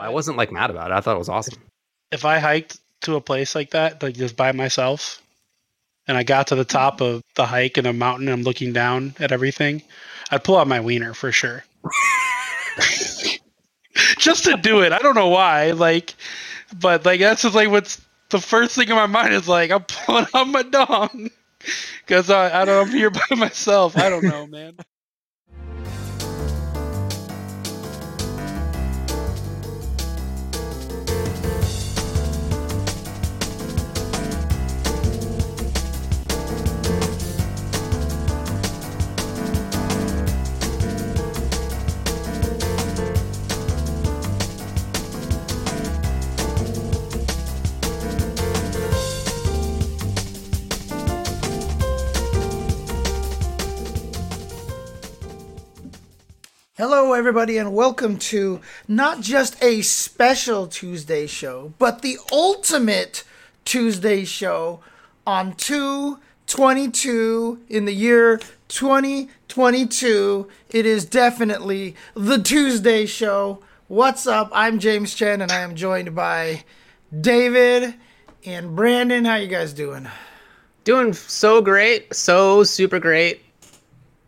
I wasn't like mad about it. I thought it was awesome. If I hiked to a place like that, like just by myself, and I got to the top of the hike in a mountain and I'm looking down at everything, I'd pull out my wiener for sure. just to do it. I don't know why. Like, but like that's just like what's the first thing in my mind is like I'm pulling out my dong because I, I don't I'm here by myself. I don't know, man. Hello, everybody, and welcome to not just a special Tuesday show, but the ultimate Tuesday show on 222 in the year 2022. It is definitely the Tuesday show. What's up? I'm James Chen, and I am joined by David and Brandon. How you guys doing? Doing so great, so super great.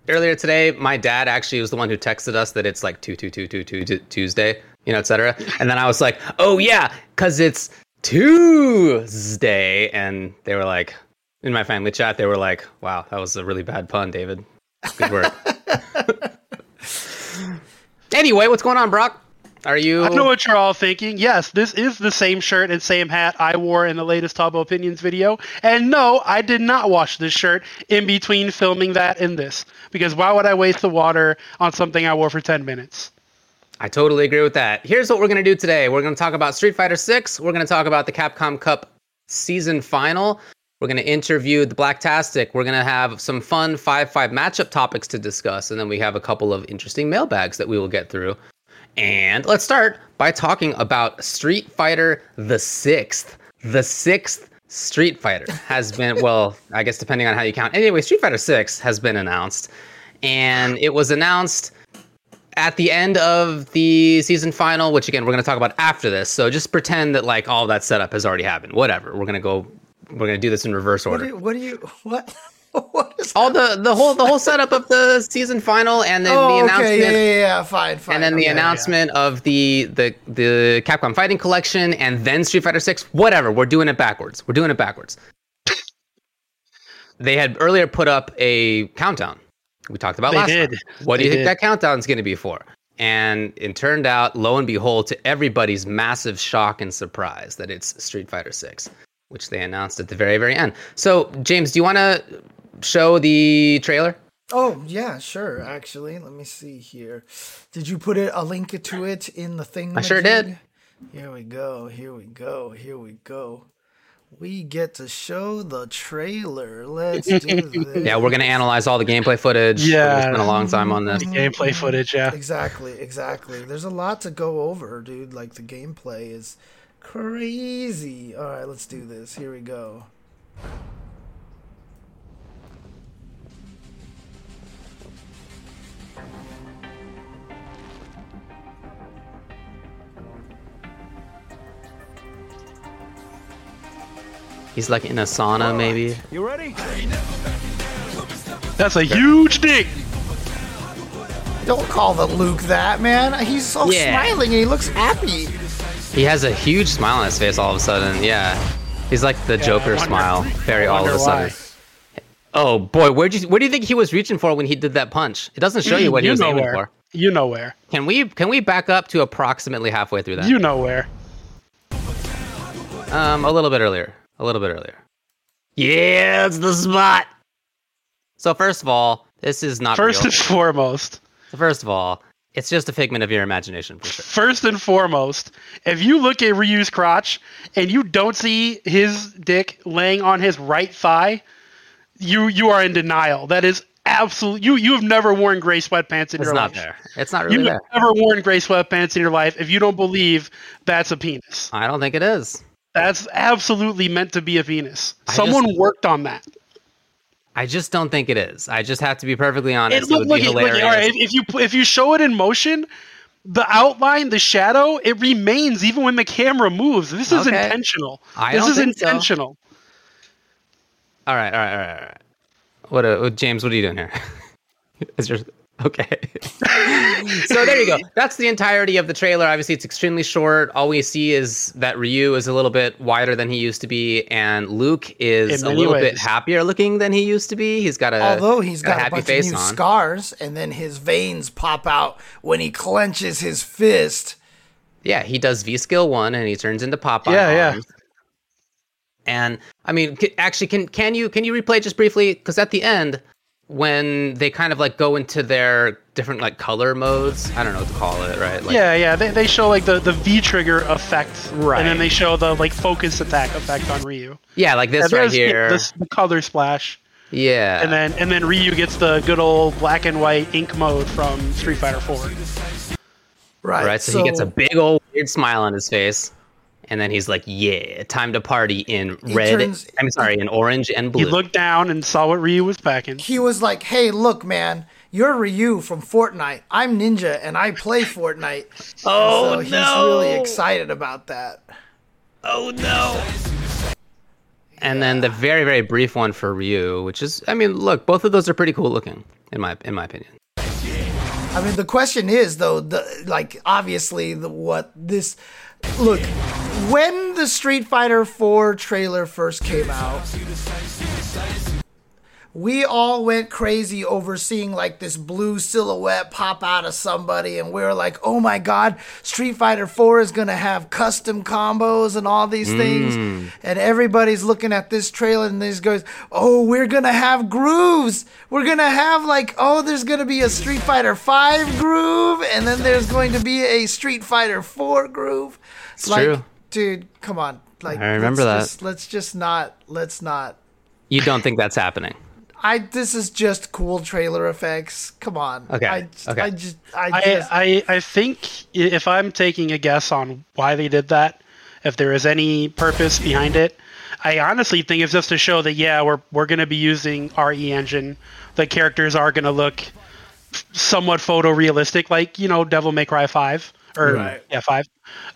Earlier today, my dad actually was the one who texted us that it's like two two two two two Tuesday, you know, etc. And then I was like, "Oh yeah, cuz it's Tuesday." And they were like in my family chat, they were like, "Wow, that was a really bad pun, David. Good work." anyway, what's going on, Brock? Are you? I know what you're all thinking. Yes, this is the same shirt and same hat I wore in the latest Tabo Opinions video. And no, I did not wash this shirt in between filming that and this. Because why would I waste the water on something I wore for 10 minutes? I totally agree with that. Here's what we're going to do today we're going to talk about Street Fighter 6. We're going to talk about the Capcom Cup season final. We're going to interview the Black Tastic. We're going to have some fun 5 5 matchup topics to discuss. And then we have a couple of interesting mailbags that we will get through. And let's start by talking about Street Fighter the Sixth. The sixth Street Fighter has been, well, I guess depending on how you count. Anyway, Street Fighter Six has been announced, and it was announced at the end of the season final, which again we're going to talk about after this. So just pretend that like all that setup has already happened. Whatever. We're going to go. We're going to do this in reverse order. What do you? What? Do you, what? what is all the the whole the whole setup of the season final and then oh, the announcement okay, yeah, yeah, yeah, fine, fine. And then the okay, announcement yeah. of the the the Capcom Fighting Collection and then Street Fighter 6. Whatever, we're doing it backwards. We're doing it backwards. they had earlier put up a countdown. We talked about they last did. time. What they do you did. think that countdown's going to be for? And it turned out, lo and behold, to everybody's massive shock and surprise, that it's Street Fighter 6, which they announced at the very, very end. So, James, do you want to show the trailer? Oh yeah, sure. Actually, let me see here. Did you put it a link to it in the thing? I sure did. Here we go. Here we go. Here we go. We get to show the trailer. Let's do this. yeah, we're gonna analyze all the gameplay footage. Yeah, we spent a long time on this. The gameplay footage. Yeah, exactly, exactly. There's a lot to go over, dude. Like the gameplay is crazy. All right, let's do this. Here we go. He's like in a sauna, maybe. You ready? That's a huge dick. Don't call the Luke that, man. He's so Yeah. smiling and he looks happy. He has a huge smile on his face all of a sudden. Yeah, he's like the Joker wonder- smile, very all of a sudden. why. Oh boy, where do you where do you think he was reaching for when he did that punch? It doesn't show you what he was know aiming where. for. You know where. Can we can we back up to approximately halfway through that? You know where. Um, a little bit earlier. A little bit earlier. Yeah, it's the spot. So first of all, this is not First real. and foremost. First of all, it's just a figment of your imagination for sure. First and foremost, if you look at Ryu's crotch and you don't see his dick laying on his right thigh, you you are in denial. That is absolutely You you have never worn gray sweatpants in It's your not there. It's not really You've there. never worn gray sweatpants in your life. If you don't believe that's a penis, I don't think it is. That's absolutely meant to be a Venus. Someone just- worked on that. I just don't think it is. I just have to be perfectly honest. It, It, look, would be look, hilarious. all right, if you if you show it in motion, the outline, the shadow, it remains even when the camera moves. This is Okay. intentional. I this is think so. intentional. All right, all right, all right, all right. What, uh, what James? What are you doing here? Is your okay? so there you go. That's the entirety of the trailer. Obviously, it's extremely short. All we see is that Ryu is a little bit wider than he used to be, and Luke is a many little bit happier looking than he used to be. He's got a Although he's got a, happy bunch of new on. scars, and then his veins pop out when he clenches his fist. Yeah, he does V skill one, and he turns into Popeye. Yeah, yeah. And I mean, actually, can can you can you replay just briefly? Because at the end, when they kind of like go into their different like color modes, I don't know what to call it, right? Like, yeah, yeah. They, they show like the, the V trigger effect, Right. And then they show the like focus attack effect on Ryu. yeah, like this Yeah, right there's, you here. this- the color splash, yeah, and then and then Ryu gets the good old black and white ink mode from Street Fighter 4. Right. right. So, he gets a big old weird smile on his face, and then he's like, "Yeah, time to party in He red. turns- I'm sorry, in orange and blue." He looked down and saw what Ryu was packing. he was like, "Hey, look, man, you're Ryu from Fortnite. I'm Ninja, and I play Fortnite." oh so he's really excited about that. Oh no. And then the very very brief one for Ryu, which is I mean, look, both of those are pretty cool looking in my in my opinion. I mean, the question is though, the like obviously the what this look when the Street Fighter 4 trailer first came out. We all went crazy over seeing like this blue silhouette pop out of somebody, and we were like, "Oh my God, Street Fighter 4 is gonna have custom combos and all these things." Mm. And everybody's looking at this trailer, and this goes, "Oh, we're gonna have grooves. We're gonna have like, oh, there's gonna be a Street Fighter 5 groove, and then there's going to be a Street Fighter 4 groove." It's like, true. dude, come on, like, I remember let's that. Just, let's just not, let's not. You don't think that's happening? I this is just cool trailer effects. Come on. Okay, I, okay. I just I I, just I I think if I'm taking a guess on why they did that, if there is any purpose behind it, I honestly think it's just to show that yeah, we're we're going to be using RE engine. The characters are going to look somewhat photorealistic, like you know Devil May Cry Five or Right. yeah Five.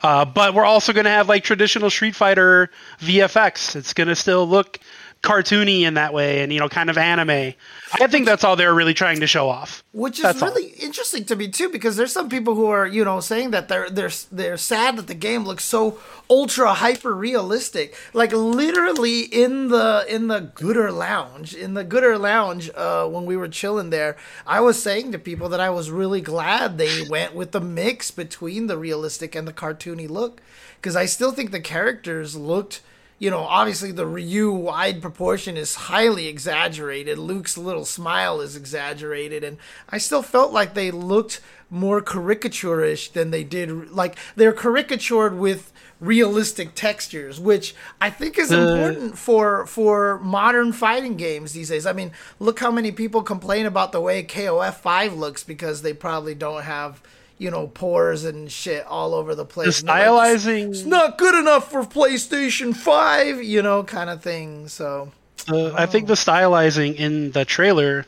Uh, but we're also going to have like traditional Street Fighter VFX. It's going to still look cartoony in that way, and you know kind of anime. I think that's all they're really trying to show off. which is That's all. really interesting to me too because there's some people who are you know saying that they're they're they're sad that the game looks so ultra hyper realistic like literally in the in the gooder lounge in the gooder lounge uh when we were chilling there i was saying to people that i was really glad they went with the mix between the realistic and the cartoony look because i still think the characters looked you know, obviously the Ryu wide proportion is highly exaggerated. Luke's little smile is exaggerated, and I still felt like they looked more caricaturish than they did. Like they're caricatured with realistic textures, which I think is uh. important for for modern fighting games these days. I mean, look how many people complain about the way KOF five looks because they probably don't have. You know, pores and shit all over the place. The And they're like, stylizing- it's not good enough for PlayStation 5, you know, kind of thing. So, Uh, I think the stylizing in the trailer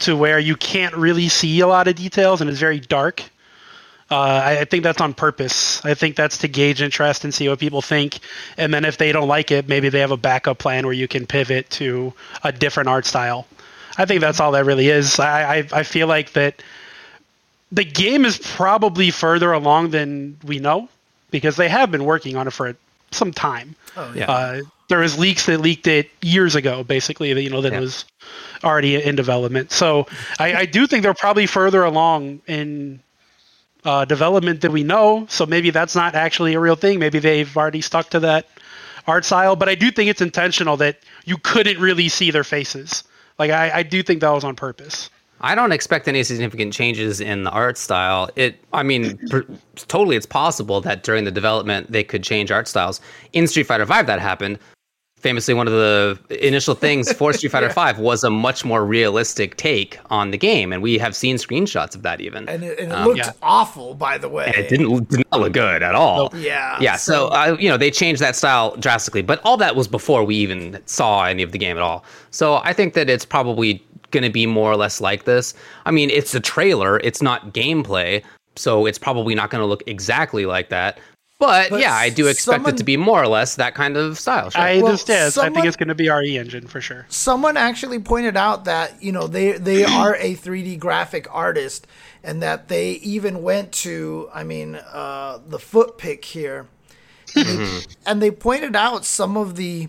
to where you can't really see a lot of details and it's very dark. Uh, I, I think that's on purpose. I think that's to gauge interest and see what people think. And then if they don't like it, maybe they have a backup plan where you can pivot to a different art style. I think that's all that really is. I, I, I feel like that the game is probably further along than we know because they have been working on it for some time. Oh, Yeah. Uh, there was leaks that leaked it years ago, basically. That you know that Yeah. it was already in development. So I, I do think they're probably further along in uh, development than we know. So maybe that's not actually a real thing. Maybe they've already stuck to that art style. But I do think it's intentional that you couldn't really see their faces. Like I, I do think that was on purpose. I don't expect any significant changes in the art style. It, I mean, per, totally, it's possible that during the development they could change art styles. In Street Fighter V, that happened. Famously, one of the initial things for Street Fighter V was a much more realistic take on the game, and we have seen screenshots of that even. and it, and it Um, looked yeah. awful, by the way. it didn't did not look good at all. Yeah, yeah. So, so- uh, you know, they changed that style drastically, but all that was before we even saw any of the game at all. So I think that it's probably going to be more or less like this. I mean, it's a trailer; it's not gameplay. so it's probably not going to look exactly like that. But, But yeah, I do expect someone- it to be more or less that kind of style. Sure. I Well, understand. I think it's going to be RE engine for sure. someone actually pointed out that you know they they are a 3D graphic artist and that they even went to I mean uh, the foot pick here and they pointed out some of the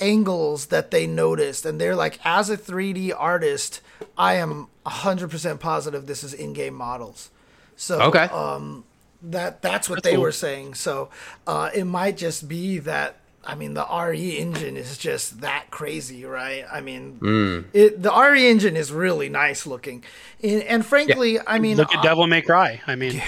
angles that they noticed and they're like as a 3D artist I am 100% positive this is in-game models so okay. um that that's what That's they cool. were saying. So uh, it might just be that I mean the RE engine is just that crazy, right? I mean, Hmm. it, the RE engine is really nice looking, and, and frankly, I mean, Look at uh, Devil May Cry. I mean,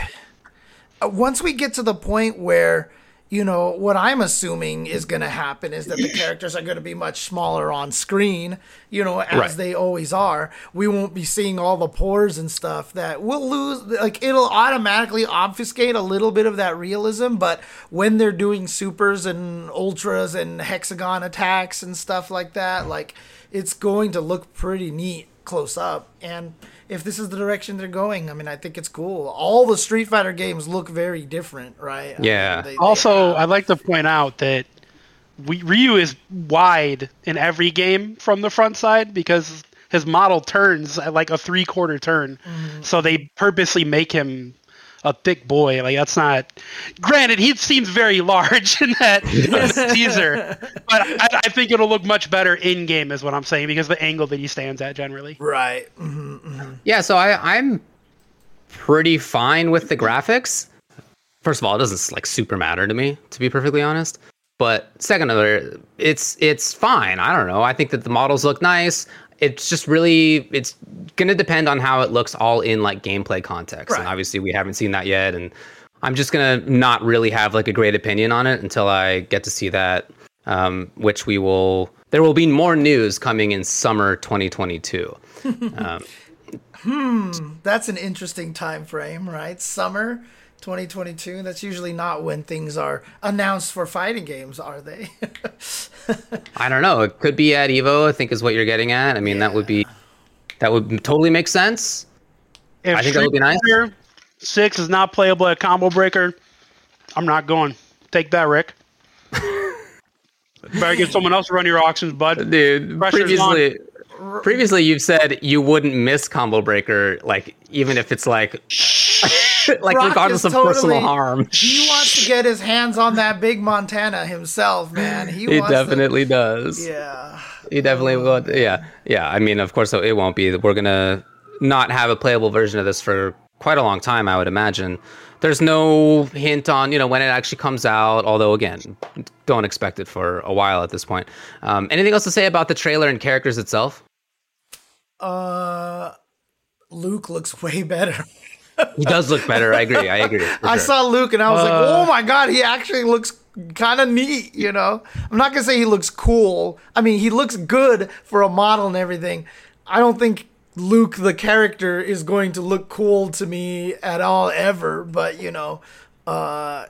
once we get to the point where you know what i'm assuming is going to happen is that the characters are going to be much smaller on screen you know as Right. they always are. We won't be seeing all the pores and stuff that we'll lose like it'll automatically obfuscate a little bit of that realism but when they're doing supers and ultras and hexagon attacks and stuff like that like it's going to look pretty neat close up. And if this is the direction they're going, I mean, I think it's cool. All the Street Fighter games look very different, right? I Yeah. mean, they- they also, have- I'd like to point out that we, Ryu is wide in every game from the front side because his model turns at like a three quarter turn. Mm-hmm. So they purposely make him a thick boy. Like that's not. Granted, he seems very large in that, in the teaser, but I, I think it'll look much better in game, is what I'm saying, because the angle that he stands at generally. right. mhm. Yeah, so I, I'm pretty fine with the graphics. First of all, it doesn't like super matter to me, to be perfectly honest. But second of all, it's it's fine. I don't know. I think that the models look nice. It's just really it's gonna depend on how it looks all in like gameplay context. Right. And obviously we haven't seen that yet. And I'm just gonna not really have like a great opinion on it until I get to see that. Um, which we will there will be more news coming in summer 2022. Um, That's an interesting time frame, right? Summer 2022. That's usually not when things are announced for fighting games, are they? I don't know. It could be at Evo. I think is what you're getting at. I mean, that would be that would totally make sense. If I think that would be nice. Six is not playable at Combo Breaker. I'm not going. Take that, Rick. Better get someone else to run your auctions, bud. Dude, Pressure's previously, previously you've said you wouldn't miss Combo Breaker, like even if it's like, like Brock regardless of personal harm. he wants to get his hands on that big Montana himself, man. He, He wants to- definitely does. yeah. He definitely will. Yeah, yeah. I mean, of course, it won't be. We're gonna not have a playable version of this for quite a long time, I would imagine. There's no hint on you know when it actually comes out. Although again, don't expect it for a while at this point. Um, anything else to say about the trailer and characters itself? Uh, Luke looks way better. He does look better. I agree. I agree. I sure. saw Luke and I was like, Uh, oh my god, he actually looks kind of neat, you know? I'm not going to say he looks cool. I mean, he looks good for a model and everything. I don't think Luke, the character, is going to look cool to me at all ever, but, you know, uh,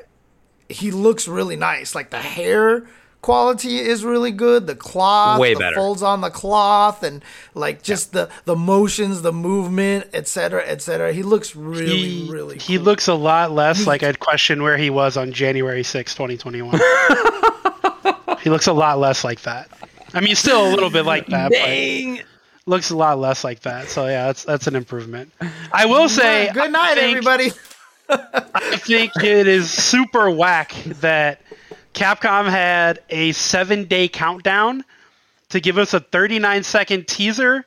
he looks really nice. Like the hair quality is really good. The cloth, Way the better. folds on the cloth, and like just the the motions, the movement, etc., etc. He looks really, He, really. he looks a lot less like I'd question where he was on January 6, 2021. he looks a lot less like that. I mean, still a little bit like that, but Dang. looks a lot less like that. So yeah, that's that's an improvement. I will say, Yeah, good night, think- everybody. I think it is super whack that Capcom had a seven day countdown to give us a 39 second teaser,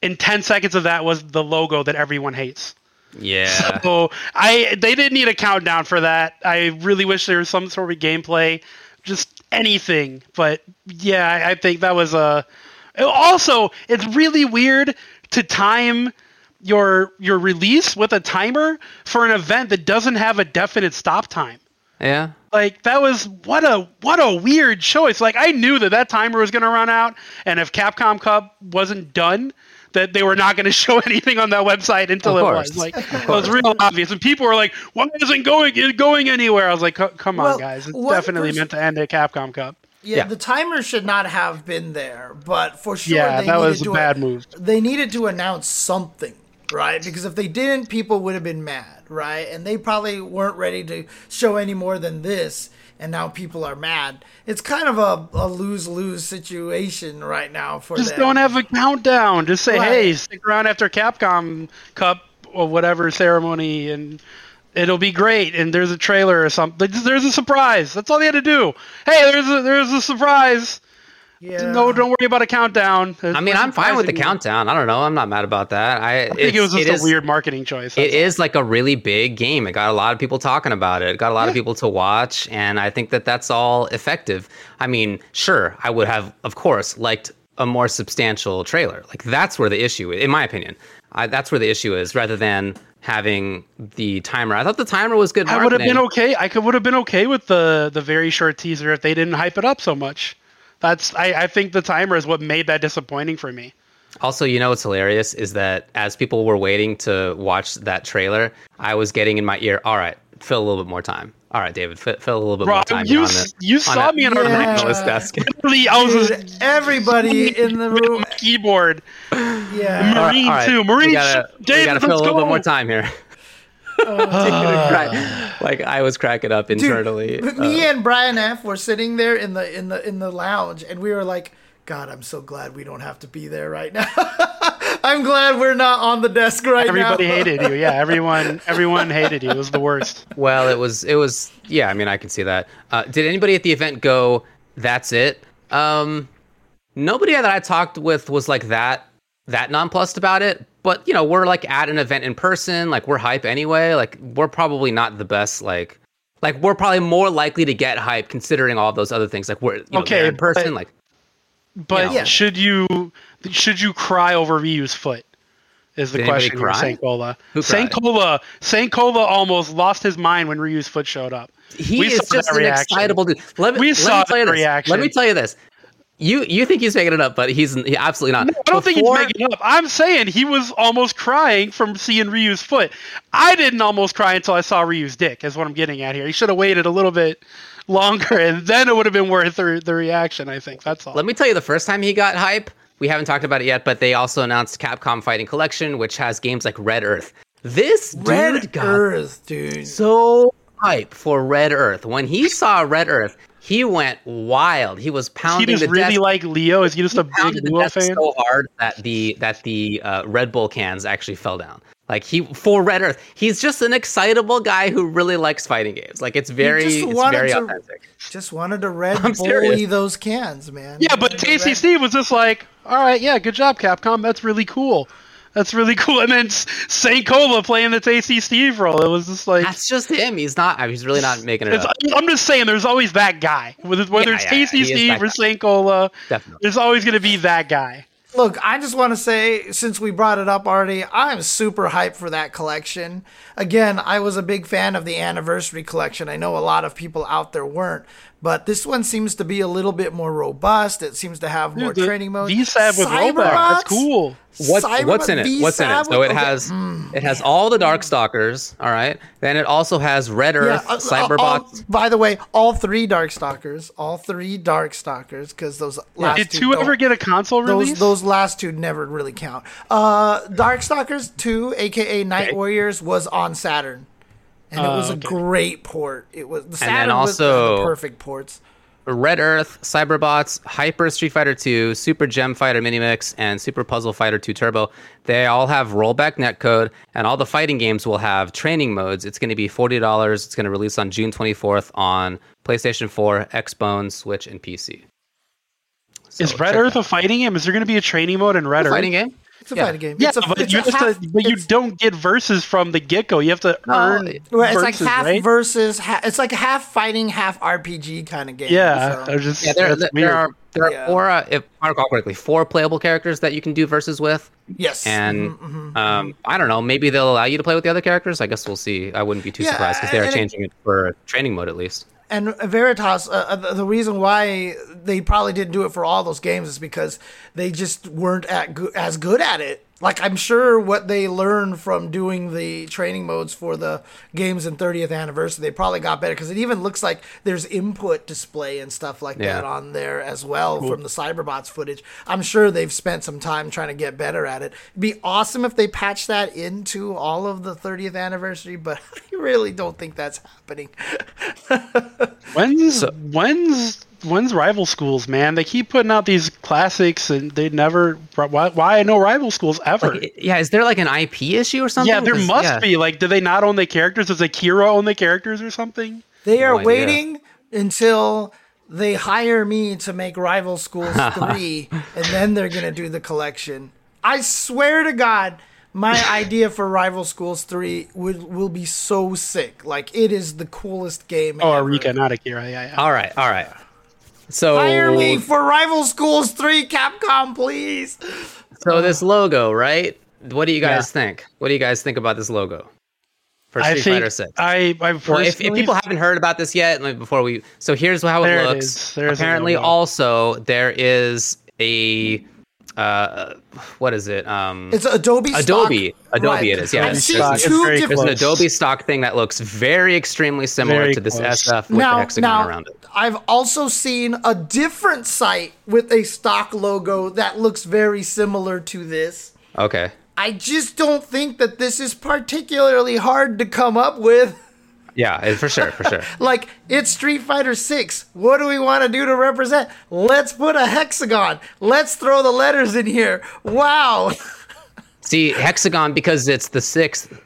and 10 seconds of that was the logo that everyone hates. Yeah. So I they didn't need a countdown for that. I really wish there was some sort of gameplay, just anything. But yeah, I, I think that was a. Also, it's really weird to time your your release with a timer for an event that doesn't have a definite stop time. Yeah. Like that was what a what a weird choice. Like I knew that that timer was going to run out, and if Capcom Cup wasn't done, that they were not going to show anything on that website until Of it course. was. Like it was real obvious, and people were like, "Why isn't going it going anywhere?" I was like, "Come on, Well, guys! It's definitely pers- meant to end at Capcom Cup." Yeah, Yeah. the timer should not have been there, but for sure, Yeah, they that needed was a to bad move. They needed to announce something, right? Because if they didn't, people would have been mad, right? And they probably weren't ready to show any more than this. And now people are mad. It's kind of a, a lose lose situation right now for Just them. don't have a countdown. Just say, Right. hey, stick around after Capcom Cup or whatever ceremony, and it'll be great. And there's a trailer or something. There's a surprise. That's all they had to do. Hey, there's a there's a surprise. Yeah. No, don't worry about a countdown. I mean, I'm fine with the countdown. I don't know. I'm not mad about that. I, I think it was just a weird marketing choice. It is like a really big game. It got a lot of people talking about it. It got a lot of people to watch, and I think that that's all effective. I mean, sure, I would have, of course, liked a more substantial trailer. Like that's where the issue, is, in my opinion, I, that's where the issue is, rather than having the timer. I thought the timer was good. I would have been okay. I could would have been okay with the the very short teaser if they didn't hype it up so much. That's I, I think the timer is what made that disappointing for me. Also, you know what's hilarious is that as people were waiting to watch that trailer, I was getting in my ear, all right, fill a little bit more time. All right, David, fill, fill a little bit Bro, more time. you on s- the, you on saw a- me in our Yeah. analyst desk. Literally, I was Dude, just everybody in the room. keyboard. Yeah. Marine All right, too. Marine. We gotta, sh- we David, gotta let's fill a little go. bit more time here. Crack- like I was cracking up internally. Dude, Uh, me and Brian F were sitting there in the in the in the lounge, and we were like, "God, I'm so glad we don't have to be there right now. I'm glad we're not on the desk right Everybody now." Everybody hated you. Yeah, everyone everyone hated you. It was the worst. well, it was it was yeah. I mean, I can see that. Uh, did anybody at the event go? That's it. Um, nobody that I talked with was like that that nonplussed about it. But you know, we're like at an event in person. Like we're hype anyway. Like we're probably not the best. Like like we're probably more likely to get hype considering all those other things. Like we're you know, Okay, in person. but- like But Yeah. should you should you cry over Ryu's foot? Is the Did anybody question from cry? Saint Cola. Who Saint cried? Saint Cola almost lost his mind when Ryu's foot showed up. he We is just that an reaction. excitable dude. Let me, We let saw me tell you that this. reaction. Let me tell you this. You you think he's making it up, but he's he absolutely not. I don't think he's making it up. I'm saying he was almost crying from seeing Ryu's foot. I didn't almost cry until I saw Ryu's dick. Is what I'm getting at here. He should have waited a little bit longer, and then it would have been worth the, the reaction. I think that's all. Let me tell you the first time he got hype. We haven't talked about it yet, but they also announced Capcom Fighting Collection, which has games like Red Earth. This Red dude got Earth, dude. so hype for Red Earth. When he saw Red Earth, he went wild. He was pounding. he just the really desk. like Leo. Is he just a big the Leo desk fan? so hard that the that the uh, Red Bull cans actually fell down. Like he for Red Earth, he's just an excitable guy who really likes fighting games. Like it's very just it's wanted very to- authentic. Just wanted to red I'm bully serious. those cans, man. Yeah, but The Tasty Steve was just like, "All right, yeah, good job, Capcom. That's really cool. That's really cool." And then S- Saint Cola playing the Tasty Steve role. It was just like. That's just him. He's not. I mean, He's really not making it It's, up. I'm just saying, there's always that guy. Whether, whether Yeah, it's yeah, Tasty yeah, Steve or guy. Saint Cola, Definitely. there's always going to be that guy. Look, I just want to say, since we brought it up already, I'm super hyped for that collection. Again, I was a big fan of the anniversary collection. I know a lot of people out there weren't, but this one seems to be a little bit more robust. It seems to have more the training modes. VSAV with rollback. That's Cyberbots? cool. What's what's in it? Cyberbot What's in it? VSAV? So it Okay. has it has all the Darkstalkers. All right. Then it also has Red Earth, uh, uh, Cyberbots. all- by the way, all three Darkstalkers, all three Darkstalkers, because those last Did two two don't- ever get a console those release? those last two never really count. Uh, Darkstalkers two, aka Night Okay. Warriors, was on Saturn, and it was a oh, okay. great port. It was the then Saturn was the- also- the perfect ports. Red Earth, Cyberbots, Hyper Street Fighter 2, Super Gem Fighter Minimix, and Super Puzzle Fighter 2 Turbo. They all have rollback netcode, and all the fighting games will have training modes. It's going to be $40. It's going to release on June 24th on PlayStation 4, Xbox, Switch, and PC. So Is Red Earth that a fighting game? Is there going to be a training mode in Red out. Earth? fighting game? It's a Yeah. fighting game. Yeah, it's a, but it's you a half, to, but you it's- don't get verses from the get go. You have to earn well, it's like half right? versus. Ha- it's like half fighting, half RPG kind of game. yeah, so- just Yeah, there, there, there are there are Yeah. four, uh, if I recall correctly, four playable characters that you can do verses with. yes, And Mhm, mhm. um, I don't know, maybe they'll allow you to play with the other characters. I guess we'll see. I wouldn't be too Yeah, surprised because they are and it- changing it for training mode at least. And Veritas, uh, uh, the- reason why they probably didn't do it for all those games is because they just weren't at go- as good at it Like I'm sure what they learned from doing the training modes for the games in 30th anniversary, they probably got better because it even looks like there's input display and stuff like Yeah. that on there as well from the Cyberbots footage. I'm sure they've spent some time trying to get better at it. It'd be awesome if they patch that into all of the 30th anniversary, but I really don't think that's happening. When's when's when's rival schools, man? They keep putting out these classics, and they never. Why? Why no rival schools ever? Like, yeah, is there like an IP issue or something? yeah, there 'Cause, must yeah. be. Like, do they not own the characters? Does Akira own the characters or something? They are No waiting until they hire me to make Rival Schools 3, and then they're going to do the collection. I swear to God, my idea for Rival Schools 3 will, will be so sick. Like, it is the coolest game Oh, ever. Arika, not Akira. Yeah, yeah. All right, all right. So Hire me for Rival Schools 3, Capcom, please. So this logo, right? What do you guys Yeah. think? What do you guys think about this logo for I Street think Fighter Six? I, I Well, if, if people haven't heard about this yet, like before we, so here's how it There it looks. is. There's a Apparently, also there is a, uh, what is it? Um, It's Adobe stock. Adobe. Adobe it is, yeah. I've It's seen. It's two very different there's an. Adobe stock thing that looks very extremely similar Very to this close. SF with the hexagon around it. I've also seen a different site with a stock logo that looks very similar to this. Okay. I just don't think that this is particularly hard to come up with. Yeah, for sure, for sure. Like, it's Street Fighter 6. What do we want to do to represent? Let's put a hexagon. Let's throw the letters in here. Wow. See, hexagon because it's the sixth.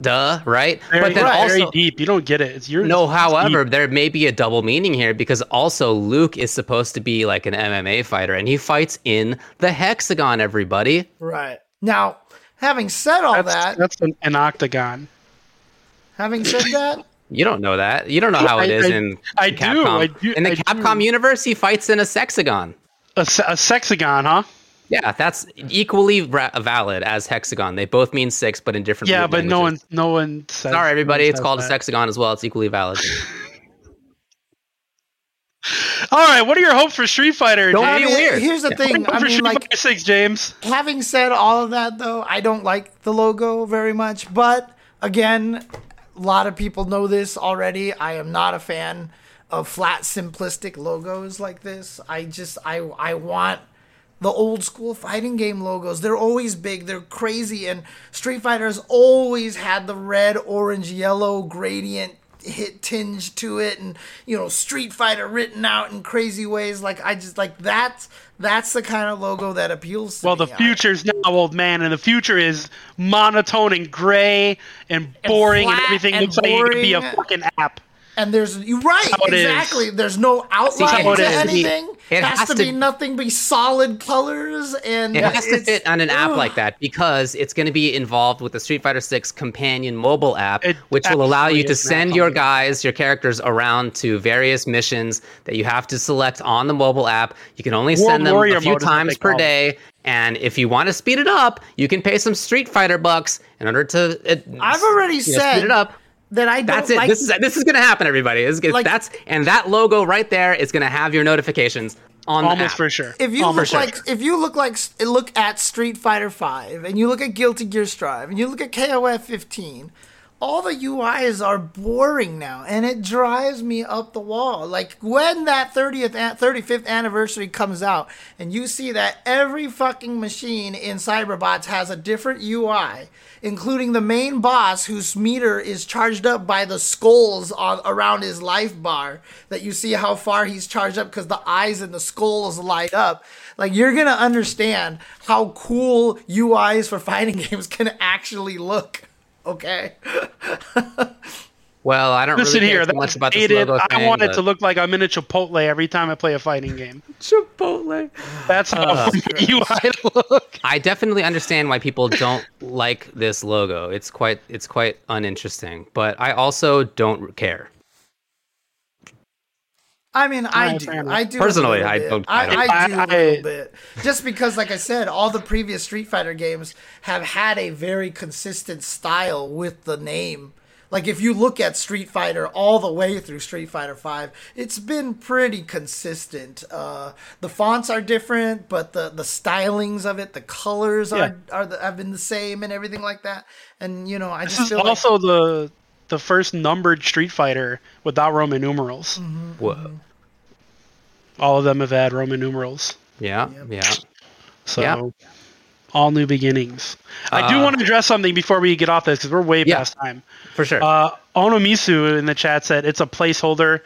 Duh, right? very, but then right, very also, deep. You don't get it. It's your No, it's however, deep. there may be a double meaning here because also Luke is supposed to be like an MMA fighter and he fights in the hexagon, everybody. Right. Now, having said all that's, that, that's an, an octagon. having said that, You don't know that. You don't know how it is I- I- in I do, I do, in the I Capcom do. universe, he fights in a sexagon. A, se- a sexagon, huh? Yeah, that's equally ra- valid as hexagon. They both mean six, but in different Yeah, but no one, no one says. Sorry, everybody. no It's says called a that. sexagon as well. It's equally valid. All right, what are your hopes for Street Fighter? Don't James? be weird. here's the Yeah. thing. I for mean, Street like, Fighter Six, James. having said all of that though i don't like the logo very much but again a lot of people know this already i am not a fan of flat simplistic logos like this i just i i want the old school fighting game logos. They're always big. They're crazy. And street fighter's always had the red orange yellow gradient hit tinge to it and you know street fighter written out in crazy ways. Like i just like that's that's the kind of logo that appeals to Well, the me. I- future's now, old man, and the future is monotone and gray and boring, and, flat everything and looks like it could be a fucking app. And there's you're right, how it is. exactly. There's no outline how to is. anything. It has, has to, to- be nothing but solid colors and It has to it's- fit on an app like that because it's going to be involved with the Street Fighter 6 companion mobile app, It which will allow you to send your guys, your characters around to various missions that you have to select on the mobile app. You can only World send them Warrior a few mode is what times they per day. And if you want to speed it up, you can pay some Street Fighter bucks in order to. It, I've already you know, said speed it up. That I don't That's it. like this is this is gonna happen, everybody. It's- it's- Like- that's and that logo right there is gonna have your notifications on the Almost app. for sure. if you Almost look for like sure. if you look like look at Street Fighter 5 and you look at Guilty Gear Strive and you look at KOF 15 all the UIs are boring now and it drives me up the wall. Like when that 30th an- 35th anniversary comes out and you see that every fucking machine in Cyberbots has a different UI including the main boss whose meter is charged up by the skulls on around his life bar that you see how far he's charged up because the eyes and the skulls light up. Like you're gonna understand how cool uis for fighting games can actually look okay Well, I don't Listen really care here, too much that's about this logo I thing, want it but- to look like I'm in a Chipotle every time I play a fighting game. Chipotle. That's how Uh, I UI look. I definitely understand why people don't like this logo. It's quite it's quite uninteresting, but I also don't care. I mean, I Yeah, do. fair. I do. Personally, I don't- I, I don't- I do a I- little bit. Just because, like I said, all the previous Street Fighter games have had a very consistent style with the name. Like if you look at Street Fighter all the way through Street Fighter Five, it's been pretty consistent. Uh, the fonts are different, but the the stylings of it, the colors Yeah. are are the, have been the same and everything like that. And you know, I just is feel like also the the first numbered Street Fighter without Roman numerals. Whoa. All of them have had Roman numerals. Yeah, yeah. So Yeah. all new beginnings. I do Uh, want to address something before we get off this because we're way Yeah. past time. For sure. Uh, Onomisu in the chat said it's a placeholder.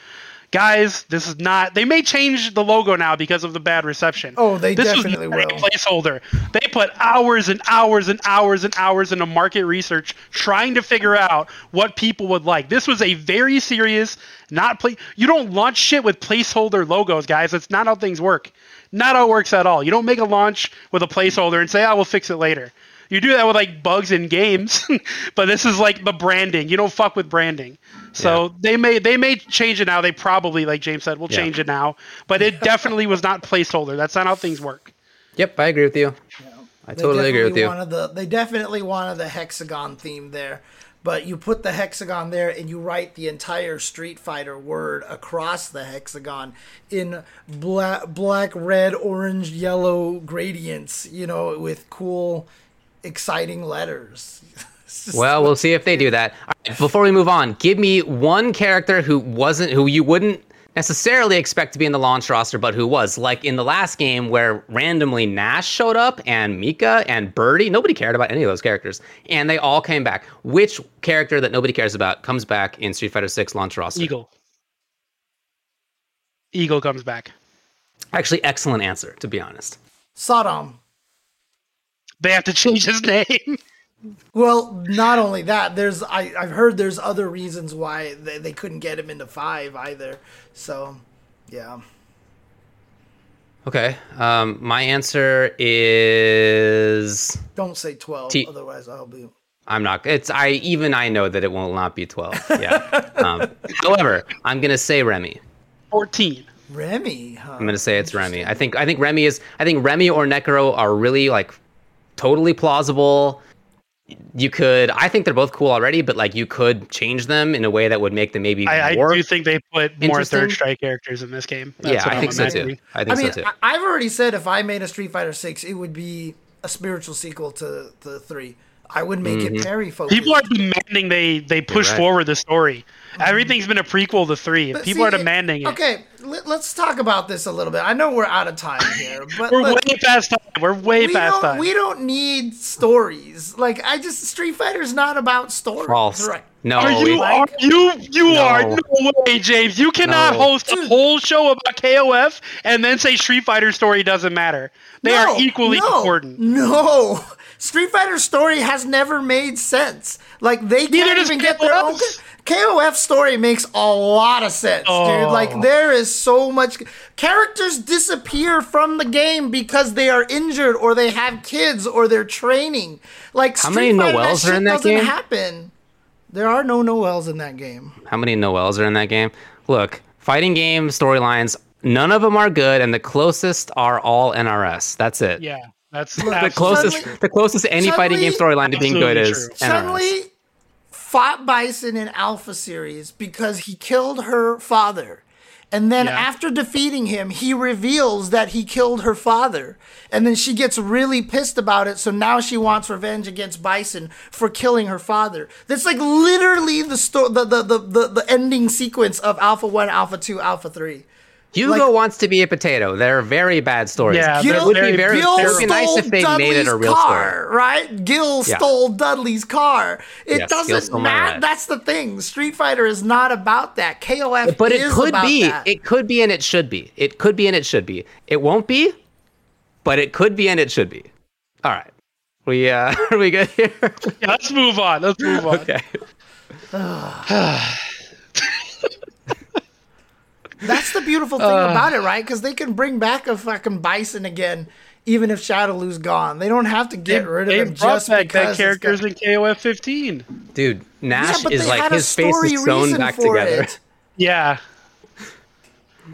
Guys, this is not. They may change the logo now because of the bad reception. Oh, they this definitely was not will. a placeholder. They put hours and hours and hours and hours into market research trying to figure out what people would like. This was a very serious, not play. You don't launch shit with placeholder logos, guys. That's not how things work. Not how it works at all. You don't make a launch with a placeholder and say, "I will fix it later." You do that with like bugs in games, but this is like the branding. You don't fuck with branding. So they may they may change it now. They probably, like James said, will Yeah. change it now. But it definitely was not placeholder. That's not how things work. yep, I agree with you. I They totally agree with you. The, they definitely wanted the hexagon theme there, but you put the hexagon there and you write the entire Street Fighter word across the hexagon in black, black, red, orange, yellow gradients. You know, with cool, exciting letters. Well, we'll see if they do that. All right, before we move on, give me one character who wasn't, who you wouldn't necessarily expect to be in the launch roster, but who was. Like in the last game where randomly Nash showed up and Mika and Birdie. Nobody cared about any of those characters. And they all came back. Which character that nobody cares about comes back in Street Fighter 6 launch roster? Eagle. Eagle comes back. Actually, excellent answer, to be honest. Sodom. They have to change his name. Well, not only that, there's I, I've heard there's other reasons why they, they couldn't get him into five either. So, yeah. Okay. Um, my answer is Don't say 12, T- otherwise I'll be. I'm not. It's I even I know that it will not be 12. Yeah. um, however, I'm gonna say Remy. 14. Remy, huh? I'm gonna say it's Remy. I think I think Remy is. I think Remy or Necro are really like totally plausible. You could. I think they're both cool already, but like you could change them in a way that would make them maybe I, I more. do think they put more third strike characters in this game. That's yeah, what I I'm think so imagining. too. I I mean, so too. I, I've already said if I made a Street Fighter 6, it would be a spiritual sequel to the 3. I would make it mm-hmm. very focused. People are demanding they they push right. forward the story. Oh, everything's been a prequel to three. But People see, are demanding it. Okay, let, us talk about this a little bit. I know we're out of time here, but We're look, way past time. We're way we past don't, time. we don't need stories. Like I just Street Fighter's not about stories. False. Right. No, are you we- are you you No. are no way, James. You cannot No. host a whole show about KOF and then say Street Fighter story doesn't matter. They No, are equally no, important. No. Street Fighter story has never made sense. Like they Neither can't does even get their own KOF's. KOF story makes a lot of sense, dude. Oh. Like there is so much characters disappear from the game because they are injured or they have kids or they're training. Like How Street many Fighter, Noels that are in that doesn't game? happen. There are no Noels in that game. How many Noels are in that game? Look, fighting game storylines. None of them are good, and the closest are all NRS. That's it. Yeah, that's The closest, Chun-Li- the closest any fighting game storyline to being good Absolutely is true. NRS. Chun-Li fought Bison in Alpha Series because he killed her father. And then Yeah. after defeating him, he reveals that he killed her father. And then she gets really pissed about it. So now she wants revenge against Bison for killing her father. That's like literally the sto- the, the, the, the, the ending sequence of Alpha 1, Alpha 2, Alpha 3. Hugo Like- wants to be a potato. They're very bad stories. Yeah, it would be very- very. Gill It would be nice stole if they Dudley's made it a real car, story. right? Gill Yeah. stole Dudley's car. It Yes, doesn't matter. That's the thing. Street Fighter is not about that. KOF But it could about be. that. It could be, and it should be. It could be, and it should be. It won't be, but it could be, and it should be. All right. We uh, are we good here? Yeah, let's move on. Let's move on. okay. That's the beautiful thing about it, right? Because they can bring back a fucking Bison again, even if Shadaloo's gone. They don't have to get rid of They him just back because that it's characters got- in KOF 15. Dude, Nash but is like his face is sewn reason back together. it. Yeah.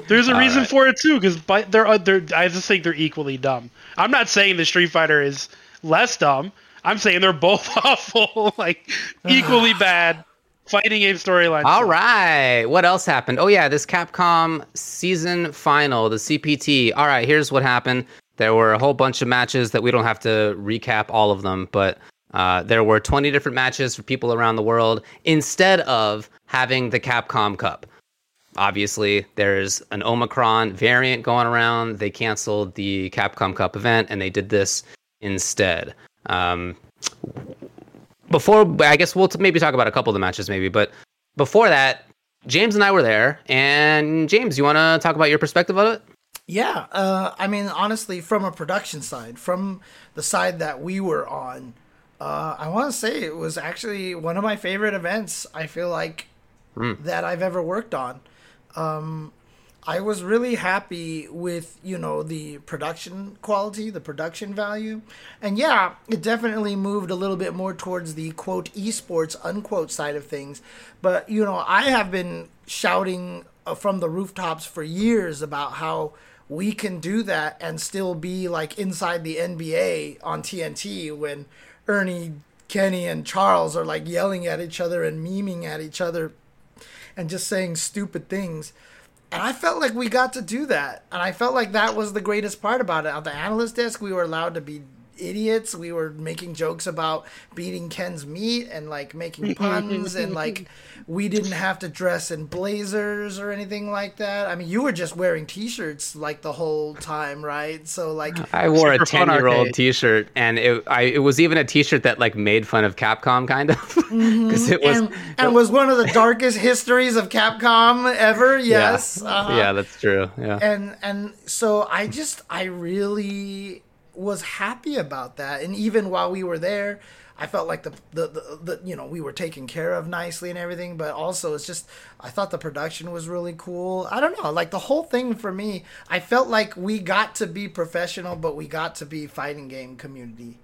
There's a All reason right. for it too, because they're, uh, they're I just think they're equally dumb. I'm not saying the Street Fighter is less dumb. I'm saying they're both awful, like equally bad. Fighting game storyline. All right. What else happened? Oh yeah, this Capcom season final, the CPT. All right, here's what happened. There were a whole bunch of matches that we don't have to recap all of them, but uh, there were 20 different matches for people around the world instead of having the Capcom Cup. Obviously, there's an Omicron variant going around. They canceled the Capcom Cup event and they did this instead. Um, before, I guess we'll t- maybe talk about a couple of the matches, maybe, but before that, James and I were there. And James, you want to talk about your perspective of it? Yeah, uh, I mean, honestly, from a production side, from the side that we were on, uh, I want to say it was actually one of my favorite events. I feel like Mm. that I've ever worked on. Um, I was really happy with you know the production quality, the production value, and yeah, it definitely moved a little bit more towards the quote esports unquote side of things. But you know, I have been shouting uh, from the rooftops for years about how we can do that and still be like inside the NBA on TNT when Ernie, Kenny, and Charles are like yelling at each other and memeing at each other and just saying stupid things. And I felt like we got to do that. And I felt like that was the greatest part about it. At the analyst desk, we were allowed to be idiots. We were making jokes about beating Ken's meat and like making puns. and like we didn't have to dress in blazers or anything like that. I mean, you were just wearing t shirts like the whole time, right? So, like, I wore a 10 year old t shirt, and it, I, it was even a t shirt that like made fun of Capcom, kind of. Because it was. and, and was one of the darkest histories of Capcom ever. Yes. Yeah. uh-huh. yeah, that's true. Yeah. and and so I just I really was happy about that. And even while we were there, I felt like the the, the the you know we were taken care of nicely and everything. But also it's just I thought the production was really cool. I don't know, like the whole thing for me, I felt like we got to be professional, but we got to be fighting game community.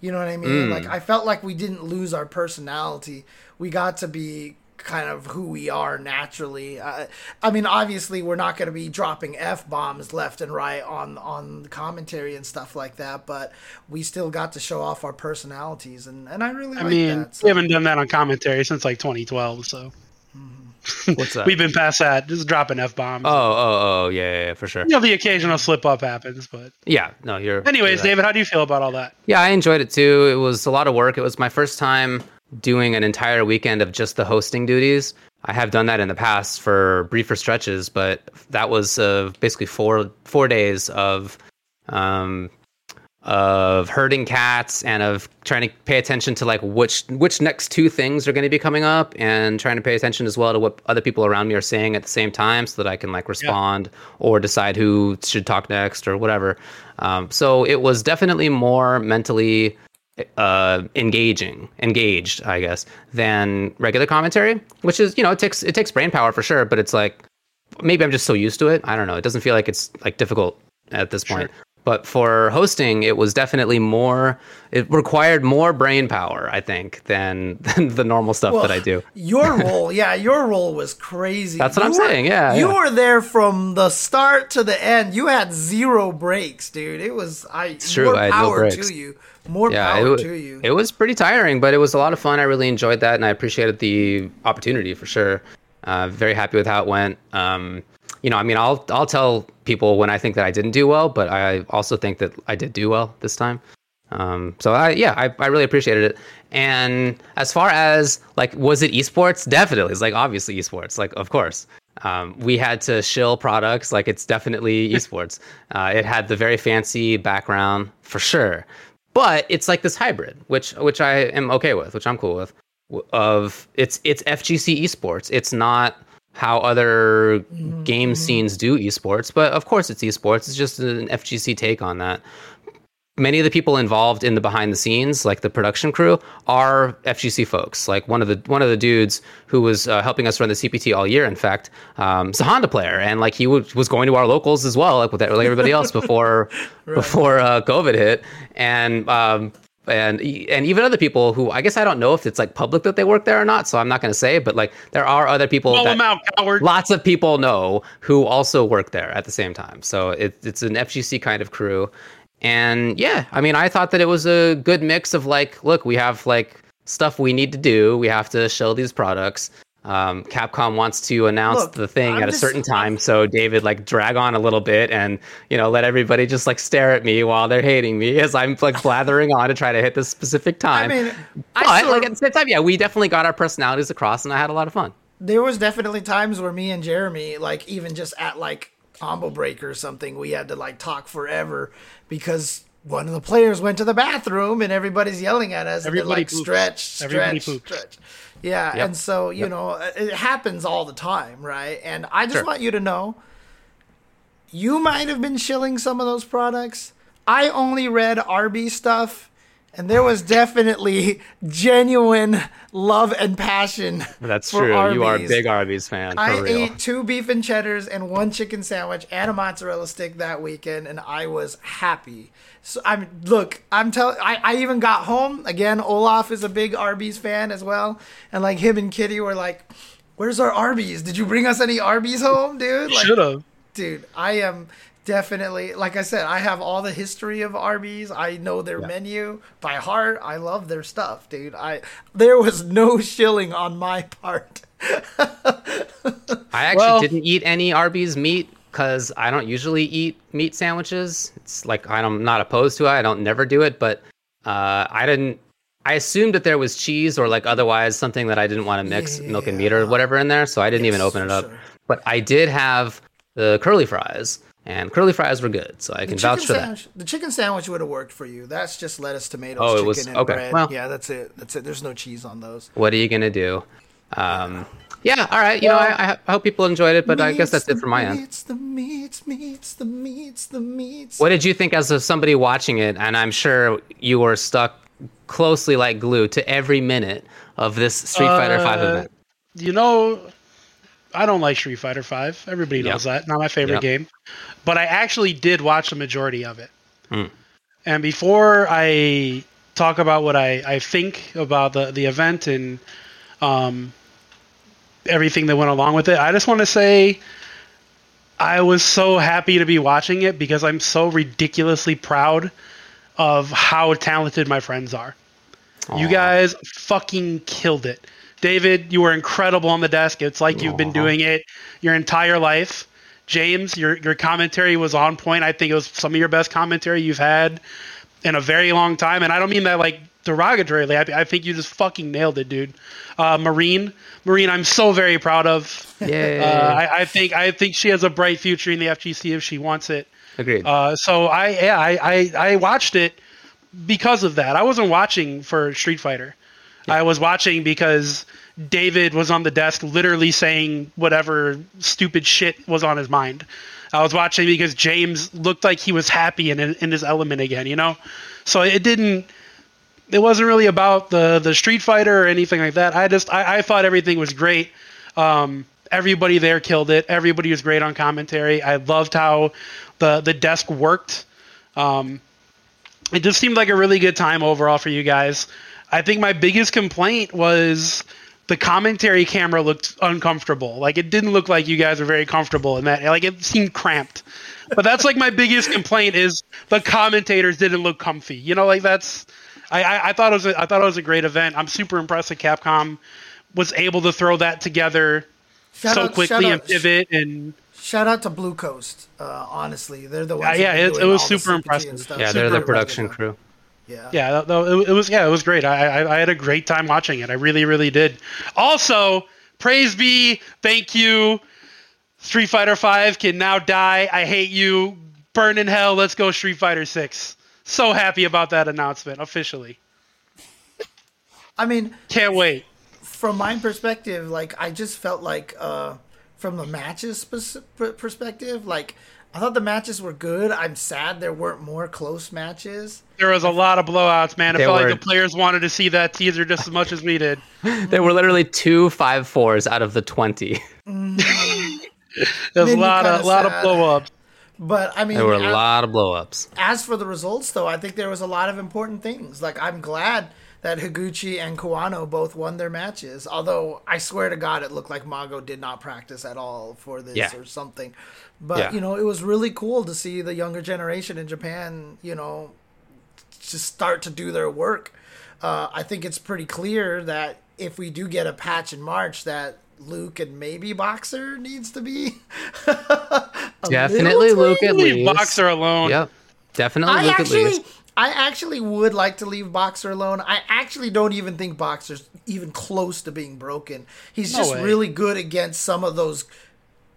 You know what I mean? Mm. Like I felt like we didn't lose our personality. We got to be kind of who we are naturally. I, I mean, obviously, we're not going to be dropping f bombs left and right on on commentary and stuff like that, but we still got to show off our personalities, and and I really I like mean, that. we haven't done that on commentary since like 2012, so mm-hmm. What's that? we've been past that. Just dropping f bombs. Oh, oh, oh, yeah, yeah, yeah, for sure. You know, the occasional slip up happens, but Yeah, no, you're. anyways, you're right. David, how do you feel about all that? Yeah, I enjoyed it too. It was a lot of work. It was my first time doing an entire weekend of just the hosting duties. I have done that in the past for briefer stretches, but that was uh, basically four four days of um, of herding cats and of trying to pay attention to like which which next two things are going to be coming up and trying to pay attention as well to what other people around me are saying at the same time so that I can like respond or decide who should talk next or whatever. Um, so it was definitely more mentally uh, engaging, engaged, I guess, than regular commentary, which is you know it takes it takes brain power for sure, but it's like maybe I'm just so used to it. I don't know. It doesn't feel like it's like difficult at this point. But for hosting, it was definitely more. It required more brain power, I think, than, than the normal stuff that I do. Your role, yeah, your role was crazy. That's what You I'm were- saying, yeah, you yeah. were there from the start to the end. You had zero breaks, dude. It was I. true, I had no breaks. to you. More Yeah, power it, to you. it was pretty tiring, but it was a lot of fun. I really enjoyed that, and I appreciated the opportunity for sure. Uh, very happy with how it went. Um, you know, I mean, I'll I'll tell people when I think that I didn't do well, but I also think that I did do well this time. Um, so I yeah, I, I really appreciated it. And as far as like, was it esports? Definitely, it's like obviously esports. Like, of course. Um, we had to shill products like it's definitely esports. Uh, it had the very fancy background for sure, but it's like this hybrid, which which I am okay with, which I'm cool with. Of it's it's FGC esports. It's not how other game mm-hmm. scenes do esports, but of course it's esports. It's just an FGC take on that many of the people involved in the behind the scenes, like the production crew, are FGC folks. Like one of the one of the dudes who was uh, helping us run the CPT all year, in fact, um, is a Honda player, and like he w- was going to our locals as well, like with like everybody else before before uh, COVID hit, and. Um, and and even other people who I guess I don't know if it's like public that they work there or not, so I'm not going to say. But like there are other people Call that them out, coward. lots of people know who also work there at the same time. So it, it's an FGC kind of crew. And yeah, I mean, I thought that it was a good mix of like, look, we have like stuff we need to do. We have to show these products. Um, Capcom wants to announce Look, the thing I'm at a just- certain time, so David like drag on a little bit and you know let everybody just like stare at me while they're hating me as I'm like blathering on to try to hit this specific time. I mean, but I like at the same time, yeah, we definitely got our personalities across, and I had a lot of fun. there was definitely times where me and Jeremy, like even just at like combo break or something, we had to like talk forever because one of the players went to the bathroom and everybody's yelling at us. Everybody they're like poops. stretch, stretch, Everybody stretch. Yeah, Yep. and so you know uh, it happens all the time, right? And I just Sure. want you to know, you might have been shilling some of those products. I only read RB stuff, and there was definitely genuine love and passion. That's for true. You are a big Arby's fan for I real. ate two beef and cheddars and one chicken sandwich and a mozzarella stick that weekend, and I was happy. So I'm look, I'm telling. I, I even got home again. Olaf is a big Arby's fan as well, and like him and Kitty were like, "Where's our Arby's? Did you bring us any Arby's home, dude?" Like, Should have. dude, I am definitely like I said, I have all the history of Arby's. I know their menu by heart. I love their stuff, dude. I there was no shilling on my part. I actually Well- didn't eat any Arby's meat because I don't usually eat meat sandwiches. It's like I'm not opposed to it. I don't never do it, but uh, I didn't. I assumed that there was cheese or like otherwise something that I didn't want to mix milk and meat or whatever in there, so I didn't even open it up. sure. But I did have the curly fries, and curly fries were good, so I can chicken vouch for that. The chicken sandwich would have worked for you. That's just lettuce, tomatoes, Oh, it chicken, was- and okay, bread. well- yeah, that's it. That's it. There's no cheese on those. What are you gonna do? Um, yeah, all right. You know, I, I hope people enjoyed it, but I guess that's it from my end. Meats, the meats, meats, the meats, the meats. What did you think as of somebody watching it? And I'm sure you were stuck closely like glue to every minute of this Street Fighter Five Uh, event. You know, I don't like Street Fighter Five. Everybody knows that. Not my favorite game. But I actually did watch the majority of it. Hmm. And before I talk about what I, I think about the, the event and um, everything that went along with it, I just want to say I was so happy to be watching it because I'm so ridiculously proud of how talented my friends are. You guys fucking killed it. David, you were incredible on the desk. It's like you've been doing it your entire life. James, your your commentary was on point. I think it was some of your best commentary you've had in a very long time. And I don't mean that like derogatorily. I, I think you just fucking nailed it, dude. Uh, Marine, Marine, I'm so very proud of. Yeah. Uh, I, I think I think she has a bright future in the FGC if she wants it. Agreed. Uh, so I yeah I, I I watched it because of that. I wasn't watching for Street Fighter. I was watching because David was on the desk literally saying whatever stupid shit was on his mind. I was watching because James looked like he was happy and in, in his element again, you know? So it didn't it wasn't really about the the Street Fighter or anything like that. I just I, I thought everything was great. Um, everybody there killed it. Everybody was great on commentary. I loved how the the desk worked. Um, it just seemed like a really good time overall for you guys. I think my biggest complaint was the commentary camera looked uncomfortable. Like it didn't look like you guys were very comfortable in that. Like it seemed cramped. But that's like my biggest complaint is the commentators didn't look comfy. You know, like that's I, I, I thought it was a, I thought it was a great event. I'm super impressed that Capcom was able to throw that together Shout so out- quickly and pivot and Shout out to Blue Coast. Uh, honestly, they're the ones. Uh, yeah, it- it was super impressive. and stuff. yeah, they're the production impressive. crew. Yeah. Yeah, that- it, was yeah, it was great. I, I I had a great time watching it. I really really did. Also, praise be, thank you. Street Fighter Five can now die. I hate you. Burn in hell. Let's go Street Fighter Six. So happy about that announcement officially. I mean, Can't wait. from my perspective, like I just felt like uh, from the matches spec- per- perspective, like I thought the matches were good. I'm sad there weren't more close matches. There was a lot of blowouts, man. It felt were- like the players wanted to see that teaser just as much as we did. There were literally two five fours out of the twenty. Mm. There's a lot of kinda lot of blowups. But I mean, There were a as- lot of blowups. as for the results, though, I think there was a lot of important things. Like I'm glad that Higuchi and Kawano both won their matches. Although I swear to God, it looked like Mago did not practice at all for this Yeah. or something. But Yeah. you know, it was really cool to see the younger generation in Japan. You know, just start to do their work. uh, I think it's pretty clear that if we do get a patch in March, that Luke and maybe Boxer needs to be definitely Luke at least. Boxer alone. Yep, definitely I Luke at actually, least. I actually would like to leave Boxer alone. I actually don't even think Boxer's even close to being broken. He's No just way. really good against some of those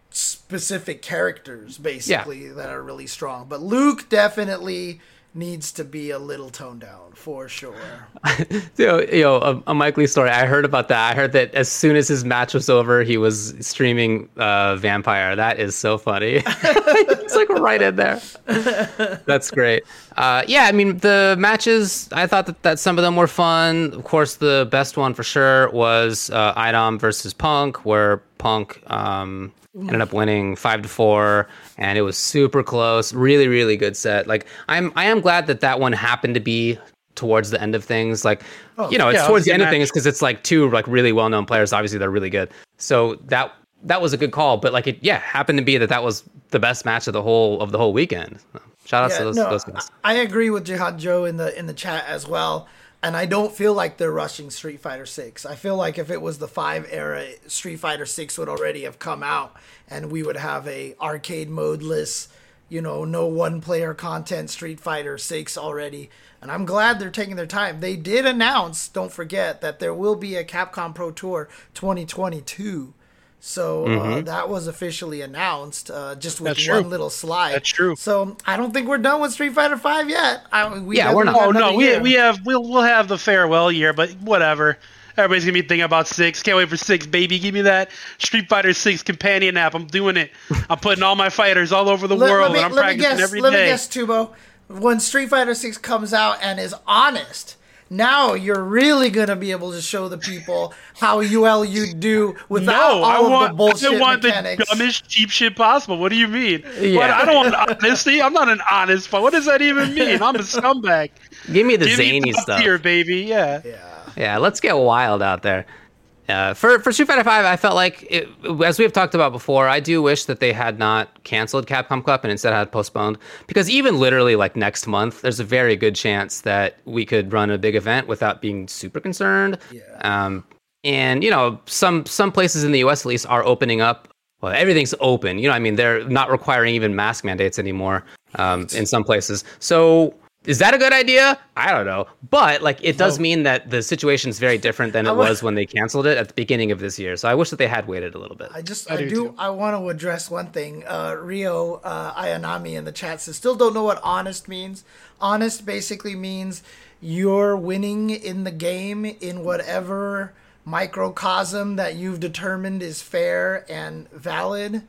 specific characters, basically, that are really strong. But Luke definitely needs to be a little toned down for sure. Yo, yo, a, a Mike Lee story. I heard about that. I heard that as soon as his match was over, he was streaming uh, Vampire. That is so funny. it's like right in there. That's great. Uh, yeah, I mean the matches. I thought that, that some of them were fun. Of course, the best one for sure was uh, Idom versus Punk, where Punk um, ended up winning five to four, and it was super close. Really, really good set. Like I'm, I am glad that that one happened to be towards the end of things. Like, oh, you know, it's yeah, it towards the end of things because it's like two like really well known players. Obviously, they're really good. So that that was a good call. But like, it yeah happened to be that that was the best match of the whole of the whole weekend. Shout out to those, no, those guys. I I agree with Jihad Joe in the in the chat as well. And I don't feel like they're rushing Street Fighter Six. I feel like if it was the five era, Street Fighter Six would already have come out, and we would have a arcade modeless, you know, no one player content Street Fighter Six already. And I'm glad they're taking their time. They did announce, don't forget, that there will be a Capcom Pro Tour 2022. So uh, that was officially announced, uh, just with That's one true. little slide. That's true. So I don't think we're done with Street Fighter Five yet. I, we Yeah, we're not. Oh no, we year. we have we'll we'll have the farewell year, but whatever. Everybody's gonna be thinking about six. Can't wait for six, baby. Give me that Street Fighter Six companion app. I'm doing it. I'm putting all my fighters all over the Let, world, let me, and I'm let me practicing guess. every let me guess, Tubo. When Street Fighter Six comes out and is honest, now you're really gonna be able to show the people how UL you do without No, all I of want, the bullshit I want mechanics. the dumbest cheap shit possible. What do you mean? Yeah. What, I don't want honesty. I'm not an honest. What does that even mean? I'm a scumbag. Give me the Give zany me stuff. tier, baby. Yeah. Yeah. Yeah, let's get wild out there. Uh, for for Street Fighter Five, I felt like, it, as we have talked about before, I do wish that they had not canceled Capcom Cup and instead had postponed. Because even literally like next month, there's a very good chance that we could run a big event without being super concerned. Yeah. Um, and you know, some some places in the U.S. at least are opening up. Well, everything's open. You know, I mean, they're not requiring even mask mandates anymore um, in some places. So is that a good idea? I don't know. But like, it does mean that the situation is very different than it wa- was when they canceled it at the beginning of this year. So I wish that they had waited a little bit. I just, I I, do do. I want to address one thing. Uh, Rio uh, Ayanami in the chat says, still don't know what honest means. Honest basically means you're winning in the game in whatever microcosm that you've determined is fair and valid.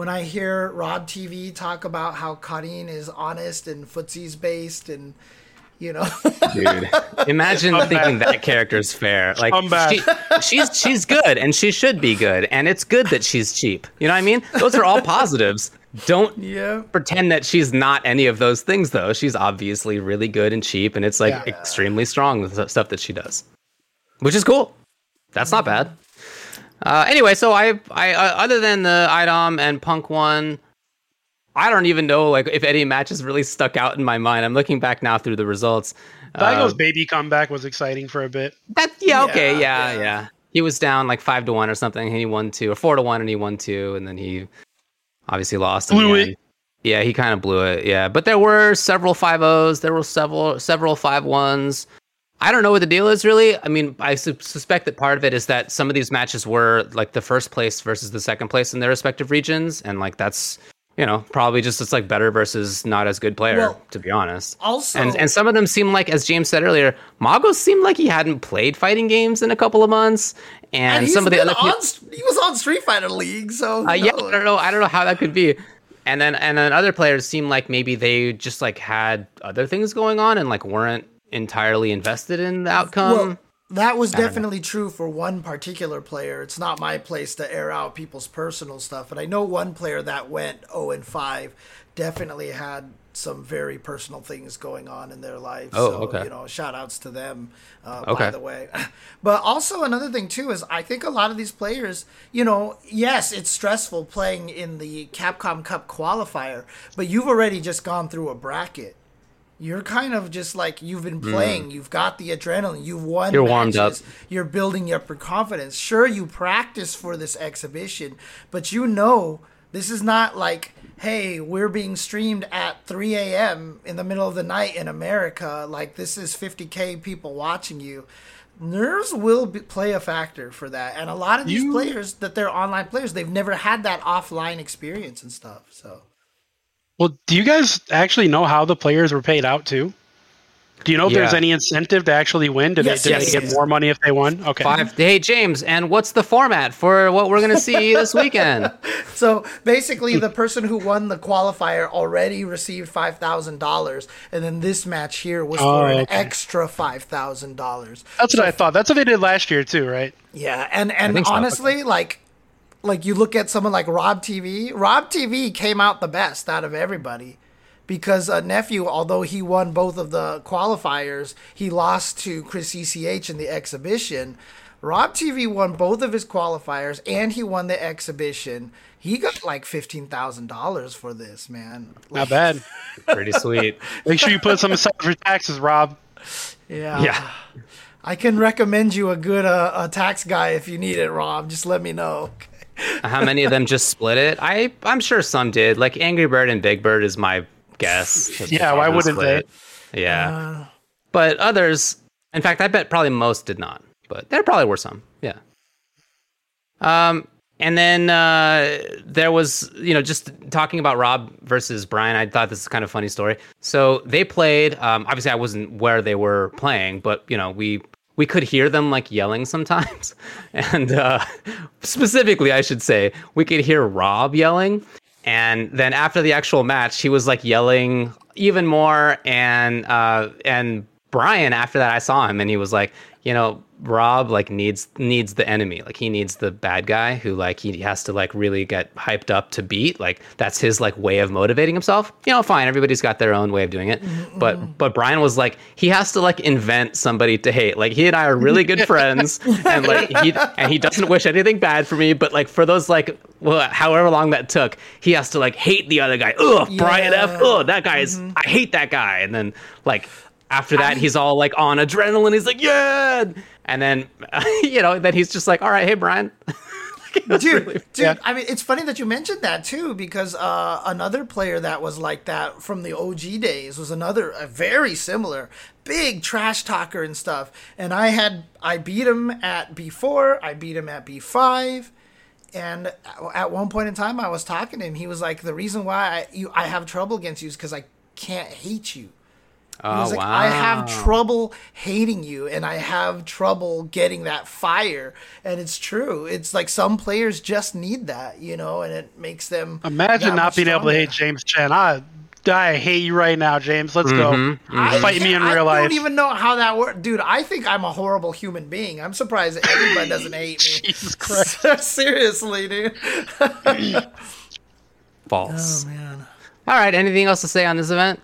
When I hear Rob TV talk about how Karin is honest and footsie's based and you know Dude, imagine I'm thinking back. that character's fair. Like I'm back. she, she's she's good and she should be good, and it's good that she's cheap. You know what I mean? Those are all positives. Don't yeah pretend that she's not any of those things though she's obviously really good and cheap and it's like Yeah. extremely strong with the stuff that she does which is cool that's not bad uh, anyway so i i uh, other than the idom and punk one i don't even know like if any matches really stuck out in my mind i'm looking back now through the results Daigo's Uh, baby comeback was exciting for a bit. that yeah okay Yeah, yeah, yeah yeah. he was down like five to one or something and he won two or four to one and he won two and then he obviously lost Blew it. Yeah, he kind of blew it. Yeah, but there were several five O's. There were several several five ones. I don't know what the deal is really. I mean, I su- suspect that part of it is that some of these matches were like the first place versus the second place in their respective regions, and like that's you know probably just it's like better versus not as good player Well, to be honest. also- and and some of them seem like, as James said earlier, Mago seemed like he hadn't played fighting games in a couple of months, and, and some of the other on, he was on Street Fighter League so uh, yeah. I don't know. I don't know how that could be. And then and then other players seem like maybe they just like had other things going on and like weren't entirely invested in the outcome. Well, that was definitely true for one particular player. It's not my place to air out people's personal stuff, but I know one player that went 0 and 5 definitely had some very personal things going on in their life. Oh, so, okay. you know, shout outs to them, uh, Okay. by the way. But also, another thing, too, is I think a lot of these players, you know, yes, it's stressful playing in the Capcom Cup qualifier, but you've already just gone through a bracket you're kind of just like you've been playing. You've got the adrenaline. You've won. Mm. You're warmed up. You're building up your confidence. Sure, you practice for this exhibition, but you know this is not like, hey, we're being streamed at 3 a.m. in the middle of the night in America. Like this is 50k people watching you. Nerves will be, play a factor for that, and a lot of these You- players that they're online players, they've never had that offline experience and stuff. So. Well, do you guys actually know how the players were paid out too? Do you know if there's any incentive to actually win? Did Yes, they, did yes, they get yes. more money if they won? Okay. Five. Hey James, and what's the format for what we're gonna see this weekend? So basically, the person who won the qualifier already received five thousand dollars, and then this match here was Oh, for an oh, extra five thousand dollars. That's what I thought. That's what they did last year too, right? Yeah, and and think so. honestly, like, like you look at someone like Rob TV. Rob TV came out the best out of everybody. Because uh, nephew, although he won both of the qualifiers, he lost to Chris ECH in the exhibition. Rob TV won both of his qualifiers and he won the exhibition. He got like fifteen thousand dollars for this, man. Not bad. Pretty sweet. Make sure you put some aside for taxes, Rob. Yeah. Yeah. I can recommend you a good uh, a tax guy if you need it, Rob. Just let me know. How many of them just split it? I I'm sure some did. Like Angry Bird and Big Bird is my guess. Yeah, why wouldn't split it. Yeah. but others, in fact, I bet probably most did not. But there probably were some. Yeah. Um, and then uh, there was, you know, just talking about Rob versus Brian. I thought this is kind of a funny story. So they played. Um, obviously, I wasn't where they were playing, but you know, we we could hear them like yelling sometimes, and uh, specifically, I should say, we could hear Rob yelling. And then after the actual match, he was like yelling even more, and uh, and Brian after that I saw him and he was like, you know, Rob like needs needs the enemy. Like he needs the bad guy who like he has to like really get hyped up to beat. Like that's his like way of motivating himself. You know, fine, everybody's got their own way of doing it. But mm-hmm. but Brian was like he has to like invent somebody to hate. Like he and I are really good friends and like he and he doesn't wish anything bad for me, but like for those like well, however long that took, he has to like hate the other guy. Ugh, Brian F. Yeah. Ugh, that guy is mm-hmm. I hate that guy. And then like after that, he's all like on adrenaline. He's like, yeah. And then, you know, then he's just like, all right, hey, Brian. dude, really- dude. Yeah. I mean, it's funny that you mentioned that too, because uh, another player that was like that from the OG days was another a very similar big trash talker and stuff. And I had I beat him at B four, I beat him at B five. And at one point in time, I was talking to him. He was like, "The reason why I, you, I have trouble against you is because I can't hate you." He Oh, was like, wow. I have trouble hating you and I have trouble getting that fire. And it's true. It's like some players just need that, you know, and it makes them. Imagine that not much being able to hate James Chen. I, I hate you right now, James. Let's Mm-hmm, go. I Fight me in I real life. I don't even know how that works. Dude, I think I'm a horrible human being. I'm surprised that everybody doesn't hate me. Jesus Christ. Seriously, dude. False. Oh, man. All right. Anything else to say on this event?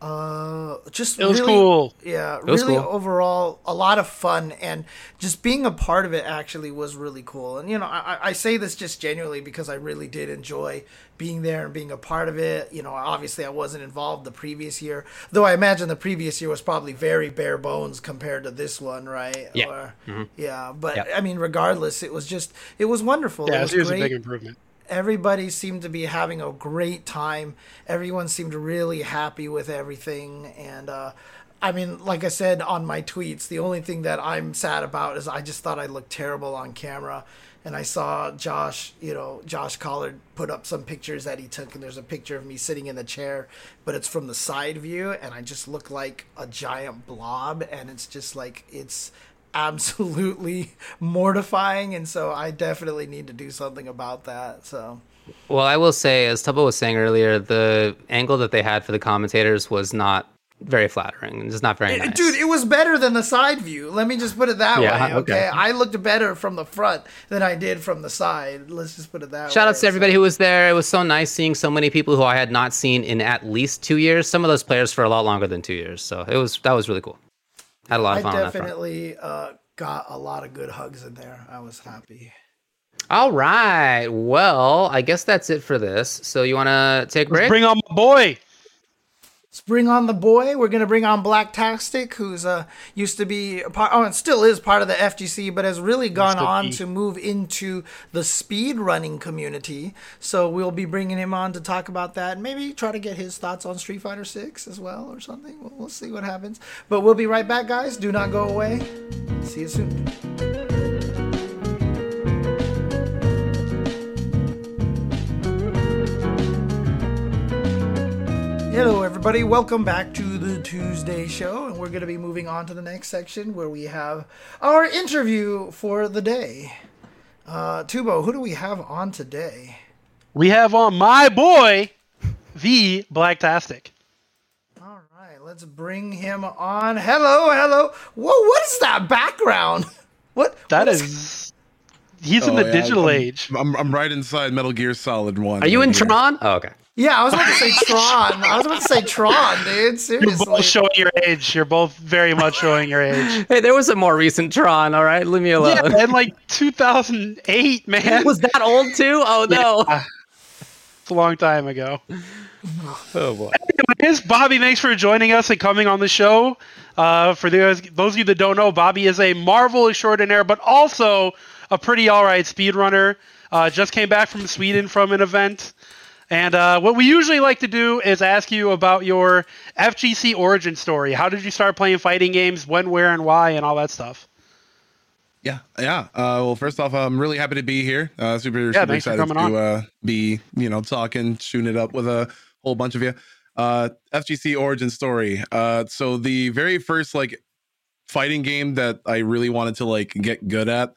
Uh, just It was really, cool. Yeah, was really cool. overall a lot of fun and just being a part of it actually was really cool. And you know, I, I- I say this just genuinely because I really did enjoy being there and being a part of it. You know, obviously I wasn't involved the previous year, though I imagine the previous year was probably very bare bones compared to this one, right? Yeah. Or, Yeah, but Yeah. I mean, regardless, it was just it was wonderful. Yeah, it was it was a big improvement. Everybody seemed to be having a great time. Everyone seemed really happy with everything. And, uh, I mean, like I said on my tweets, the only thing that I'm sad about is I just thought I looked terrible on camera. And I saw Josh, you know, Josh Collard put up some pictures that he took, and there's a picture of me sitting in the chair, but it's from the side view, and I just look like a giant blob, and it's just like, it's absolutely mortifying. And so I definitely need to do something about that. So. Well, I will say, as Tubo was saying earlier, the angle that they had for the commentators was not very flattering. It's not very nice. Dude, it was better than the side view. Let me just put it that Yeah, way. Okay? okay. I looked better from the front than I did from the side. Let's just put it that way. Shout outs to So- everybody who was there. It was so nice seeing so many people who I had not seen in at least two years. Some of those players for a lot longer than two years. So it was that was really cool. Had a lot I of fun on that front. definitely uh, got a lot of good hugs in there. I was happy. All right. Well, I guess that's it for this. So you want to take a break? Bring on my boy. Bring on the boy. We're gonna bring on Blacktastic, who's uh used to be a part, oh, and still is part of the FGC, but has really gone to on to move into the speed running community. So we'll be bringing him on to talk about that, and maybe try to get his thoughts on Street Fighter Six as well, or something. We'll, we'll see what happens. But we'll be right back, guys. Do not go away. See you soon. Hello, everybody. Welcome back to the Tuesday show. And we're going to be moving on to the next section where we have our interview for the day. Uh, Tubo, who do we have on today? We have on my boy, the Blacktastic. All right, let's bring him on. Hello, hello. Whoa, what is that background? What? That what is. He's in Oh, the yeah, digital I'm- age. I'm, I'm right inside Metal Gear Solid 1. Are you in right here. Tron? Oh, okay. Yeah, I was about to say Tron. I was about to say Tron, dude. Seriously. You're both showing your age. You're both very much showing your age. Hey, there was a more recent Tron. All right, leave me alone. Yeah, in like 2008, man. was that old too? Oh no. It's a long time ago. Oh boy. Anyways, Bobby, thanks for joining us and coming on the show. Uh, for those, those of you that don't know, Bobby is a Marvel extraordinaire, but also a pretty all right speedrunner. Uh, just came back from Sweden from an event. And uh, what we usually like to do is ask you about your FGC origin story. How did you start playing fighting games? When, where, and why, and all that stuff. Yeah, yeah. Uh, well, first off, I'm really happy to be here. Uh, super, super excited to uh, be, you know, talking, shooting it up with a whole bunch of you. Uh, FGC origin story. Uh, so the very first like fighting game that I really wanted to like get good at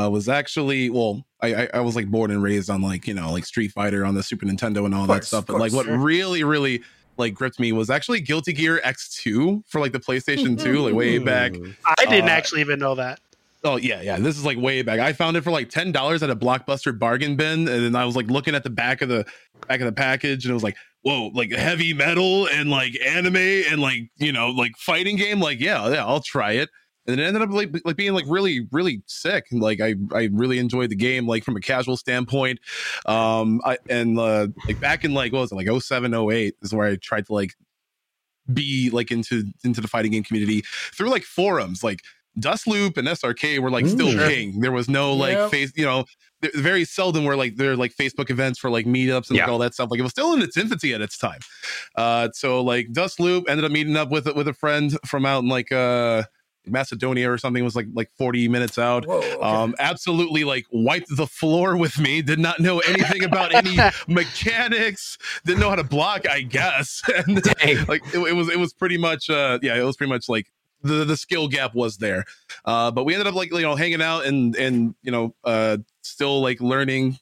uh, was actually well, I, I I was like born and raised on like you know like Street Fighter on the Super Nintendo and all course, that stuff. of But like what sure. really really like gripped me was actually Guilty Gear X2 for like the PlayStation 2, like way back. I didn't Uh, actually even know that. Oh yeah, yeah. This is like way back. I found it for like ten dollars at a blockbuster bargain bin, and then I was like looking at the back of the back of the package, and it was like, whoa, like heavy metal and like anime and like you know like fighting game. Like yeah, yeah, I'll try it. And it ended up like, like being like really really sick. And like I I really enjoyed the game like from a casual standpoint. Um, I and uh, like back in like what was it like 07, 08 is where I tried to like be like into into the fighting game community through like forums like Dustloop and SRK were like still Ooh. king. There was no like Yep. face, you know, very seldom were like there are, like Facebook events for like meetups and like, all that stuff. Like it was still in its infancy at its time. Uh, so like Dustloop ended up meeting up with with a friend from out in like uh Macedonia or something. Was like like forty minutes out. Whoa, okay. Um, absolutely like wiped the floor with me. Did not know anything about any mechanics. Didn't know how to block. I guess. And Dang. like it, it was it was pretty much uh yeah it was pretty much like the the skill gap was there uh but we ended up like you know hanging out and and you know uh still like learning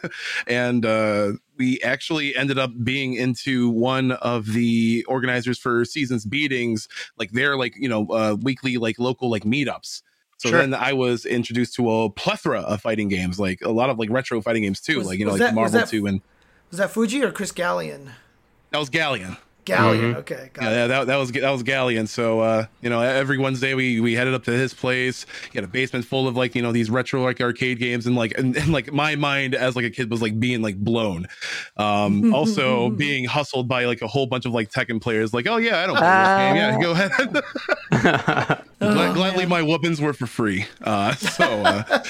and uh we actually ended up being into one of the organizers for seasons beatings like their like you know uh weekly like local like meetups so Sure. then I was introduced to a plethora of fighting games, like a lot of like retro fighting games too, Was- like you know, like that- Marvel that- 2 and was that Fuji or Chris Gallion? that was Galleon. Gallion. Okay, got Yeah, it. that, that was that was Galleon. So uh, you know, every Wednesday we we headed up to his place. He had a basement full of like you know these retro like arcade games, and like and, and like my mind as like a kid was like being like blown. Um, also being hustled by like a whole bunch of like Tekken players. Like, oh yeah, I don't play this game. Yeah, go ahead. Glad, gladly, my whoopings were for free. Uh, so, uh,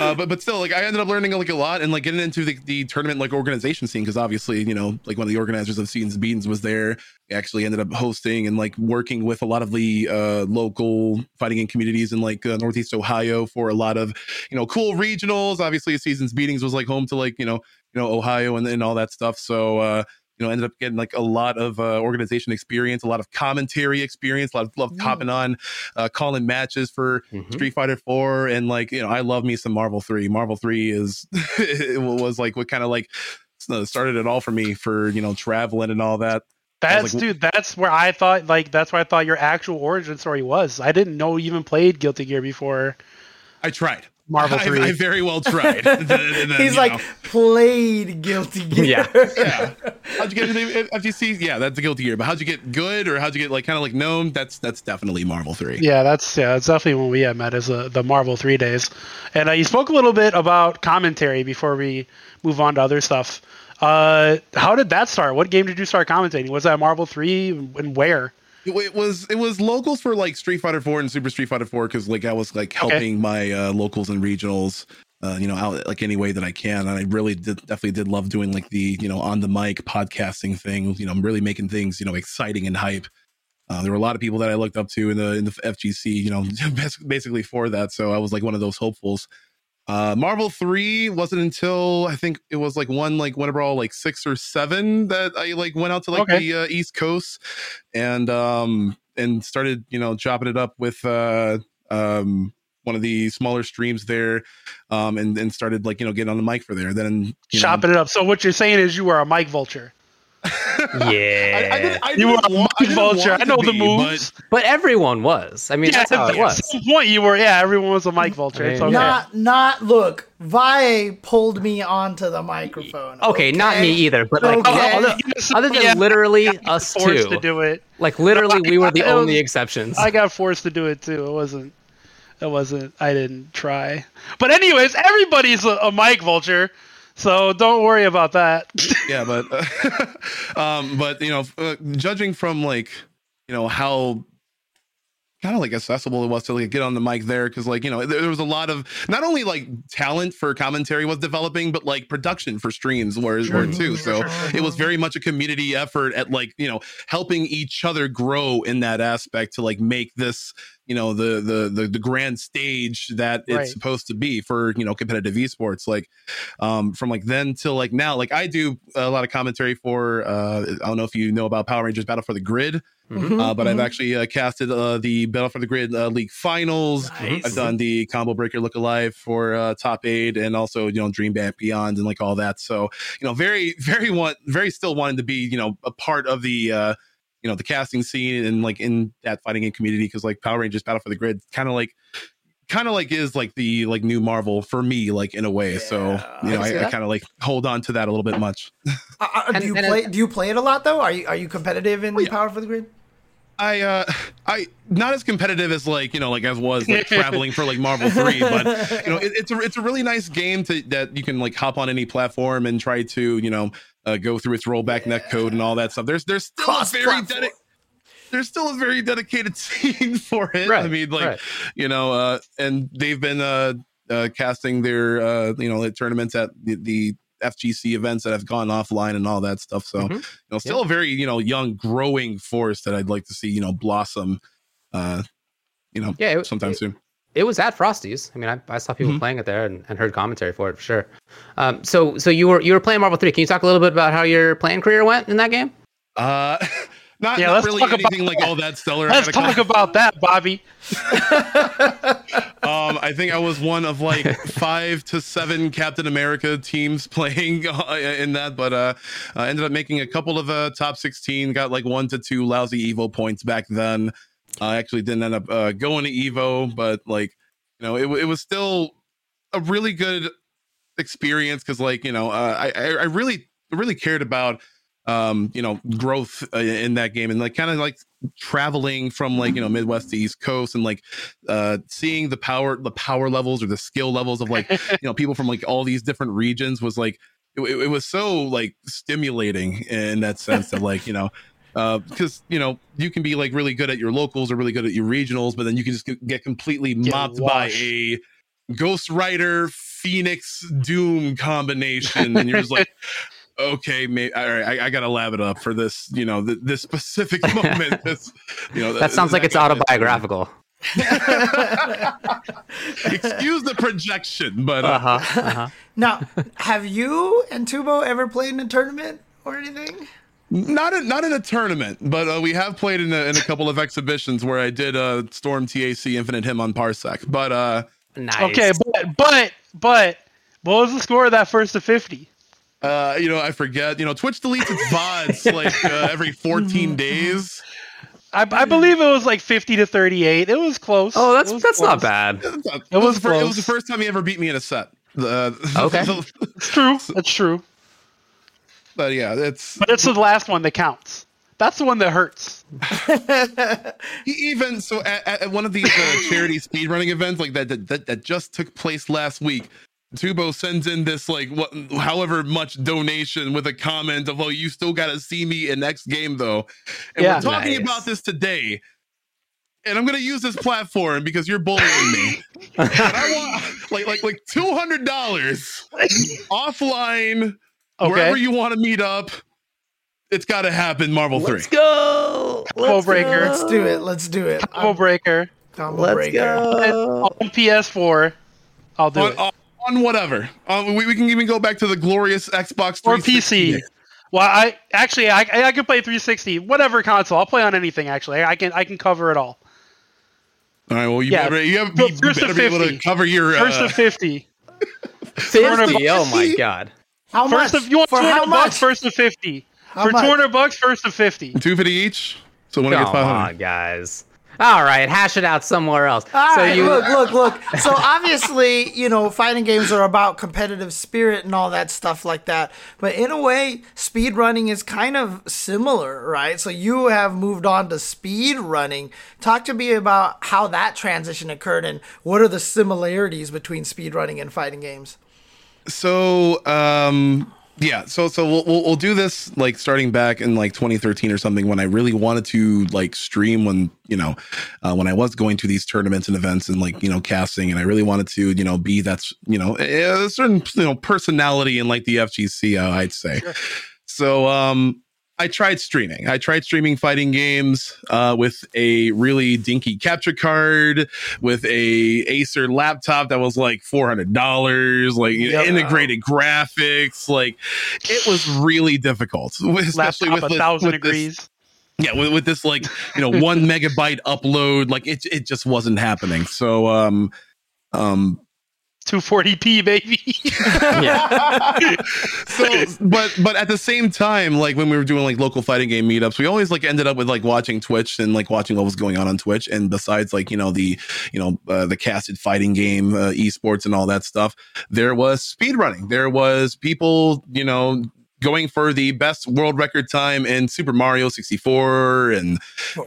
uh, but but still, like I ended up learning like a lot and like getting into the, the tournament like organization scene because obviously you know like one of the organizers of Seasons Beatings was there. He actually ended up hosting and like working with a lot of the uh, local fighting game communities in like uh, Northeast Ohio for a lot of you know cool regionals. Obviously, Seasons Beatings was like home to like you know you know Ohio and, and all that stuff. So. uh you know, ended up getting like a lot of uh, organization experience, a lot of commentary experience, a lot of love hopping on, uh, calling matches for Mhm. Street Fighter 4 and like you know I love me some Marvel 3. Marvel 3 is was like what kind of like started it all for me for you know traveling and all that. That's like, dude. That's where I thought like that's where I thought your actual origin story was. I didn't know you even played Guilty Gear before I tried. Marvel Three. I very well tried. And then- and then, He's like know, played Guilty Gear. Yeah. yeah. How'd you get into the FGC? Yeah, that's a guilty gear. But how'd you get good or how'd you get like kind of like known? That's that's definitely Marvel 3. yeah, that's yeah, that's definitely when we had met as uh, the Marvel Three days. And uh, you spoke a little bit about commentary before we move on to other stuff. Uh, how did that start? What game did you start commentating? Was that Marvel Three, and where? It, was it was locals for like Street Fighter Four and Super Street Fighter Four because like I was like Okay. helping my uh, locals and regionals, uh, you know, out like any way that I can. And I really did definitely did love doing like the you know on the mic podcasting thing. You know, I'm really making things you know exciting and hype. Uh, there were a lot of people that I looked up to in the in the FGC, you know, basically for that. So I was like one of those hopefuls. Uh, Marvel three wasn't until I think it was like one like whenever all like six or seven that I like went out to like Okay. the uh, East Coast and um and started you know chopping it up with uh um one of the smaller streams there um and and started like you know getting on the mic for there then know, Chopping it up. So what you're saying is you were a mic vulture. Yeah. I, I, did, I You were didn't a wa- I mic vulture. I to know the be, moves. but everyone was. I mean, yeah, that's how it was. some point you were. Yeah, everyone was a mic vulture. It's okay. Not, not. Look, Vi pulled me onto the microphone. Okay, not me either, but like Okay. other, other than Yeah, literally us two, to do it. like literally we were the It was- only exceptions. I got forced to do it too. It wasn't. It wasn't. I didn't try. But anyways, everybody's a, a mic vulture, so don't worry about that. yeah but um but you know uh, judging from like you know how kind of like accessible it was to like get on the mic there because like you know there, there was a lot of not only like talent for commentary was developing but like production for streams were, were too. So it was very much a community effort at like you know helping each other grow in that aspect to like make this you know the the the, the grand stage that it's Right. supposed to be for you know competitive esports like um from like then till like now like i do a lot of commentary for uh i don't know if you know about power rangers battle for the grid Mhm. uh, but I've actually uh, casted uh, the Battle for the Grid uh, League Finals. Nice. I've done the Combo Breaker Look Alive for uh, Top Eight, and also you know DreamHack Beyond and like all that. So you know, very, very want, very still wanting to be you know a part of the uh, you know the casting scene and like in that fighting game community because like Power Rangers Battle for the Grid kind of like kind of like is like the like new Marvel for me like in a way. so you know I I, I kind of like hold on to that a little bit much. Uh, uh, And- do you and- play? Do you play it a lot though? Are you are you competitive in Oh, yeah. Power for the Grid? I uh I not as competitive as like you know like as was like traveling for like Marvel three, but you know it, it's a it's a really nice game to that you can like hop on any platform and try to you know uh, go through its rollback net code and all that stuff. There's there's still a very dedicated there's still a very dedicated scene for it. I mean like right. you know uh and they've been uh, uh casting their uh you know tournaments at the, the FGC events that have gone offline and all that stuff. So Mhm. you know, still a very you know young, growing force that I'd like to see you know blossom. Uh, you know, Yeah, it, sometime it, soon. it was at Frosty's. I mean, I, I saw people Mhm. playing it there and, and heard commentary for it for sure. Um, so so you were you were playing Marvel Three. Can you talk a little bit about how your playing career went in that game? Uh, not, Yeah, not let's really talk about anything like all that stellar. Let's talk about that, Bobby. Um, I think I was one of like five to seven Captain America teams playing uh, in that, but uh, I ended up making a couple of uh, top 16, got like one to two lousy Evo points back then. I actually didn't end up uh, going to Evo, but like, you know, it, it was still a really good experience because like, you know, uh, I I really, really cared about um you know growth uh, in that game and like kind of like traveling from like you know midwest to east coast and like uh seeing the power the power levels or the skill levels of like you know people from like all these different regions was like it, it was so like stimulating in that sense of like you know uh because you know you can be like really good at your locals or really good at your regionals but then you can just get- completely Get mopped by a ghost rider phoenix doom combination and you're just like okay maybe all right I, I gotta lab it up for this you know th- this specific moment this you know That sounds like it's autobiographical. excuse the projection but uh, Uh huh. Uh-huh. Now, have you and Tubo ever played in a tournament or anything? not in, not in a tournament but uh, we have played in a, in a couple of exhibitions where i did uh storm tac infinite him on parsec but uh Nice. Okay, but but but what was the score of that first to fifty? Uh you know i forget you know twitch deletes its vods like uh, every 14 days I, I believe it was like fifty to thirty-eight. It was close. Oh, that's It was that's not bad. it was was, the it was the first time he ever beat me in a set uh, Okay. It's true. That's true. but yeah it's But it's the last one that counts. That's the one that hurts. He even so at, at one of these uh, charity speedrunning events like that, that that that just took place last week. Tubo sends in this like what however much donation with a comment of oh you still gotta see me in next game though. And Yeah. we're talking Nice. about this today. And I'm gonna use this platform because you're bullying me. and I want like like like two hundred dollars offline wherever you want to meet up. It's got to happen. Marvel Let's three. go. Combo Let's breaker. go. Let's do it. Let's do it. Combo breaker combo Let's breaker. go. on PS4. I'll do on, it. on, on whatever. Um, we, we can even go back to the glorious Xbox Or 360 PC. Well, I actually I, I can play 360, whatever console. I'll play on anything. Actually, I can I can cover it all. All right. Well, you Yeah, better you, have, you first to better be able to 50. cover your. First uh, to 50. 50. Oh my god. How First much? of you want For 200 how bucks. First of 50. How For much? 200 bucks. First of 50. 250 each. So when I Come get 500. on, guys. All right, hash it out somewhere else. All so right, you look, look, look. So obviously, you know, fighting games are about competitive spirit and all that stuff like that. But in a way, speed running is kind of similar, right? So you have moved on to speed running. Talk to me about how that transition occurred and what are the similarities between speed running and fighting games. So um yeah, so so we'll, we'll we'll do this like starting back in like 2013 or something when I really wanted to like stream when you know uh, when I was going to these tournaments and events and like you know casting and I really wanted to you know be that's you know a a certain you know personality in like the FGC uh, I'd say. So um I tried streaming. I tried streaming fighting games uh, with a really dinky capture card, with a Acer laptop that was like four hundred dollars, like integrated graphics. Like it was really difficult, especially Laptop with a thousand with this- degrees. yeah, with, with this like you know one megabyte upload, like it it just wasn't happening. So um um 240p, baby. yeah. so but but at the same time like when we were doing like local fighting game meetups we always like ended up with like watching twitch and like watching what was going on on twitch and besides like you know the you know uh, the casted fighting game uh, esports and all that stuff there was speed running there was people you know going for the best world record time in super mario 64 and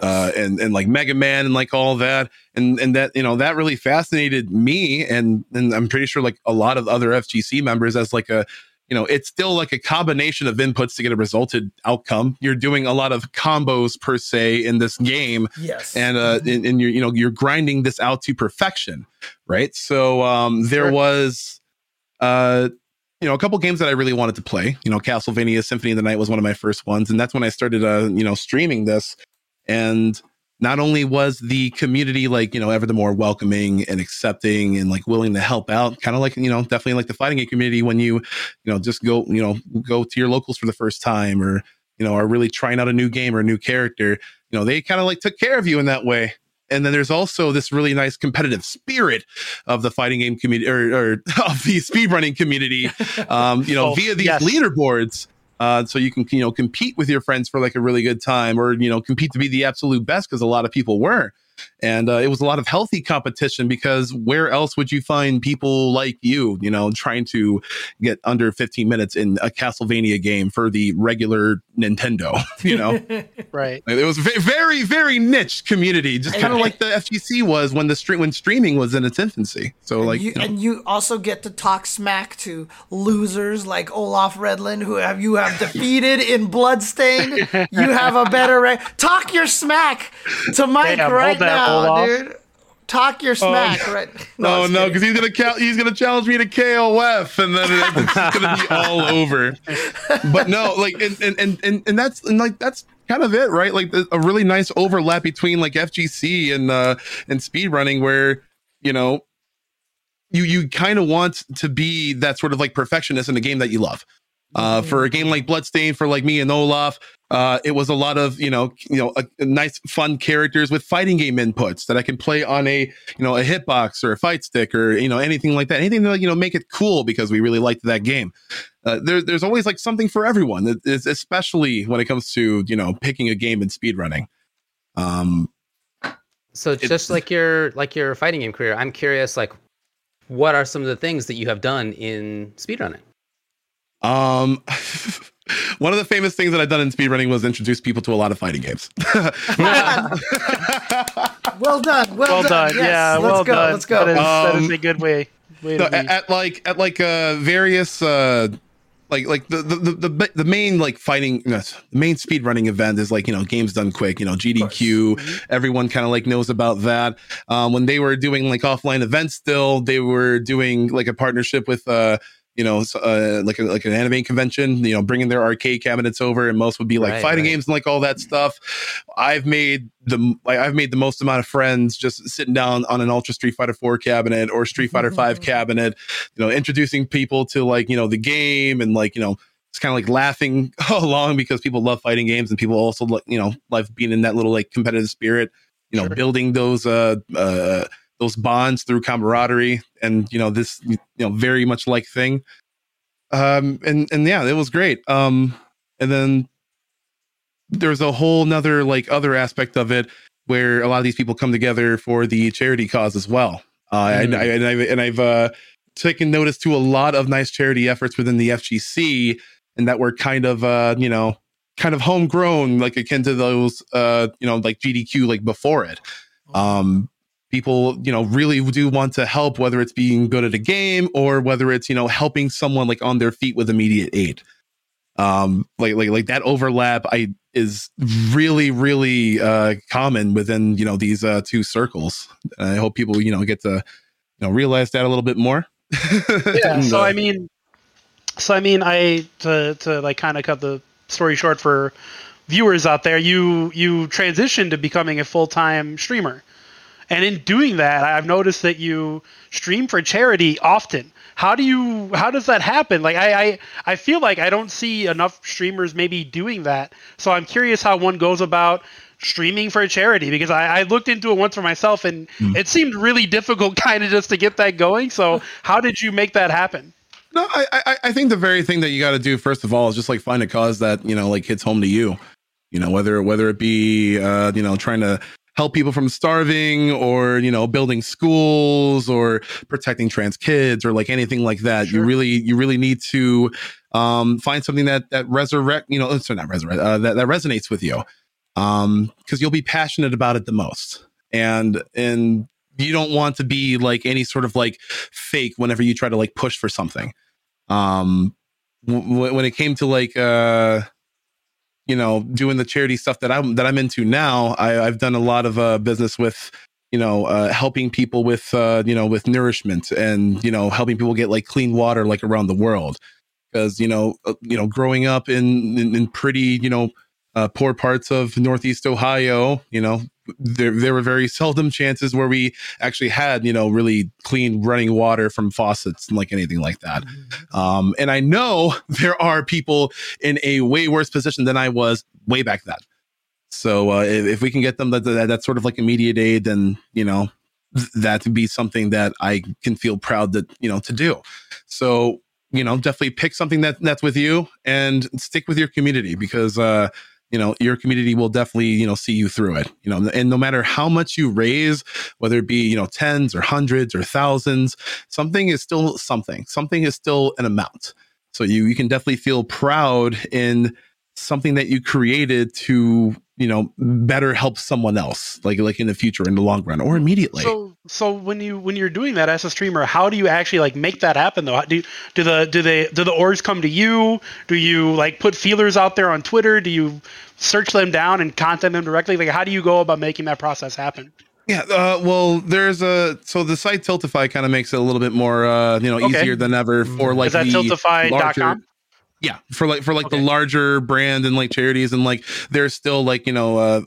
uh, and and like Mega Man and like all that, and and that you know that really fascinated me, and and I'm pretty sure like a lot of other FGC members as like a you know it's still like a combination of inputs to get a resulted outcome. You're doing a lot of combos per se in this game, Yes. and uh and, and you're you know you're grinding this out to perfection, right? So um there Sure. was uh you know a couple games that I really wanted to play. You know, Castlevania Symphony of the Night was one of my first ones, and that's when I started uh you know streaming this and not only was the community like you know ever the more welcoming and accepting and like willing to help out kind of like you know definitely like the fighting game community when you you know just go you know go to your locals for the first time or you know are really trying out a new game or a new character you know they kind of like took care of you in that way and then there's also this really nice competitive spirit of the fighting game community or, or of the speedrunning community um you know Oh, via these yes. leaderboards uh, so you can you know compete with your friends for like a really good time or you know compete to be the absolute best because a lot of people were and uh, it was a lot of healthy competition because where else would you find people like you you know trying to get under 15 minutes in a castlevania game for the regular nintendo you know right. it was ve- very very niche community just kind of like the fgc was when the stream when streaming was in its infancy so like you, you know, and you also get to talk smack to losers like Olaf Redland, who have you have defeated in bloodstain You have a better rank. Talk your smack to Mike Damn, right hold that, now, Olaf. dude. Talk your smack right. No, I'm no, because he's gonna cal- he's gonna challenge me to KOF, and then it's gonna be all over. But no, like, and and and and, and that's and like that's kind of it, right? Like a really nice overlap between like FGC and uh and speedrunning, where you know you you kind of want to be that sort of like perfectionist in a game that you love. Uh, for a game like Bloodstain, for like me and Olaf, uh, it was a lot of you know you know a, a nice fun characters with fighting game inputs that I can play on a you know a hitbox or a fight stick or you know anything like that. Anything to you know make it cool because we really liked that game. Uh, there, there's always like something for everyone, especially when it comes to you know picking a game and speedrunning. Um, So just like your like your fighting game career, I'm curious like what are some of the things that you have done in speedrunning? Um, one of the famous things that I've done in speedrunning was introduce people to a lot of fighting games. Well done. Well, Well done. Yes, Yeah, let's well go. done. Let's go. That is, that is Um, a good way. Way No, to at, be- at like at like uh various uh like like the the the, the, the main like fighting no, the main speed running event is like you know games done quick you know gdq everyone kind of like knows about that um when they were doing like offline events still they were doing like a partnership with uh you know uh, like a, like an anime convention you know bringing their arcade cabinets over and most would be like Right, fighting right. games and like all that stuff i've made the i've made the most amount of friends just sitting down on an ultra street fighter 4 cabinet or street fighter 5 cabinet you know introducing people to like you know the game and like you know it's kind of like laughing along because people love fighting games and people also like you know love being in that little like competitive spirit you know Sure. building those uh uh those bonds through camaraderie and you know this you know very much like thing. Um and and yeah it was great. Um and then there's a whole nother like other aspect of it where a lot of these people come together for the charity cause as well. Uh and, Mm. I, and i've and i've uh taken notice to a lot of nice charity efforts within the fgc and that were kind of uh you know kind of homegrown like akin to those uh you know like gdq like before it. Um people you know really do want to help whether it's being good at a game or whether it's you know helping someone like on their feet with immediate aid. Um like like like that overlap i is really really uh common within you know these uh two circles. I hope people you know get to you know realize that a little bit more. Yeah so uh, i mean so i mean i to to like kind of cut the story short for viewers out there you you transitioned to becoming a full-time streamer and in doing that i've noticed that you stream for charity often. How do you how does that happen? Like i i, I feel like i don't see enough streamers maybe doing that. So i'm curious how one goes about streaming for a charity because I, I looked into it once for myself and it seemed really difficult kind of just to get that going. So how did you make that happen? No, I, I I think the very thing that you got to do first of all is just like find a cause that you know like hits home to you. You know whether whether it be uh, you know trying to help people from starving or you know building schools or protecting trans kids or like anything like that. You really you really need to um, find something that that resurrect you know sorry not resurrect uh, that that resonates with you um because you'll be passionate about it the most. And and you don't want to be like any sort of like fake whenever you try to like push for something. Um w- when it came to like uh you know doing the charity stuff that i'm that i'm into now I, i've done a lot of uh business with you know uh helping people with uh you know with nourishment and you know helping people get like clean water like around the world. Because you know uh, you know growing up in in, in pretty you know uh, poor parts of northeast ohio you know there there were very seldom chances where we actually had you know really clean running water from faucets and like anything like that um, and I know there are people in a way worse position than I was way back then. So uh, if, if we can get them that, that that sort of like immediate aid, then you know th- that would be something that I can feel proud that you know to do. So you know definitely pick something that that's with you and stick with your community because uh, you know your community will definitely you know see you through it. You know, and no matter how much you raise, whether it be you know tens or hundreds or thousands, something is still something. Something is still an amount. So you you can definitely feel proud in something that you created to you know better help someone else, like like in the future, in the long run, or immediately. So, so when you when you're doing that as a streamer, how do you actually like make that happen though? Do do the do they do the orgs come to you? Do you like put feelers out there on Twitter? Do you search them down and contact them directly? Like, how do you go about making that process happen? Yeah, uh, well, there's a so the site Tiltify kind of makes it a little bit more uh, you know Okay. easier than ever for like Is that the tiltify.com? Yeah, for like for like Okay. the larger brand and like charities and like there's still like you know uh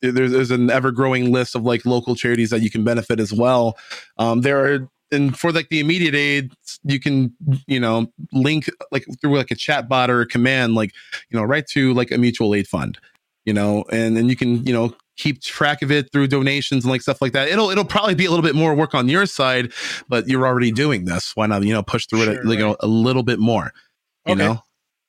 there's there's an ever growing list of like local charities that you can benefit as well. Um, there are and for like the immediate aid, you can you know link like through like a chat bot or a command like you know right to like a mutual aid fund, you know, and then you can you know keep track of it through donations and like stuff like that. It'll it'll probably be a little bit more work on your side, but you're already doing this. Why not you know push through Sure, it like, you know, a little bit more, you Okay. know.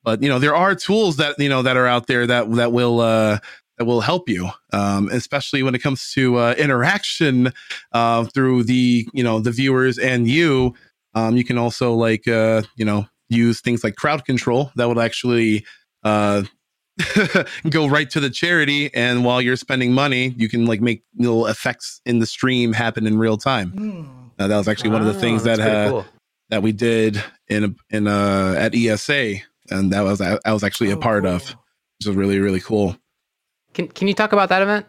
But you know there are tools that you know that are out there that that will uh, that will help you, um, especially when it comes to uh, interaction uh, through the you know the viewers and you. Um, you can also like uh, you know use things like crowd control that would actually uh, go right to the charity, and while you're spending money, you can like make little effects in the stream happen in real time. Uh, that was actually one of the things that uh, cool. that we did in in uh at ESA, and that was I, I was actually a Oh, part cool. of, which was really really cool. Can Can you talk about that event?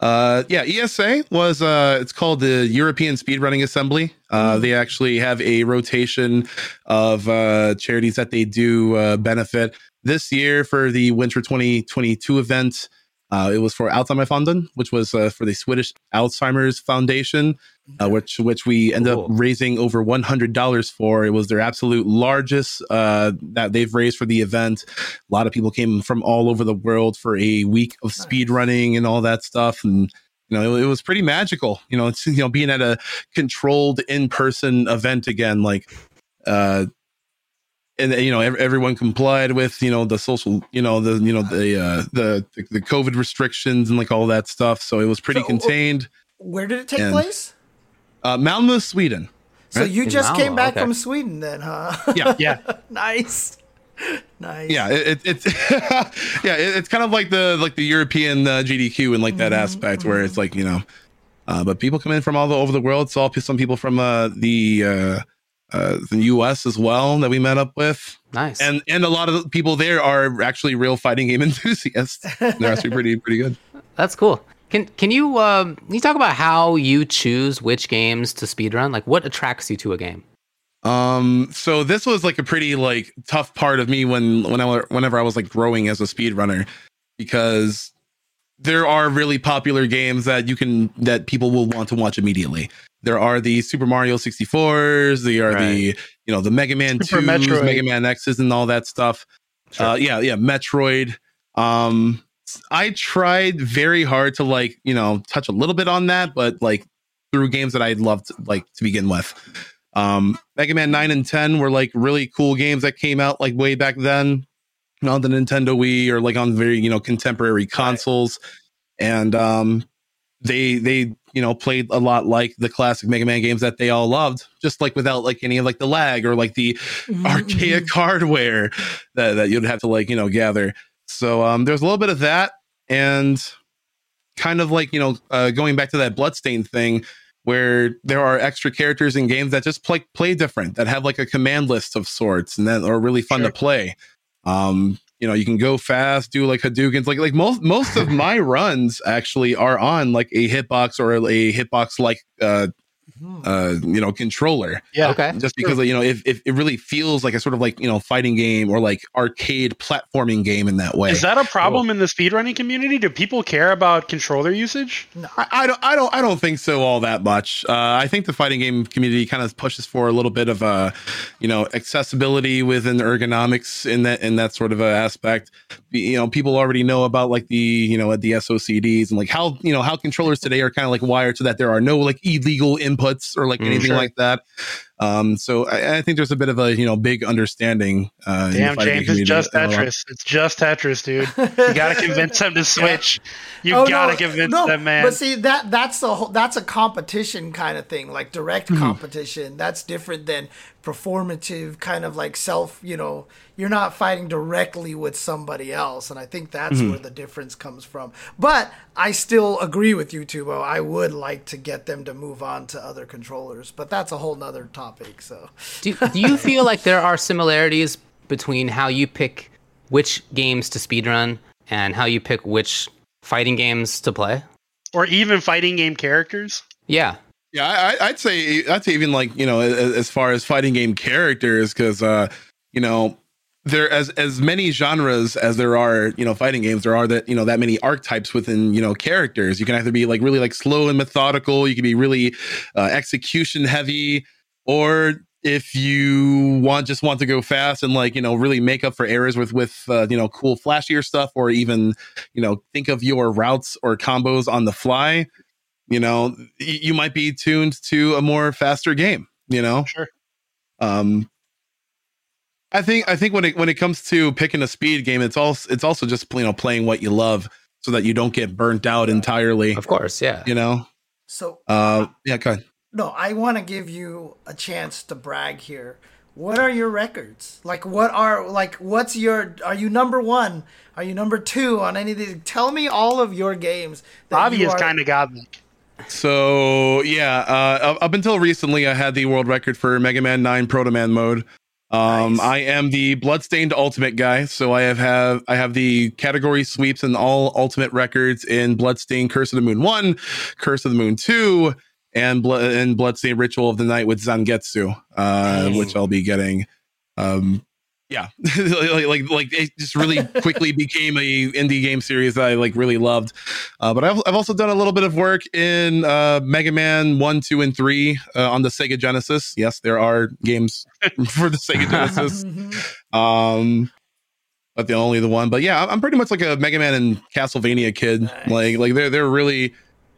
Uh, yeah, ESA was uh, it's called the European Speedrunning Assembly. Uh, they actually have a rotation of uh, charities that they do uh, benefit. This year for the Winter 2022 event, uh, it was for Alzheimer's Alzheimerfonden, which was uh, for the Swedish Alzheimer's Foundation, uh, which which we ended Cool. up raising over one hundred dollars for. It was their absolute largest uh, that they've raised for the event. A lot of people came from all over the world for a week of Nice. speed running and all that stuff, and you know it, it was pretty magical. You know, it's you know being at a controlled in person event again, like. Uh, and you know everyone complied with you know the social you know the you know the uh the the covid restrictions and like all that stuff so it was pretty So, uh, contained Where did it take And- place? uh malmo sweden So Right? you In just came back okay. from Sweden then, huh? yeah Yeah. nice. Nice. yeah it, it, it's yeah it, it's kind of like the like the european uh, gdq and like that Mhm, aspect where it's like you know uh but people come in from all over the world saw some people from uh the uh uh the us as well that we met up with Nice. and and a lot of the people there are actually real fighting game enthusiasts they're actually pretty pretty good That's cool. Can Can you um, can you talk about how you choose which games to speedrun? Like, what attracts you to a game? Um, so this was like a pretty like tough part of me when when I whenever I was like growing as a speedrunner because there are really popular games that you can that people will want to watch immediately. There are the Super Mario 64s, there are the you know the Mega Man Super 2s, Metroid. Mega Man X's and all that stuff. Sure. Uh yeah, yeah, Metroid. Um I tried very hard to like, you know, touch a little bit on that, but like through games that I'd loved like to begin with. Um, Mega Man 9 and 10 were like really cool games that came out like way back then on the Nintendo Wii or like on very, you know, contemporary consoles. And um they they, you know, played a lot like the classic Mega Man games that they all loved, just like without like any of like the lag or like the Mhm, archaic hardware that, that you'd have to like, you know, gather. So um there's a little bit of that and kind of like, you know, uh, going back to that bloodstain thing where there are extra characters in games that just play play different, that have like a command list of sorts and that are really fun Sure. to play. Um, you know, you can go fast, do like Hadoukens, like like most most of my runs actually are on like a hitbox or a hitbox like uh. Uh you know controller Yeah. Okay. just because you know if, if it really feels like a sort of like you know fighting game or like arcade platforming game in that way Is that a problem in the speedrunning community? Do people care about controller usage? I, I don't i don't i don't think so all that much uh, i think the fighting game community kind of pushes for a little bit of uh you know accessibility within ergonomics in that in that sort of a aspect you know people already know about like the you know the SOCDs and like how you know how controllers today are kind of like wired so that there are no like illegal inputs or like Mm, anything sure. like that um so I, I think there's a bit of a you know big understanding uh Damn, James, game it's just. Tetris. It's just Tetris, dude. You gotta convince them to switch. You Oh, gotta no, convince no, them, man. But see that that's a whole, that's a competition kind of thing, like direct Mm-hmm. competition. That's different than performative kind of like self. You know, you're not fighting directly with somebody else, and I think that's Mm-hmm. where the difference comes from. But I still agree with you, Tubo. I would like to get them to move on to other controllers, but that's a whole nother topic. So Do, do you feel like there are similarities between how you pick which games to speedrun and how you pick which fighting games to play? or even fighting game characters. Yeah. Yeah, I, I'd say I'd say even like you know as, as far as fighting game characters because uh, you know there as as many genres as there are you know fighting games there are that you know that many archetypes within you know characters you can either be like really like slow and methodical you can be really uh, execution heavy or if you want just want to go fast and like you know really make up for errors with with uh, you know cool flashier stuff or even you know think of your routes or combos on the fly you know you might be tuned to a more faster game you know Sure. um i think i think when it when it comes to picking a speed game it's also it's also just you know playing what you love so that you don't get burnt out entirely Of course. Yeah. you know so uh yeah go ahead No, I want to give you a chance to brag here. What are your records? Like, what are like? What's your? Are you number one? Are you number two on any of these? Tell me all of your games. Bobby you has are- kind of got me. So yeah, uh, up until recently, I had the world record for Mega Man Nine Proto Man mode. Um, Nice. I am the Bloodstained Ultimate guy, so I have, have I have the category sweeps and all Ultimate records in Bloodstained Curse of the Moon One, Curse of the Moon Two, and Blood and Bloodstained Ritual of the Night with Zangetsu, uh, which I'll be getting. Um, yeah, like, like like it just really quickly became a indie game series that I like really loved. Uh, but I've, I've also done a little bit of work in uh, Mega Man 1, 2, and 3 uh, on the Sega Genesis. Yes, there are games for the Sega Genesis. um, but the only the one. But yeah, I'm pretty much like a Mega Man and Castlevania kid. Nice. Like like they're they're really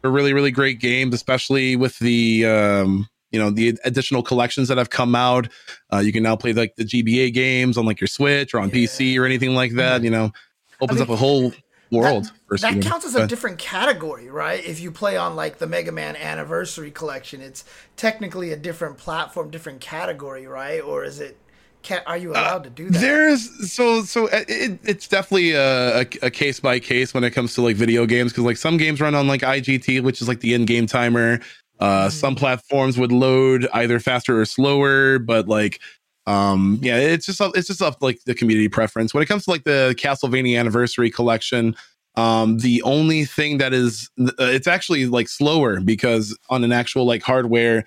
they're really really great games, especially with the um, you know the additional collections that have come out. Uh, you can now play like the GBA games on like your Switch or on PC or anything like that. You know, opens mean, up a whole world. for That counts as a But- different category, right? If you play on like the Mega Man Anniversary Collection, it's technically a different platform, different category, right? Or is it? Can, are you allowed to do that? There's so so uh, it, it's definitely a, a, a case by case when it comes to like video games because like some games run on like IGT, which is like the in-game timer. Uh, Some platforms would load either faster or slower, but like um yeah, it's just it's just up like the community preference. When it comes to like the Castlevania Anniversary Collection, um the only thing that is uh, it's actually like slower because on an actual like hardware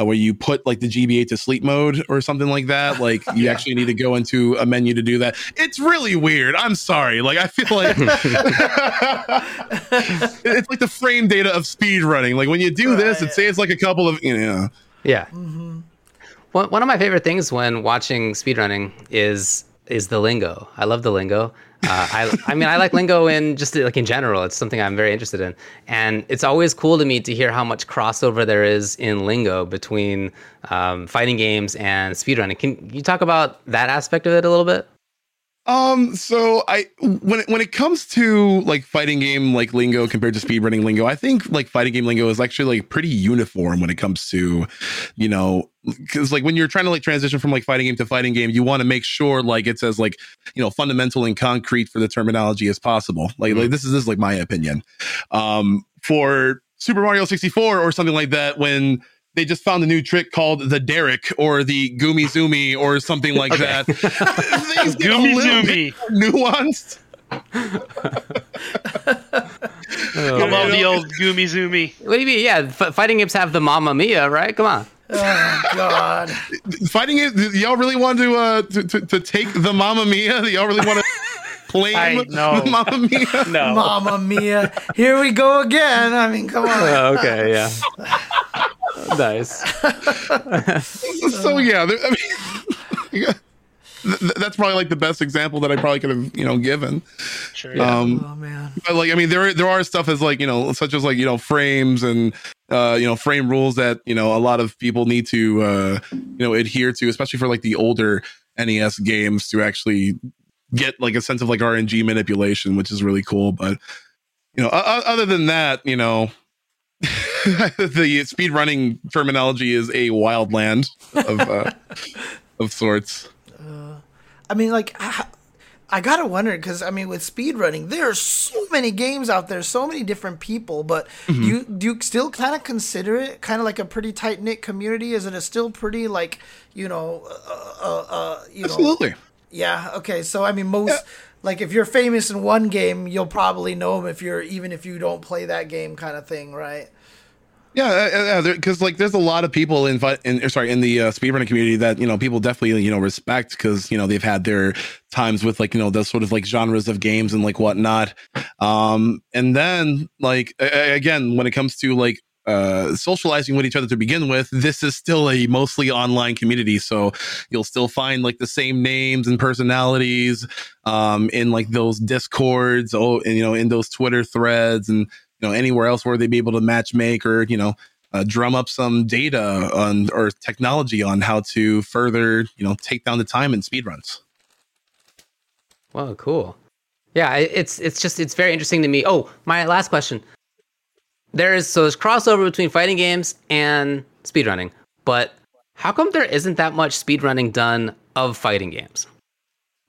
uh, where you put like the GBA to sleep mode or something like that. Like you actually need to go into a menu to do that. It's really weird. I'm sorry. Like I feel like it's like the frame data of speed running. Like when you do this, it Right. saves like a couple of you know. Yeah. Mm-hmm. One, one of my favorite things when watching speedrunning is is the lingo. I love the lingo. Uh, I I mean I like lingo in just like in general. It's something I'm very interested in, and it's always cool to me to hear how much crossover there is in lingo between um, fighting games and speedrunning. Can you talk about that aspect of it a little bit? Um, so I when it, when it comes to like fighting game like lingo compared to speedrunning lingo, I think like fighting game lingo is actually like pretty uniform when it comes to, you know, because like when you're trying to like transition from like fighting game to fighting game, you want to make sure like it's as like you know fundamental and concrete for the terminology as possible. Like like this is this is like my opinion. Um, for Super Mario 64 or something like that, when they just found a new trick called the Derrick or the Goomy Zoomy or something like that. Things get a Goomy little Zoomy. bit nuanced. I love the old Goomy Zoomy. What do you mean? Yeah, f- fighting games have the Mamma Mia, right? Come on. oh God! Fighting it, y'all really want to, uh, to, to to take the Mamma Mia? Y'all really want to claim I know. the Mamma Mia? No. Mamma mia! Here we go again. I mean, come on. Oh, okay, yeah. Nice. so yeah, there- I mean, yeah, th- th- that's probably like the best example that I probably could have you know given. Sure. Um, Oh man. but like I mean, there there are stuff as like you know, such as like you know frames and uh, you know frame rules that you know a lot of people need to uh, you know adhere to, especially for like the older NES games to actually get like a sense of like RNG manipulation, which is really cool. But you know, o- o- other than that, you know. the speed running terminology is a wild land of uh, of sorts. I mean, like, I, I gotta wonder because I mean, with speedrunning, there are so many games out there, so many different people. But Mm-hmm. do you do you still kind of consider it kind of like a pretty tight knit community? Is it a still pretty like you know, uh, uh, uh, you know? Absolutely. Yeah. Okay. So I mean, most like if you're famous in one game, you'll probably know them if you're even if you don't play that game, kind of thing, right? Yeah, because like there's a lot of people in, in sorry in the uh, speedrunning community that you know people definitely you know respect because you know they've had their times with like you know those sort of like genres of games and like whatnot. Um, and then like a- again when it comes to like uh socializing with each other to begin with this is still a mostly online community so you'll still find like the same names and personalities um in like those discords oh and you know in those twitter threads and you know anywhere else where they'd be able to match make or you know uh, drum up some data on or technology on how to further you know take down the time in speedruns Whoa, cool. Yeah, it's it's just it's very interesting to me. Oh, my last question. There is so there's crossover between fighting games and speedrunning, but how come there isn't that much speedrunning done of fighting games?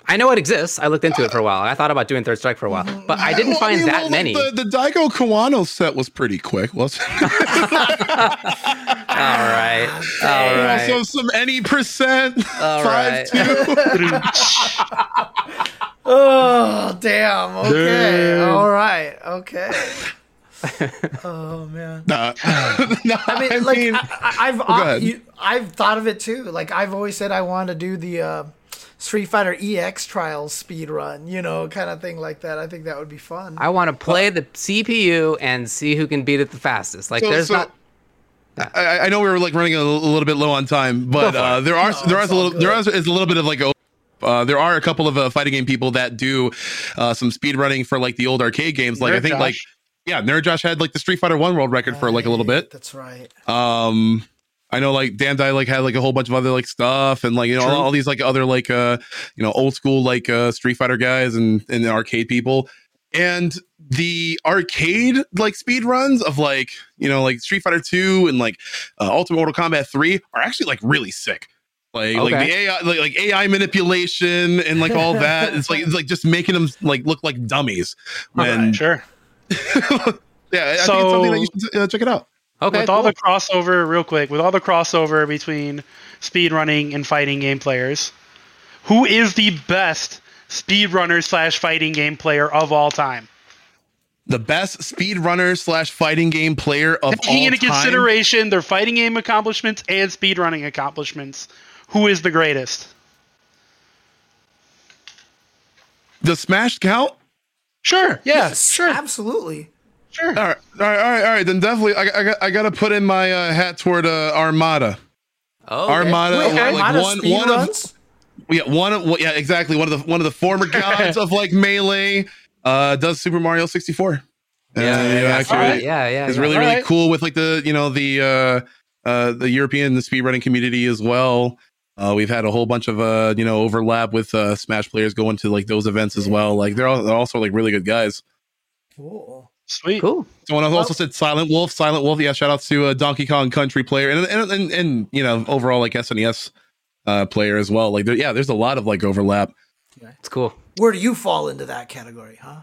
I know it exists. I looked into it for a while. I thought about doing Third Strike for a while, but I didn't Well, find mean, that well, many. The, the Daigo Kawano set was pretty quick, wasn't it? All right. All right. Also, some any percent. All right. five two. Oh damn. Okay. All right. Okay. oh man. Nah. no, I mean, like mean, I, I, I've go you, I've thought of it too. Like I've always said, I want to do the uh, Street Fighter EX trials speed run. You know, kind of thing like that. I think that would be fun. I want to play the CPU and see who can beat it the fastest. Like, So- there's so- not. I, I know we were like running a, little- a little bit low on time, but uh, there are No, there are a all little there good. is a little bit of like a uh, there are a couple of uh, fighting game people that do uh, some speed running for like the old arcade games. Like I Nerd think like yeah, Nerd Josh had like the Street Fighter One world record for like a little bit. That's right. Um, I know like Dandai like had like a whole bunch of other like stuff and like you know all, all these like other like uh you know old school like uh Street Fighter guys and and arcade people and the arcade like speed runs of like you know like Street Fighter Two and like uh, Ultimate Mortal Kombat Three are actually like really sick. Like like the AI like, like AI manipulation and like all that. It's like it's like just making them like look like dummies. When Sure. yeah, I think it's something that you should uh, check it out. Okay. with all the crossover, real quick, with all the crossover between speedrunning and fighting game players, who is the best speedrunner slash fighting game player of all time? the best speedrunner slash fighting game player of Taking all time. Taking into consideration their fighting game accomplishments and speedrunning accomplishments, who is the greatest? The Smash count? Sure. Yeah. Yes, Sure. Absolutely. Sure. All right, all right, all right, all right. Then definitely, I, I got, I got to put in my uh, hat toward uh, Armada. Oh, okay. Armada, Wait, like Armada one, speed one of, yeah, one of, yeah, exactly. One of the, one of the former gods of like melee, uh, does Super Mario sixty four. Yeah, yeah, yeah, actually, Alright, yeah, yeah. is yeah. really, All really right. cool with like the, you know, the, uh, uh, the European the speedrunning community as well. Uh, we've had a whole bunch of uh, you know, overlap with uh, Smash players going to like those events as well. Like they're, all, they're also like really good guys. Cool. Sweet. Cool. Someone else also said Silent Wolf. Silent Wolf. Yeah, shout out to uh, Donkey Kong Country player and and, and and you know overall like SNES uh, player as well. Like there, yeah, there's a lot of like overlap. It's cool. Where do you fall into that category, huh?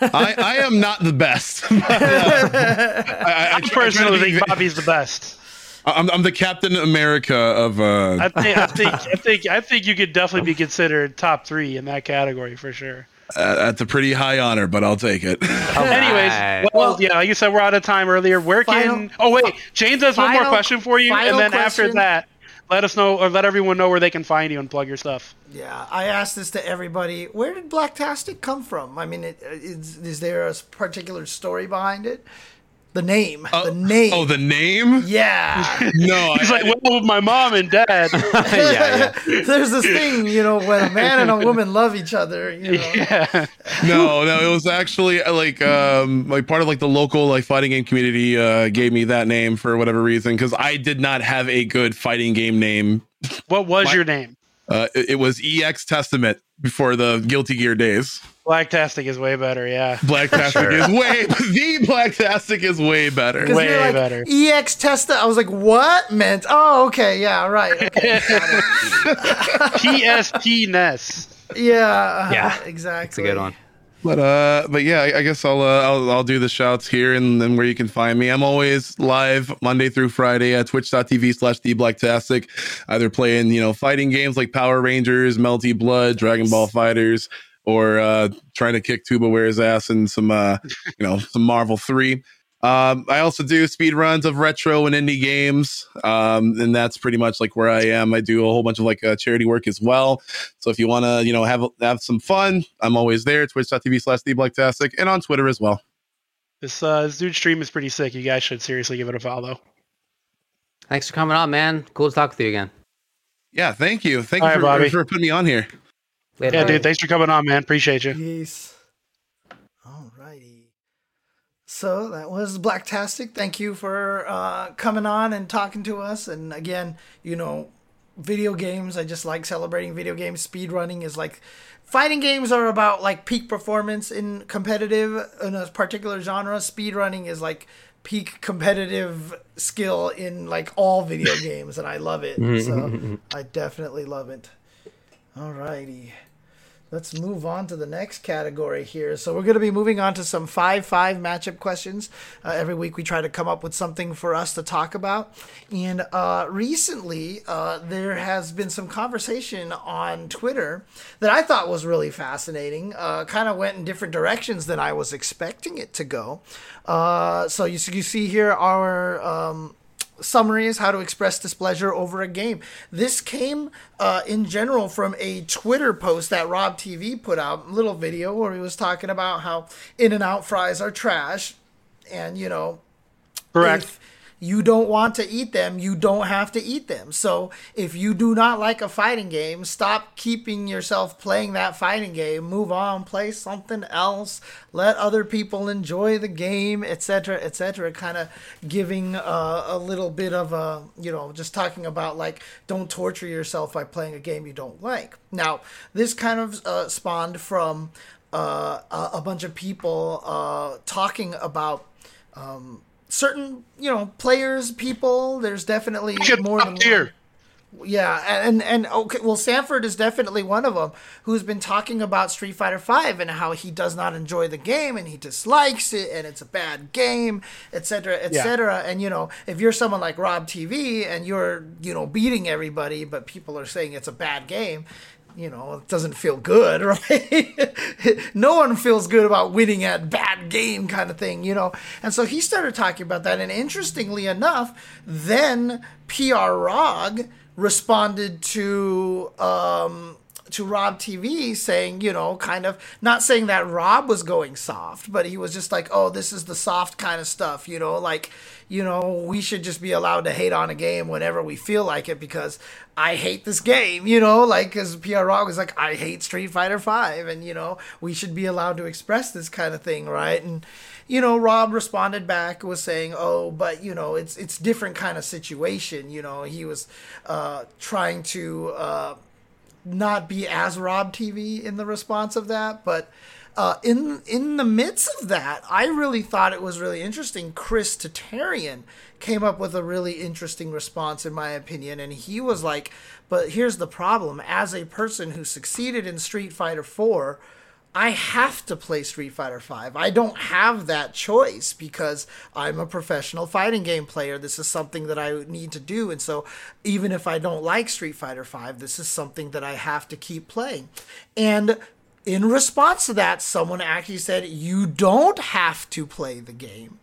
I I am not the best. But, uh, I, I, I try- I try personally be- think Bobby's the best. I'm I'm the Captain America of uh. I think, I think, I think, I think you could definitely be considered top three in that category for sure. Uh, that's a pretty high honor, but I'll take it. Anyways, Alright. well, yeah, like you said, we're out of time earlier. Where can? Final- oh wait, James has one more question for you, and then after that, let us know or let everyone know where they can find you and plug your stuff. Yeah, I asked this to everybody. Where did Blacktastic come from? I mean, it, is, is there a particular story behind it? The name. the name. Oh, the name? yeah. No, He's I, like, well, with my mom and dad. yeah, yeah. There's this thing, you know, when a man and a woman love each other, you know. yeah, no, no. It was actually uh, like um like part of like the local like fighting game community uh gave me that name for whatever reason because I did not have a good fighting game name. what was What? your name? Uh, it, it was EX Testament before the Guilty Gear days. Blacktastic is way better. Yeah, Blacktastic is way the Blacktastic is way better. Way you're like, better. EX Testa. I was like, what meant? Oh, okay. Yeah, right. Okay. got. PSP NES. yeah. Yeah. Exactly. It's a good one. But uh, but yeah, I, I guess I'll, uh, I'll I'll do the shouts here and then where you can find me. I'm always live Monday through Friday at twitch.tv slash theblacktastic, either playing you know fighting games like Power Rangers, Melty Blood, Dragon Ball Fighters, or uh, trying to kick Tuba Ware's ass in some uh, you know some Marvel Three. Um, I also do speed runs of retro and indie games, um, and that's pretty much like where I am. I do a whole bunch of like uh, charity work as well. So if you want to, you know, have have some fun, I'm always there. Twitch.tv slash TheBlacktastic and on Twitter as well. This uh, this dude's stream is pretty sick. You guys should seriously give it a follow. Thanks for coming on, man. Cool to talk with you again. Yeah, thank you. Thank All you right, for, for putting me on here. Later. Yeah, dude. Thanks for coming on, man. Appreciate you. Peace. Alrighty. So that was Blacktastic. Thank you for uh, coming on and talking to us. And again, you know, video games. I just like celebrating video games. Speedrunning is like fighting games are about like peak performance in competitive in a particular genre. Speedrunning is like peak competitive skill in like all video games, and I love it. So I definitely love it. Alrighty. let's move on to the next category here. So we're going to be moving on to some five-five matchup questions. Uh, every week we try to come up with something for us to talk about. And uh, recently uh, there has been some conversation on Twitter that I thought was really fascinating. Uh, kind of went in different directions than I was expecting it to go. Uh, so you, you see here our. Um, summary is how to express displeasure over a game. This came uh, in general from a Twitter post that Rob TV put out, a little video where he was talking about how In and Out fries are trash, and you know, Correct. if you don't want to eat them, you don't have to eat them. So if you do not like a fighting game, stop keeping yourself playing that fighting game. Move on, play something else. Let other people enjoy the game, etc., etc. Kind of giving uh, a little bit of a, you know, just talking about like don't torture yourself by playing a game you don't like. Now, this kind of uh, spawned from uh, a, a bunch of people uh, talking about. Um, certain you know players people there's definitely more than here. one. yeah and and okay well sanford is definitely one of them who's been talking about street fighter 5 and how he does not enjoy the game and he dislikes it and it's a bad game etc etc and you know if you're someone like rob tv and you're you know beating everybody but people are saying it's a bad game you know, it doesn't feel good, right? no one feels good about winning at bad game kind of thing, you know. And so he started talking about that. And interestingly enough, then PR Rog responded to um, to Rob TV saying, you know, kind of not saying that Rob was going soft, but he was just like, oh, this is the soft kind of stuff, you know, like, you know, we should just be allowed to hate on a game whenever we feel like it because I hate this game, you know, like, because PR Rog was like, I hate Street Fighter 5, and, you know, we should be allowed to express this kind of thing, right? And, you know, Rob responded back was saying, "Oh, but you know, it's it's different kind of situation." You know, he was uh, trying to uh, not be as Rob TV in the response of that, but uh, in in the midst of that, I really thought it was really interesting. Chris Tatarian came up with a really interesting response, in my opinion, and he was like, "But here's the problem: as a person who succeeded in Street Fighter Four." I have to play Street Fighter V. I don't have that choice because I'm a professional fighting game player. This is something that I need to do. And so even if I don't like Street Fighter V, this is something that I have to keep playing. And in response to that, someone actually said, You don't have to play the game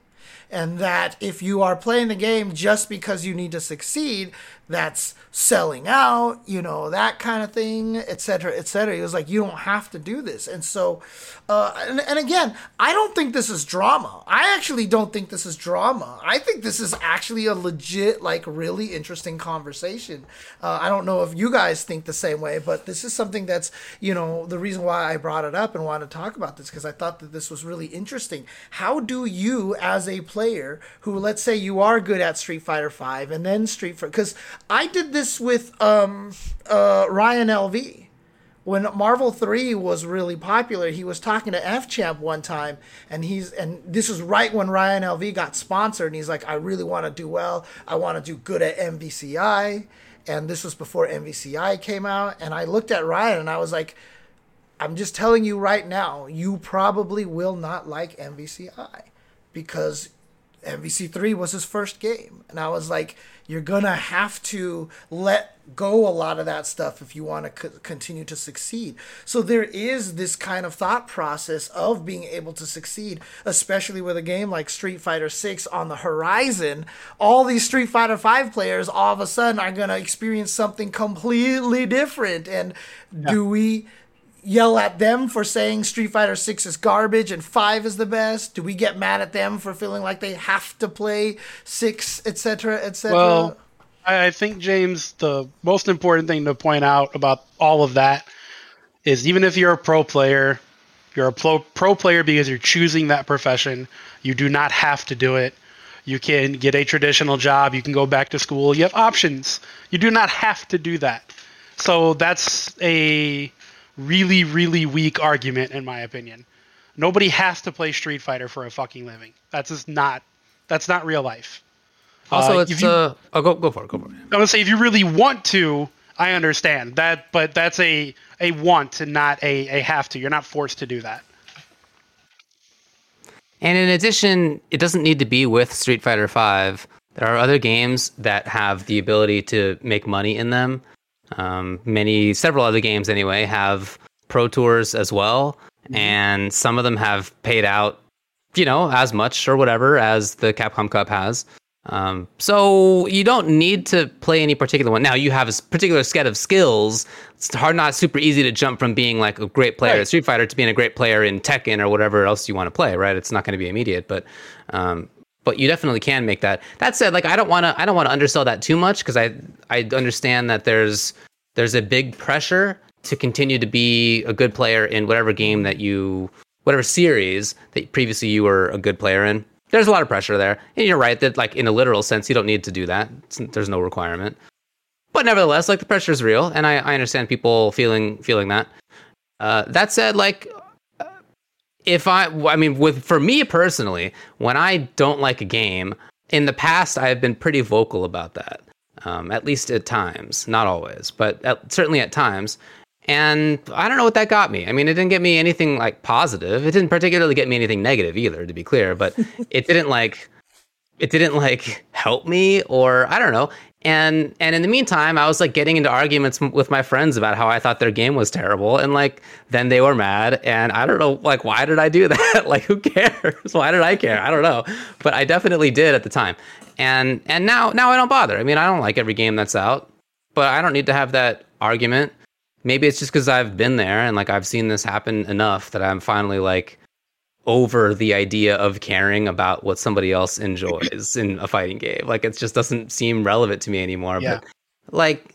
and that if you are playing the game just because you need to succeed, that's selling out, you know, that kind of thing, etc., etc. He was like, you don't have to do this, and so, uh, and, and again, I don't think this is drama. I actually don't think this is drama. I think this is actually a legit, like, really interesting conversation. Uh, I don't know if you guys think the same way, but this is something that's, you know, the reason why I brought it up and wanted to talk about this because I thought that this was really interesting. How do you, as a player, who let's say you are good at Street Fighter Five and then Street Fighter, because I did this with um, uh, Ryan LV. When Marvel 3 was really popular, he was talking to F Champ one time, and he's and this was right when Ryan LV got sponsored, and he's like, I really want to do well. I want to do good at MVCI. And this was before MVCI came out. And I looked at Ryan and I was like, I'm just telling you right now, you probably will not like MVCI because MVC3 was his first game. And I was like, you're going to have to let go a lot of that stuff if you want to c- continue to succeed. So there is this kind of thought process of being able to succeed, especially with a game like Street Fighter 6 on the horizon. All these Street Fighter 5 players all of a sudden are going to experience something completely different. And yeah. do we yell at them for saying Street Fighter 6 is garbage and 5 is the best? Do we get mad at them for feeling like they have to play 6, etc., etc.? Well, I think, James, the most important thing to point out about all of that is even if you're a pro player, you're a pro, pro player because you're choosing that profession. You do not have to do it. You can get a traditional job. You can go back to school. You have options. You do not have to do that. So that's a really, really weak argument, in my opinion. Nobody has to play Street Fighter for a fucking living. That's just not. That's not real life. Also, uh, it's you, uh, oh, go go for it. Go for it. I'm gonna say if you really want to, I understand that, but that's a a want and not a, a have to. You're not forced to do that. And in addition, it doesn't need to be with Street Fighter Five. There are other games that have the ability to make money in them. Um, many, several other games anyway, have pro tours as well, and some of them have paid out, you know, as much or whatever as the Capcom Cup has. Um, so you don't need to play any particular one. Now you have a particular set of skills. It's hard, not super easy to jump from being like a great player Right. at Street Fighter to being a great player in Tekken or whatever else you want to play. Right? It's not going to be immediate, but um, but you definitely can make that. That said, like I don't want to I don't want to undersell that too much because I I understand that there's there's a big pressure to continue to be a good player in whatever game that you whatever series that previously you were a good player in. There's a lot of pressure there, and you're right that like in a literal sense you don't need to do that. It's, there's no requirement, but nevertheless, like the pressure is real, and I, I understand people feeling feeling that. Uh, that said, like if I, I mean, with for me personally, when I don't like a game, in the past I have been pretty vocal about that. Um, at least at times, not always, but at, certainly at times. And I don't know what that got me. I mean, it didn't get me anything like positive. It didn't particularly get me anything negative either, to be clear. But it didn't like, it didn't like help me, or I don't know. And and in the meantime, I was like getting into arguments m- with my friends about how I thought their game was terrible, and like then they were mad, and I don't know, like why did I do that? like who cares? why did I care? I don't know, but I definitely did at the time, and and now now I don't bother. I mean, I don't like every game that's out, but I don't need to have that argument. Maybe it's just because I've been there and like I've seen this happen enough that I'm finally like over the idea of caring about what somebody else enjoys in a fighting game. Like it just doesn't seem relevant to me anymore. Yeah. But like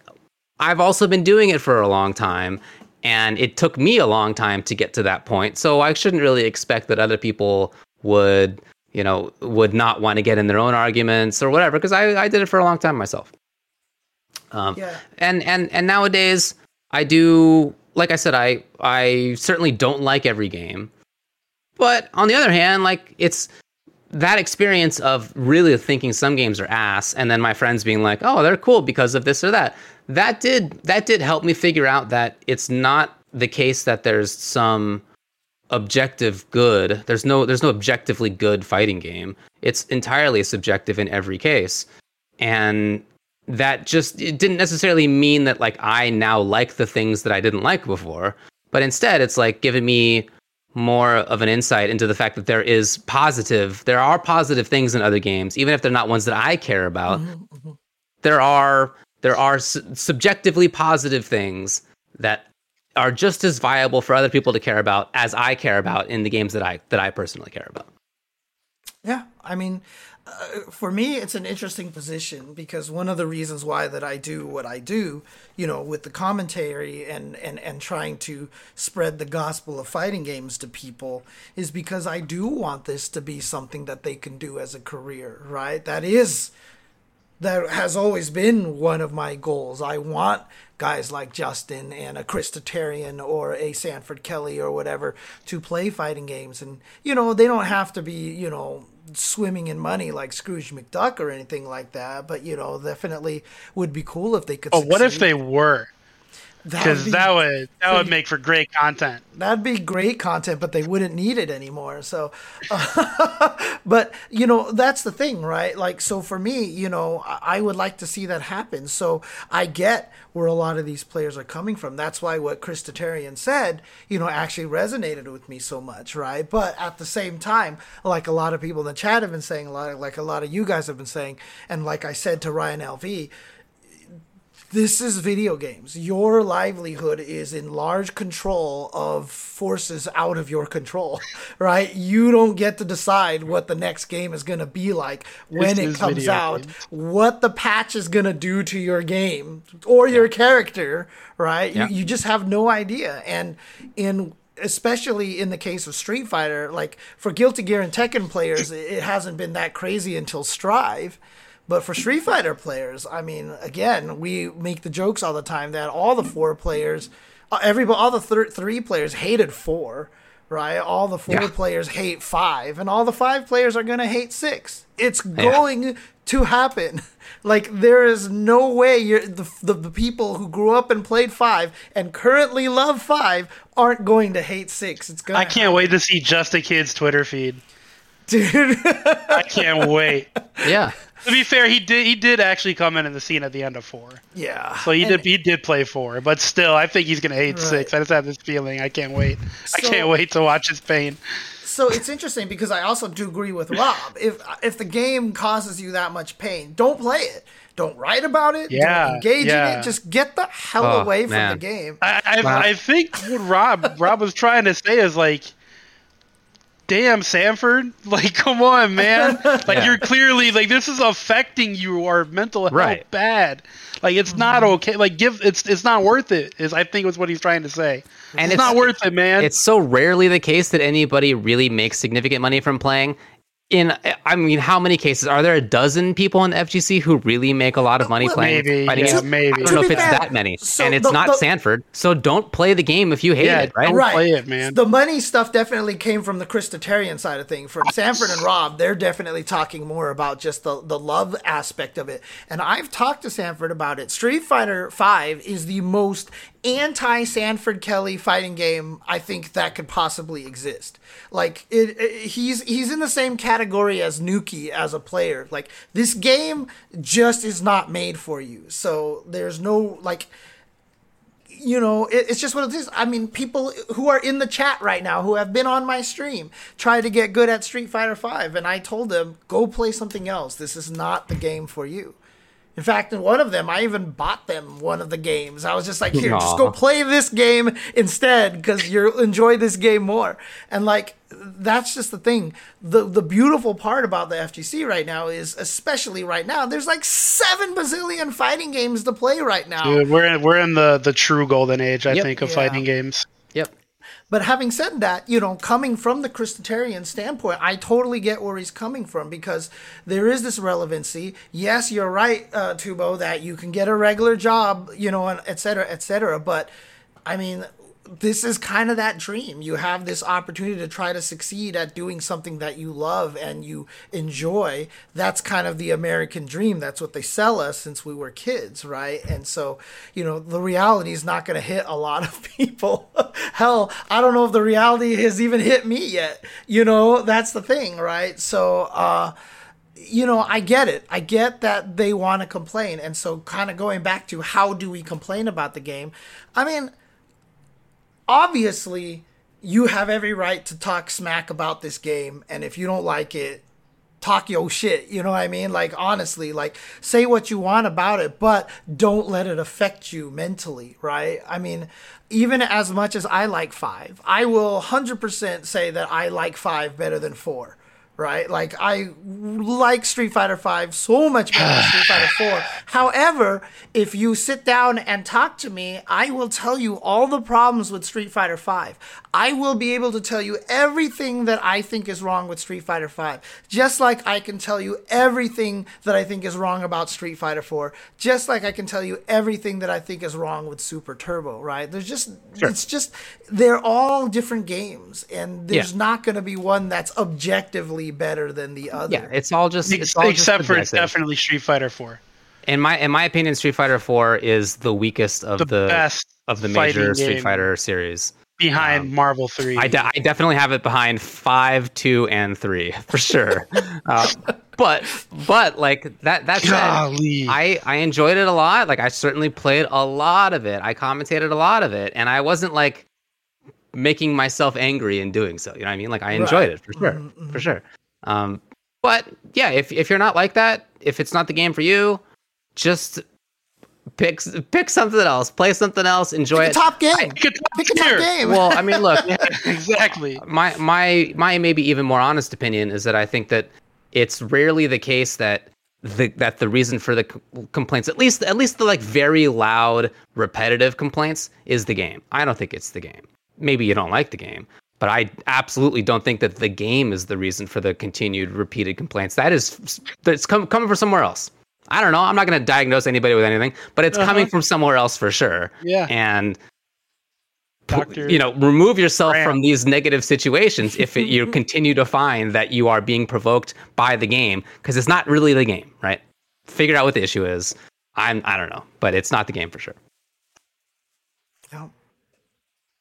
I've also been doing it for a long time and it took me a long time to get to that point. So I shouldn't really expect that other people would, you know, would not want to get in their own arguments or whatever because I I did it for a long time myself. Um, Yeah. and and and nowadays I do like I said I I certainly don't like every game. But on the other hand, like it's that experience of really thinking some games are ass and then my friends being like, "Oh, they're cool because of this or that." That did that did help me figure out that it's not the case that there's some objective good. There's no there's no objectively good fighting game. It's entirely subjective in every case. And that just it didn't necessarily mean that like I now like the things that I didn't like before, but instead it's like giving me more of an insight into the fact that there is positive there are positive things in other games even if they're not ones that I care about. Mm-hmm, mm-hmm. There are there are su- subjectively positive things that are just as viable for other people to care about as I care about in the games that I that I personally care about. Yeah, I mean, for me, it's an interesting position because one of the reasons why that I do what I do, you know, with the commentary and and and trying to spread the gospel of fighting games to people, is because I do want this to be something that they can do as a career, right? That is that has always been one of my goals. I want guys like Justin and a Chris Tatarian or a Sanford Kelly or whatever to play fighting games. And, you know, they don't have to be, you know, swimming in money like Scrooge McDuck or anything like that. But, you know, definitely would be cool if they could. Oh, what if they were? Because be- that would that would make for great content. That'd be great content, but they wouldn't need it anymore. So, but you know, that's the thing, right? Like, so for me, you know, I I would like to see that happen. So I get where a lot of these players are coming from. That's why what Chris Tatarian said, you know, actually resonated with me so much, right? But at the same time, like a lot of people in the chat have been saying, a lot, of, like a lot of you guys have been saying, and like I said to Ryan LV, this is video games. Your livelihood is in large control of forces out of your control, right? You don't get to decide what the next game is going to be like when This it comes out, what the patch is going to do to your game or your character, right? Yeah. You, you just have no idea. And in especially in the case of Street Fighter, like for Guilty Gear and Tekken players, it hasn't been that crazy until Strive. But for Street Fighter players, I mean, again, we make the jokes all the time that all the four players, uh, everybody, all the thir- three players hated four, right? All the four Yeah. players hate five, and all the five players are going to hate six. It's going to happen. Like there is no way you're the, the the people who grew up and played five and currently love five aren't going to hate six. It's gonna I can't wait to see Just a Kid's Twitter feed. dude. I can't wait. Yeah. To be fair, he did he did actually come in in the scene at the end of four. yeah. So he And- did he did play four, but still, I think he's gonna hate Right. six. I just have this feeling. I can't wait. I can't wait to watch his pain. So it's interesting because I also do agree with Rob. If if the game causes you that much pain, don't play it. Don't write about it. Yeah, Don't engage in it. Just get the hell Oh, away from man. the game. I I, Wow. I think what Rob Rob was trying to say is like, damn Sanford, like come on, man, like Yeah. you're clearly like this is affecting you or your mental health Right. bad. Like it's not Mm-hmm. okay. Like give it's it's not worth it. Is I think was what he's trying to say. And it's, it's- not worth it, man. It's so rarely the case that anybody really makes significant money from playing. In I mean, how many cases are there? A dozen people in FGC who really make a lot of money Well, playing maybe, fighting yeah, games? maybe. I don't To know if it's fair, that many, so and it's the- not the- Sanford. So don't play the game if you hate Yeah, it, right? don't play it, man. The money stuff definitely came from the Chris Tatarian side of thing. From Sanford and Rob, they're definitely talking more about just the, the love aspect of it. And I've talked to Sanford about it. Street Fighter Five is the most anti Sanford Kelly fighting game I think that could possibly exist. Like it, it- he's he's in the same category as Nuki as a player. Like this game just is not made for you. So there's no like you know, it, it's just what it is. I mean, people who are in the chat right now who have been on my stream try to get good at Street Fighter Five, and I told them go play something else. This is not the game for you. In fact, in one of them, I even bought them one of the games. I was just like, here, just go play this game instead because you'll enjoy this game more. And like, that's just the thing. The the beautiful part about the FGC right now is, especially right now, there's like seven bazillion fighting games to play right now. Dude, we're in, we're in the the true golden age, I Yep. think, of Yeah. fighting games. But having said that, you know, coming from the Chris Tatarian standpoint, I totally get where he's coming from because there is this relevancy. Yes, you're right, uh, Tubo, that you can get a regular job, you know, and et cetera, et cetera. But I mean, this is kind of that dream. You have this opportunity to try to succeed at doing something that you love and you enjoy. That's kind of the American dream. That's what they sell us since we were kids, right? And so, you know, the reality is not going to hit a lot of people. Hell, I don't know if the reality has even hit me yet. You know, that's the thing, right? So, uh, you know, I get it. I get that they want to complain. And so, kind of going back to how do we complain about the game? I mean, obviously, you have every right to talk smack about this game. And if you don't like it, talk your shit. You know what I mean? Like, honestly, like, say what you want about it, but don't let it affect you mentally, right? I mean, even as much as I like five, I will 100% say that I like five better than four right? Like I like Street Fighter 5 so much better than Street Fighter 4. However, if you sit down and talk to me, I will tell you all the problems with Street Fighter 5. I will be able to tell you everything that I think is wrong with Street Fighter 5. Just like I can tell you everything that I think is wrong about Street Fighter 4. Just like I can tell you everything that I think is wrong with Super Turbo, right? There's just it's just they're all different games and there's Yeah. not going to be one that's objectively better than the other. Yeah, it's all just it's all just except for it's definitely Street Fighter 4. in my in my opinion, Street Fighter Four is the weakest of The the, best of the major Street game. Fighter series. Behind Marvel 3. I, de- I definitely have it behind five, two, and three for sure. uh, but but like that that said, I I enjoyed it a lot. Like I certainly played a lot of it. I commentated a lot of it, and I wasn't like making myself angry in doing so. You know what I mean? Like I enjoyed Right. it for sure, Mhm, for sure. Um, but yeah, if if you're not like that, if it's not the game for you, just pick pick something else, play something else, enjoy Pick a it. top game. Pick a top Pick a top game. Well, I mean, look, exactly. my my my maybe even more honest opinion is that I think that it's rarely the case that the that the reason for the complaints, at least at least the like very loud, repetitive complaints, is the game. I don't think it's the game. Maybe you don't like the game, but I absolutely don't think that the game is the reason for the continued repeated complaints. That is that's come, coming from somewhere else. I don't know. I'm not going to diagnose anybody with anything, but it's coming uh-huh. from somewhere else for sure. Yeah. And Doctor. you know remove yourself Graham. from these negative situations if it, you continue to find that you are being provoked by the game because it's not really the game right figure out what the issue is i'm i don't know but it's not the game for sure Yeah.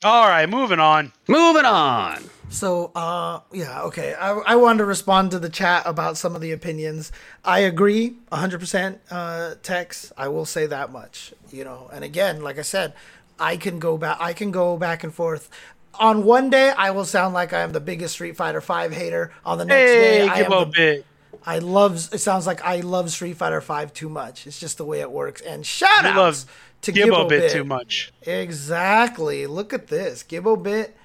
All right, moving on. moving on So, uh, yeah, okay. I, I wanted to respond to the chat about some of the opinions. I agree 100%, uh, Tex. I will say that much, you know. And again, like I said, I can go back, I can go back and forth. On one day, I will sound like I am the biggest Street Fighter Five hater. On the next Hey, day, I am a the bit. I love. It sounds like I love Street Fighter Five too much. It's just the way it works. And shout You outs love to Give a bit too much. Exactly. Look at this. Gibbo bit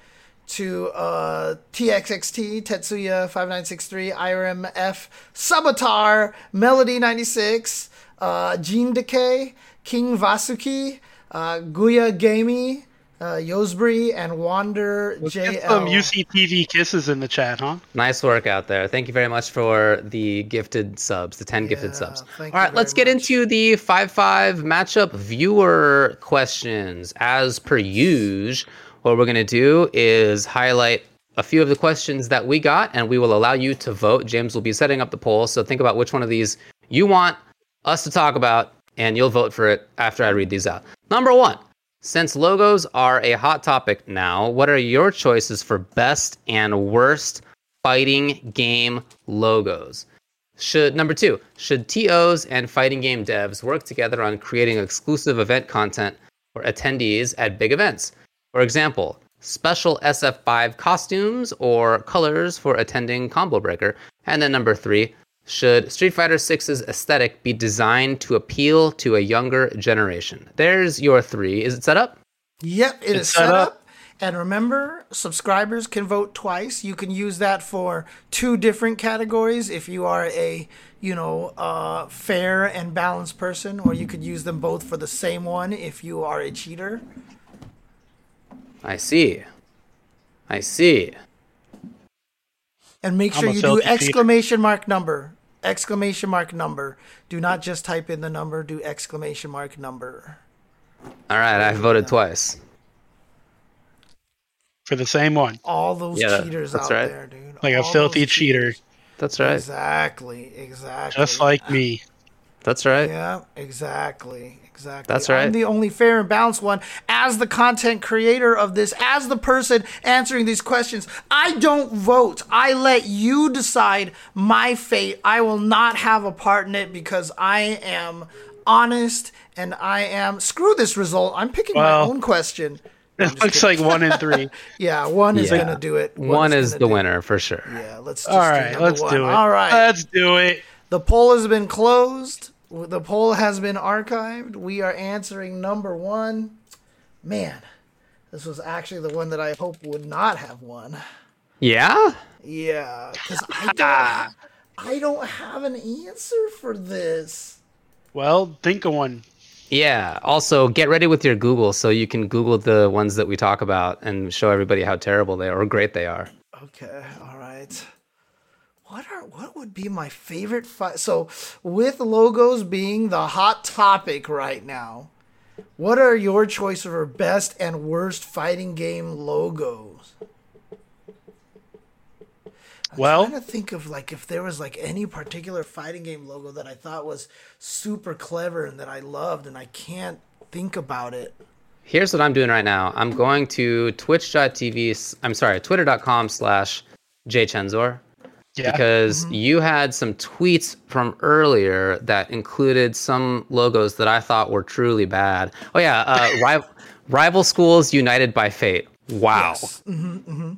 to uh, TXXT, Tetsuya 5963, IRMF, Sabotar, Melody96, uh, Gene Decay, King Vasuki, uh, Guya Gamey, uh, Yosbury, and Wander Get some JL. UCTV kisses in the chat, huh? nice work out there thank you very much for the gifted subs the 10 gifted subs thank all you right let's very get much. into the 5-5 matchup viewer questions as per usual what we're going to do is highlight a few of the questions that we got and we will allow you to vote james will be setting up the poll so think about which one of these you want us to talk about and you'll vote for it after i read these out number one since logos are a hot topic now, what are your choices for best and worst fighting game logos? Should number 2, should TOs and fighting game devs work together on creating exclusive event content for attendees at big events? For example, special SF5 costumes or colors for attending Combo Breaker. And then number 3, should Street Fighter 6's aesthetic be designed to appeal to a younger generation? There's your 3. Is it set up? Yep, it is It's set set up. up. And remember, subscribers can vote twice. You can use that for two different categories if you are a, you know, uh, fair and balanced person, or you could use them both for the same one if you are a cheater. I see. I see. And make I'm sure you do filthy cheater. exclamation mark number. Exclamation mark number. Do not just type in the number, do exclamation mark number. All right, I voted twice. For the same one. All those Yeah, cheaters that's out right. there, dude. Like a filthy those cheater. cheaters. That's right. Exactly, exactly. Just like me. That's right. Yeah, exactly. Exactly. That's right. I'm the only fair and balanced one as the content creator of this, as the person answering these questions. I don't vote. I let you decide my fate. I will not have a part in it because I am honest and I am screw this result. I'm picking Well, my own question. It looks like one in three. Yeah, one is Yeah. gonna do it. One is gonna the do it. winner for sure. Yeah, let's just All do let's one. do it. All right. Let's do it. The poll has been closed. The poll has been archived. We are answering number one. Man, this was actually the one that I hope would not have won. Yeah? Yeah, because I don't, I don't have an answer for this. Well, think of one. Yeah. Also, get ready with your Google so you can Google the ones that we talk about and show everybody how terrible they are or great they are. Okay, all right. What are what would be my favorite fight? So, with logos being the hot topic right now, what are your choice for best and worst fighting game logos? I'm Well- trying to think of like if there was like any particular fighting game logo that I thought was super clever and that I loved, and I can't think about it. Here's what I'm doing right now. I'm going to twitch.tv, I'm sorry, twitter.com slash jchensor Yeah. because you had some tweets from earlier that included some logos that I thought were truly bad. Oh, yeah. Uh, rival, rival Schools United by Fate. Wow. Yes. Mm-hmm,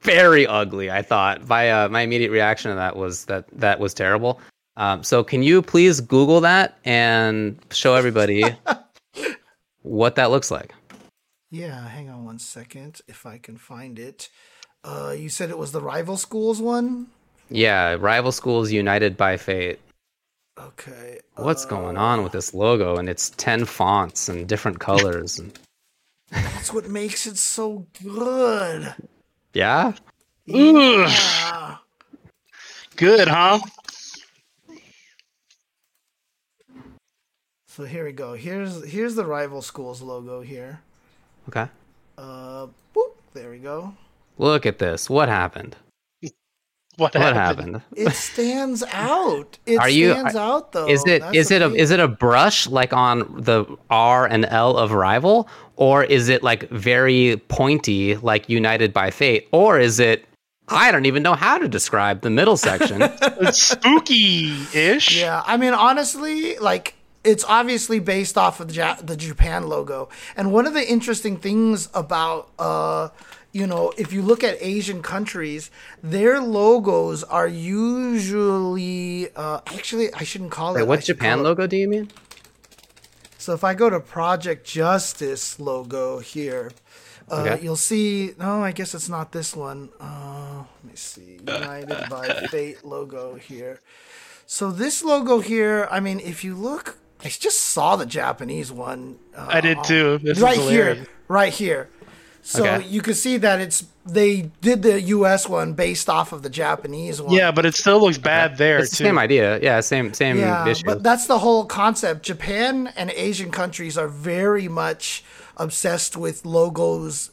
Very ugly, I thought. My, uh, my immediate reaction to that was that that was terrible. Um, so, can you please Google that and show everybody what that looks like? Yeah, hang on one second if I can find it. Uh, you said it was the rival schools one. Yeah, rival schools united by fate. Okay. What's going on with this logo and its 10 fonts and different colors? And, That's what makes it so good. yeah? Ugh, Ah, good, huh? so here we go. Here's here's the rival schools logo here. Okay. Uh, boop, there we go. Look at this. What happened? What, What happened? happened? It stands out. It Are you- stands out though. Is it That's is it a is it a brush like on the R and L of Rival, or is it like very pointy like United by Fate, or is it I don't even know how to describe the middle section. It's spooky-ish. Yeah, I mean, honestly, like it's obviously based off of the, ja- the Japan logo, and one of the interesting things about, uh, you know, if you look at Asian countries, their logos are usually, uh, actually, I shouldn't call it. Wait, I what Japan call it- logo do you mean? So if I go to Project Justice logo here, uh, Okay. you'll see. No, I guess it's not this one. Uh, let me see. United by Fate logo here. So this logo here, I mean, if you look, I just saw the Japanese one. Uh, I did too. This right is here, right here. So Okay. you can see that it's they did the U.S. one based off of the Japanese one. Yeah, but it still looks bad there It's the too. same idea. Yeah, same same Yeah, issue. but that's the whole concept. Japan and Asian countries are very much obsessed with logos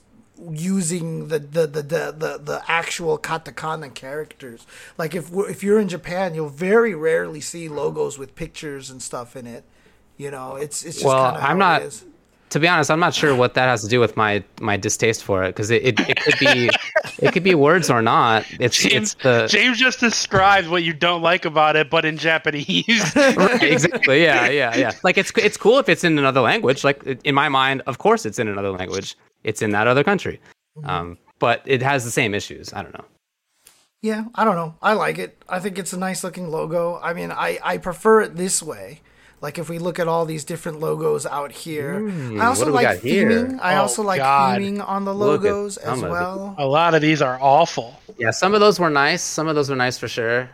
using the the the the, the, the actual katakana characters. Like if if you're in Japan, you'll very rarely see logos with pictures and stuff in it. You know, it's it's just Well, kinda I'm it not- is. To be honest, I'm not sure what that has to do with my my distaste for it because it, it, it could be it could be words or not. It's James, it's the James just describes what you don't like about it, but in Japanese. Right, exactly. Yeah, yeah, yeah. Like it's it's cool if it's in another language. Like in my mind, of course, it's in another language. It's in that other country. Um, but it has the same issues. I don't know. Yeah, I don't know. I like it. I think it's a nice looking logo. I mean, I, I prefer it this way. Like if we look at all these different logos out here, I also what do we like got here? theming. I Oh, also like God. theming on the logos as some of it. well. a lot of these are awful. Yeah, some of those were nice. Some of those were nice for sure.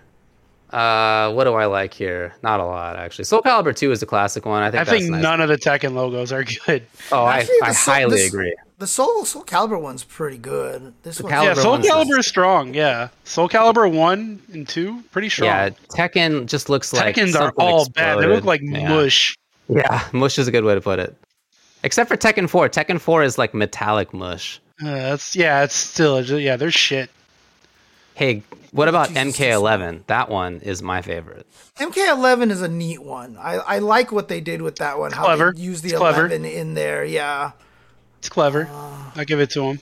Uh, what do I like here? Not a lot actually. Soul Calibur Two is a classic one. I think. I that's think nice. none of the Tekken logos are good. Oh, I, Actually, the I highly this- agree. The Soul Soul Calibur one's pretty good. This one, Calibur yeah, Soul ones is- Calibur is strong. Yeah, Soul Calibur one and two pretty strong. Yeah, Tekken just looks like Tekkens are something all bad. They look like Yeah. mush. Yeah, mush is a good way to put it. Except for Tekken 4. Tekken 4 is like metallic mush. Uh, that's yeah, it's still yeah, they're shit. Hey, what about Jesus, MK11? That one is my favorite. MK11 is a neat one. I, I like what they did with that one. How clever. they used the It's clever. 11 in there. Yeah. It's clever. Ah. I'll give it to him.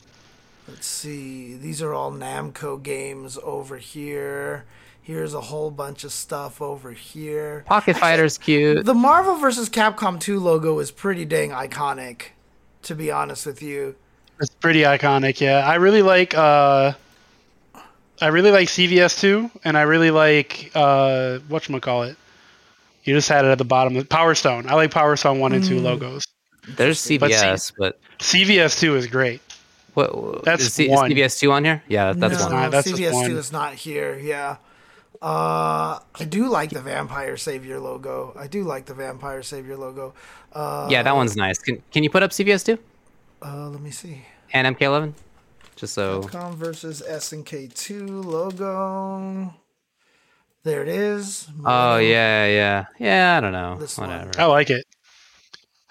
Let's see. These are all Namco games over here. Here's a whole bunch of stuff over here. Pocket Fighter's cute. The Marvel vs. Capcom 2 logo is pretty dang iconic, to be honest with you. It's pretty iconic. Yeah, I really like. uh I really like CVS two, and I really like uh what call it. You just had it at the bottom. Power Stone. I like Power Stone one and Mm. two logos. There's But see- CVS, but CVS two is great. what? That's is, C- is one. CVS 2 on here? Yeah, that's no, one. not- that's CVS2 is not here. Yeah. Uh, I do like the Vampire Savior logo. I do like the Vampire Savior logo. Uh, Yeah, that one's nice. Can, can you put up CVS two? uh, let me see. and MK11? Just so. Capcom versus SNK2 logo. There it is. Oh, yeah, yeah. Yeah, I don't know. This one. Whatever. I like it.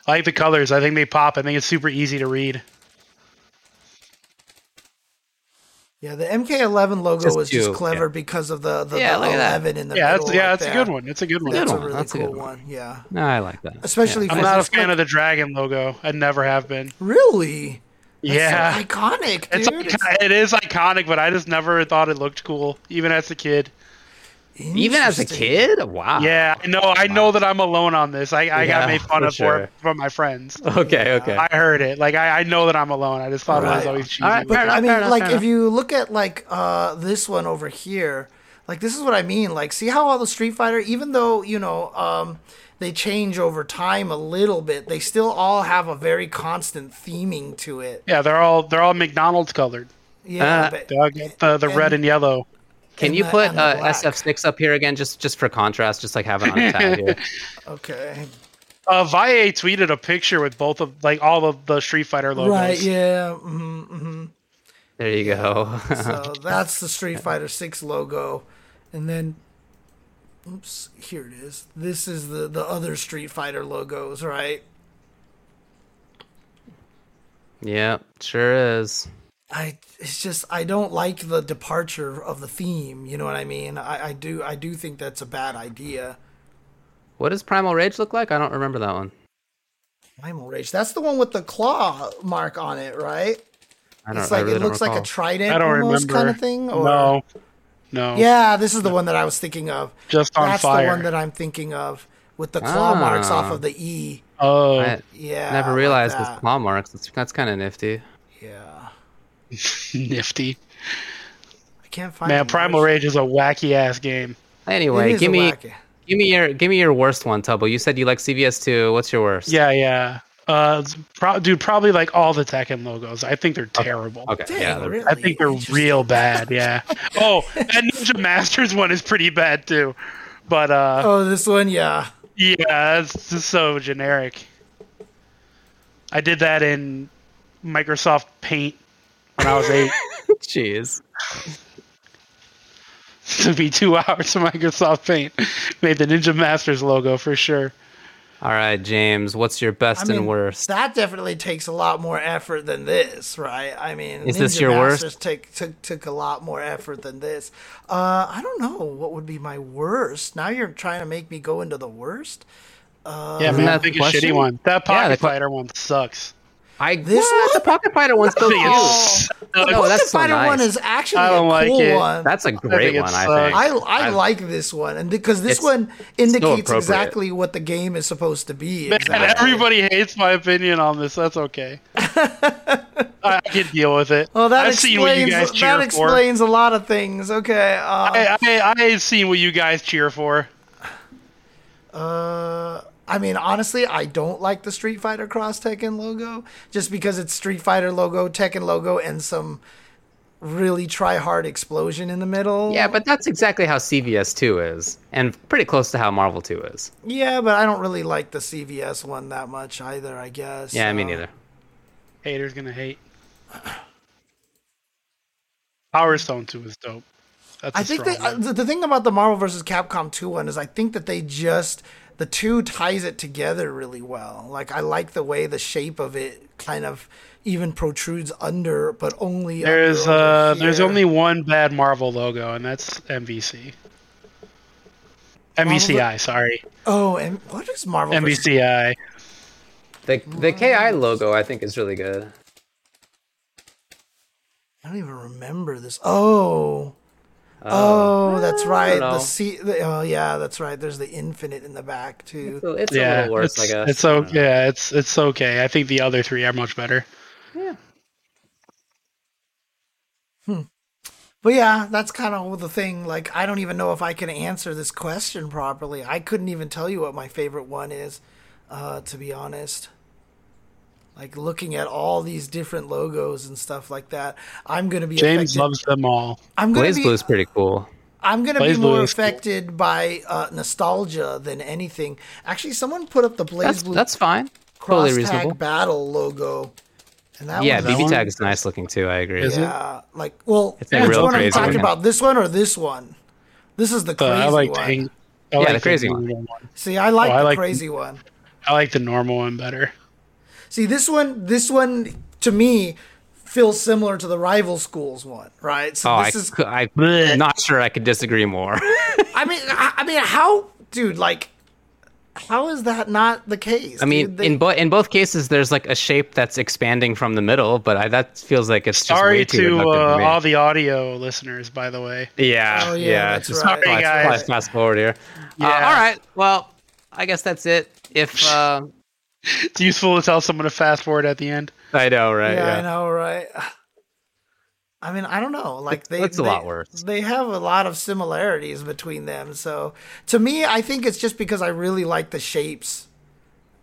I like the colors. I think they pop. I think it's super easy to read. Yeah, the MK11 logo Just was just clever yeah. because of the, the, Yeah, the look at that. 11 in the Yeah, middle. that's, yeah, right that's a good one. It's a good one. That's Good a really That's a cool good one. one. Yeah. No, I like that. Especially I'm not a fan like- of the dragon logo. I never have been. Really? That's yeah, so iconic, it's dude. icon- it is iconic, but I just never thought it looked cool, even as a kid. Even as a kid? Wow. Yeah, I know. I know that I'm alone on this. I, I Yeah, got made fun for of sure. for it from my friends. Okay, okay. I heard it. Like I, I know that I'm alone. I just thought it was always cheesy. All right, But enough, I mean, enough, like if you look at like uh this one over here, like this is what I mean. Like, see how all the Street Fighter, even though you know, um, they change over time a little bit, they still all have a very constant theming to it. Yeah, they're all they're all McDonald's colored. Yeah, Uh, but, They all the the red and yellow. Can you the- put uh. SF6 up here again, just just for contrast, just like have it on a tab here? okay, Uh, Valle tweeted a picture with both of like all of the Street Fighter logos. right? Yeah. hmm hmm There you go. So that's the Street Fighter Six logo, and then, oops, here it is. This is the the other Street Fighter logos, right? Yeah, sure is. I it's just I don't like the departure of the theme. You know what I mean? I, I do I do think that's a bad idea. What does Primal Rage look like? I don't remember that one. Primal Rage. That's the one with the claw mark on it, right? I don't. It's I like really it don't looks like a trident I don't almost remember. kind of thing. Or... No, no. Yeah, this is the one that I was thinking of. just on That's fire. the one that I'm thinking of with the claw marks Ah. off of the E. oh, I Yeah. never realized that. this claw marks. That's, that's kind of nifty. Yeah. nifty. I can't find Man, Primal Rage is a wacky ass game. Anyway, give me wacky- give me your give me your worst one, Tubo. You said you like CVS two. What's your worst? Yeah, yeah. Uh, pro- dude, probably like all the Tekken logos. I think they're terrible. Okay. Dang, yeah. they're- really? I think they're real bad. Yeah. Oh, that Ninja Masters one is pretty bad too. But uh, Oh, this one, yeah. yeah, it's just so generic. I did that in Microsoft Paint when I was eight. Jeez. took be two hours of Microsoft Paint. Made the Ninja Masters logo for sure. All right, James. What's your best I mean, and worst? That definitely takes a lot more effort than this, right? I mean, Is this Ninja your worst? Masters Take, took took a lot more effort than this. Uh, I don't know what would be my worst. Now you're trying to make me go into the worst. yeah, man, that pick the a shitty one. That Yeah, Pocket the que- Fighter one sucks. I This what? one? the Pocket Fighter one's so I think cute. it's- The no, Pocket that's so Fighter one nice. is actually I a don't cool like it. one. That's a great it one. I think. I I I- like this one, and because this one indicates appropriate. exactly what the game is supposed to be. Man, everybody hates my opinion on this. That's okay. I can deal with it. Well, that I've seen what you explains guys cheer that for. explains a lot of things. Okay. Uh, I, I, I've seen what you guys cheer for. Uh, I mean, honestly, I don't like the Street Fighter Cross Tekken logo just because it's Street Fighter logo, Tekken logo, and some really try hard explosion in the middle. yeah, but that's exactly how CVS two is, and pretty close to how Marvel two is. yeah, but I don't really like the CVS one that much either. I guess. Yeah, me neither. Haters gonna hate. Power Stone 2 is dope. That's a I think they, uh, the, the thing about the Marvel versus Capcom 2 one is I think that they just the two ties it together really well. Like I like the way the shape of it kind of even protrudes under, but only There's under over uh there's only one bad Marvel logo and that's MVC. MVCI, sorry. oh, and what is Marvel? versus MVCI. The the KI logo I think is really good. I don't even remember this. Oh. Oh, that's right. The C. The, oh, yeah, that's right. There's the infinite in the back too. So it's a Yeah, little worse, it's, I guess. it's okay. Yeah, it's it's okay. I think the other three are much better. Yeah. Hmm. But yeah, that's kind of the thing. Like, I don't even know if I can answer this question properly. I couldn't even tell you what my favorite one is, uh, to be honest. Like looking at all these different logos and stuff like that, I'm gonna be James affected. loves them all. I'm gonna Blaze be. Blue's pretty cool. I'm gonna Blaze be Blue more is cool. affected by uh, nostalgia than anything. Actually, someone put up the Blaze That's Blue that's fine. cross Totally tag battle logo, and that Yeah, BB tag is nice looking too. I agree. Is it? yeah, like well, It's like which real one are you crazy talking looking. about? This one or this one? This is the Uh, crazy I like one. hang- I Yeah, like the crazy one. one. See, I like Oh, I the like- crazy one. I like the normal one better. See, this one, this one to me feels similar to the rival schools one, right? So Oh, I, this is, cou- I'm not sure I could disagree more. I mean, I, I mean, how, dude? Like, how is that not the case? I mean, dude? They- in both in both cases, there's like a shape that's expanding from the middle, but I, that feels like it's just Sorry way too to reductive for uh, me. all the audio listeners, by the way. yeah, Oh, yeah, yeah. that's just right. flash- Sorry, guys. fast forward here. Uh, all right. Well, I guess that's it. If uh, It's useful to tell someone to fast forward at the end. I know, right? yeah, Yeah, I know, right? I mean, I don't know. Like they, It's a they- lot worse. They have a lot of similarities between them. So to me, I think it's just because I really like the shapes.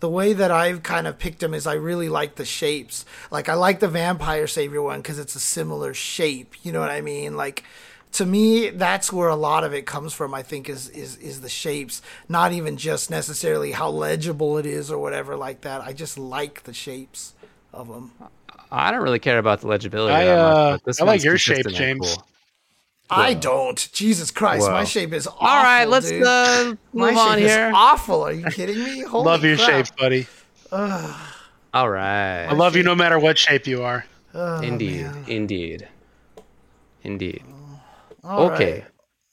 The way that I've kind of picked them is I really like the shapes. Like I like the Vampire Savior one because it's a similar shape. You know what I mean? Like to me, that's where a lot of it comes from. I think is is is the shapes, not even just necessarily how legible it is or whatever like that. I just like the shapes of them. I don't really care about the legibility. I, that much, uh, but this I like your shape, James. cool. I don't. Jesus Christ, my shape is awful. All right, let's dude. uh, my move on shape here. is awful. Are you kidding me? Holy Love your crap. shapes, buddy. All All right. I love you no matter what shape you are. Oh, Indeed. man. Indeed. Indeed. All okay. right.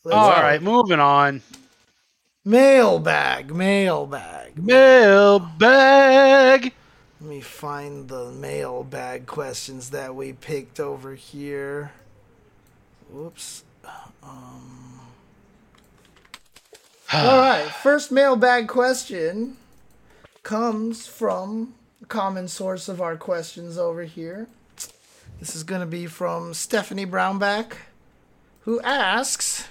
Let's All right, moving on. Mailbag, mailbag. Mailbag. Let me find the mailbag questions that we picked over here. Whoops. Um. All right, first mailbag question comes from a common source of our questions over here. This is going to be from Stephanie Brownback, who asks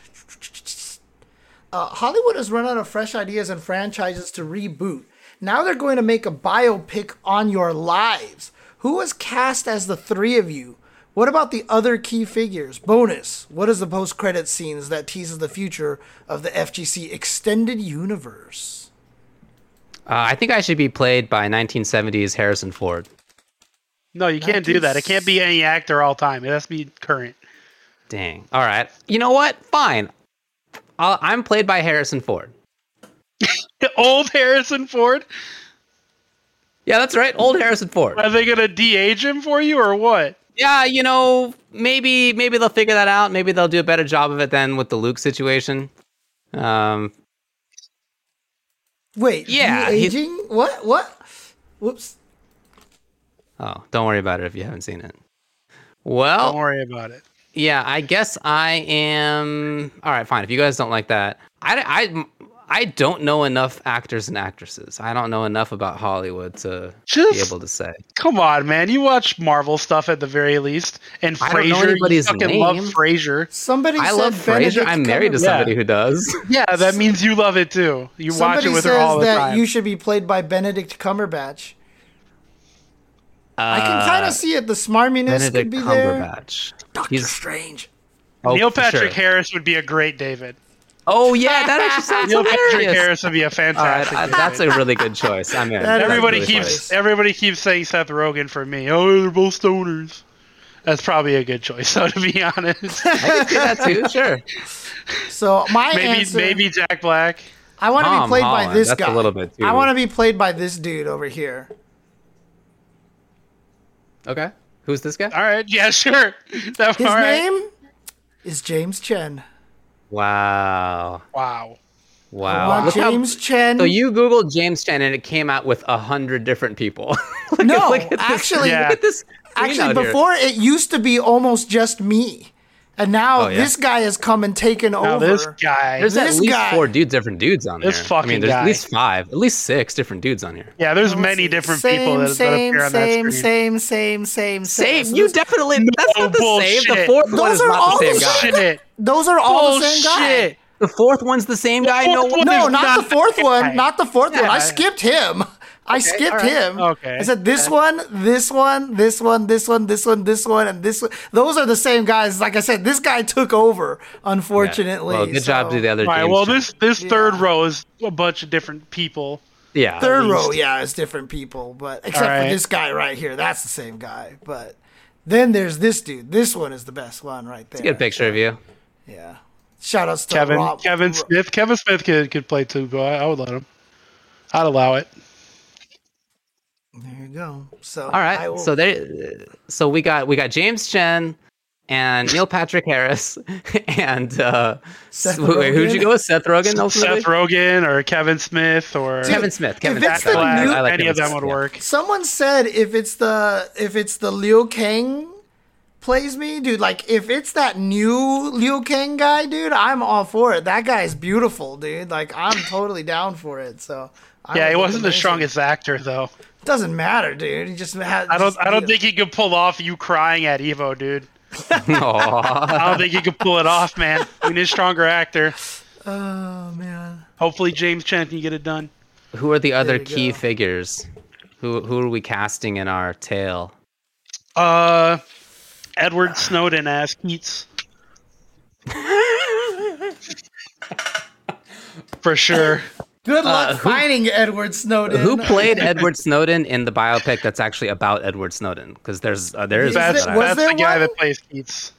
uh, Hollywood has run out of fresh ideas and franchises to reboot. Now they're going to make a biopic on your lives. Who was cast as the three of you? What about the other key figures? Bonus. What is the post credit scenes that teases the future of the FGC extended universe? Uh, I think I should be played by 1970s Harrison Ford. No, you can't do that. It can't be any actor all time. It has to be current. Dang. All right. You know what? Fine. I'll, I'm played by Harrison Ford. Old Harrison Ford. Yeah, that's right. Old Harrison Ford. Are they gonna de-age him for you or what? Yeah, you know, maybe maybe they'll figure that out. Maybe they'll do a better job of it than with the Luke situation. Um, Wait, Yeah, aging? What? What? Whoops. oh, don't worry about it if you haven't seen it. Well, don't worry about it. Yeah, I guess I am. All right, fine. If you guys don't like that, I, I, I don't know enough actors and actresses. I don't know enough about Hollywood to be able to say. come on, man. You watch Marvel stuff at the very least, and I don't know Frasier. You anybody's fucking love name. Frasier. Somebody I said love Frasier. I'm married to Cumberbatch. somebody who does. Yeah, that means you love it too. You watch Somebody it with says her all the that time. you should be played by Benedict Cumberbatch. I can kind of see it. The smarminess Uh, Benedict could be there. Cumberbatch. Doctor He's- Strange. Oh, Neil Patrick sure. Harris would be a great David. Oh yeah, that actually sounds Neil Patrick. Harris would be a All right, fantastic. I- David. that's a really good choice. I'm in. That is That's everybody really keeps funny. everybody keeps saying Seth Rogen for me. Oh, they're both stoners. That's probably a good choice, though, to be honest. I can see that too. Sure. So my maybe answer, maybe Jack Black. I want to be Tom played by this that's a guy. little bit too- I want to be played by this dude over here. Okay. Who's this guy? All right, yeah, sure. That, His all right. name is James Chen. Wow. Wow. Wow. Want Look how- James Chen. so you Googled James Chen and it came out with a hundred different people. look at- No, look at this- actually- Yeah. look at this. Actually, out here. before it used to be almost just me, and now Oh, yeah? this guy has come and taken Now over. this guy. there's this at least guy- four dudes, different dudes on there. This I mean, there's guy. at least five, at least six different dudes on here. yeah, there's oh, many different same, people that, that same, appear on same, screen. same, same, same, Same. So You this- definitely. That's not the same. The bullshit. fourth one is are not all the same the guy. Those are all the same guy. The fourth one's the same guy. No one. one No, not, not the fourth one. Not the fourth one. I skipped him. I skipped alright. him. Okay. I said this one, this one, this one, this one, this one, this one, and this one. Those are the same guys. Like I said, this guy took over. Unfortunately. Well, good job to the other. All right, James well, Chen. this this third row is a bunch of different people. Yeah. Third row, yeah, it's different people, but except Alright. for this guy right here, that's the same guy. But then there's this dude. This one is the best one right there. Get a picture of you. Yeah. Shout outs to Kevin Rob. Kevin Smith. Kevin Smith could, could play too, but I, I would let him. I'd allow it. There you go. So All I will- So there. So we got we got James Chen and Neil Patrick Harris and uh, Seth wait, who'd you go with? Seth Rogen. ultimately? Seth Rogen or Kevin Smith or Kevin Smith. Kevin if it's Smith. the I new- I like any Kevin of them Smith, would yeah. work. Someone said if it's the if it's the Liu Kang plays me, dude. Like if it's that new Liu Kang guy, dude, I'm all for it. That guy is beautiful, dude. Like I'm totally down for it. So I Yeah, he wasn't the strongest actor though. Doesn't matter, dude. He just had. I don't. just I don't be- think he could pull off you crying at Evo, dude. Aw. I don't think he could pull it off, man. We need a stronger actor. Oh man. Hopefully, James Chen can get it done. Who are the other key go. figures? Who who are we casting in our tale? Uh, Edward Snowden as Keits. For sure. Good luck Uh, who- finding Edward Snowden. Who played Edward Snowden in the biopic that's actually about Edward Snowden? Because there's uh, there is Is one That's, that was that's there the guy one? that plays Keits.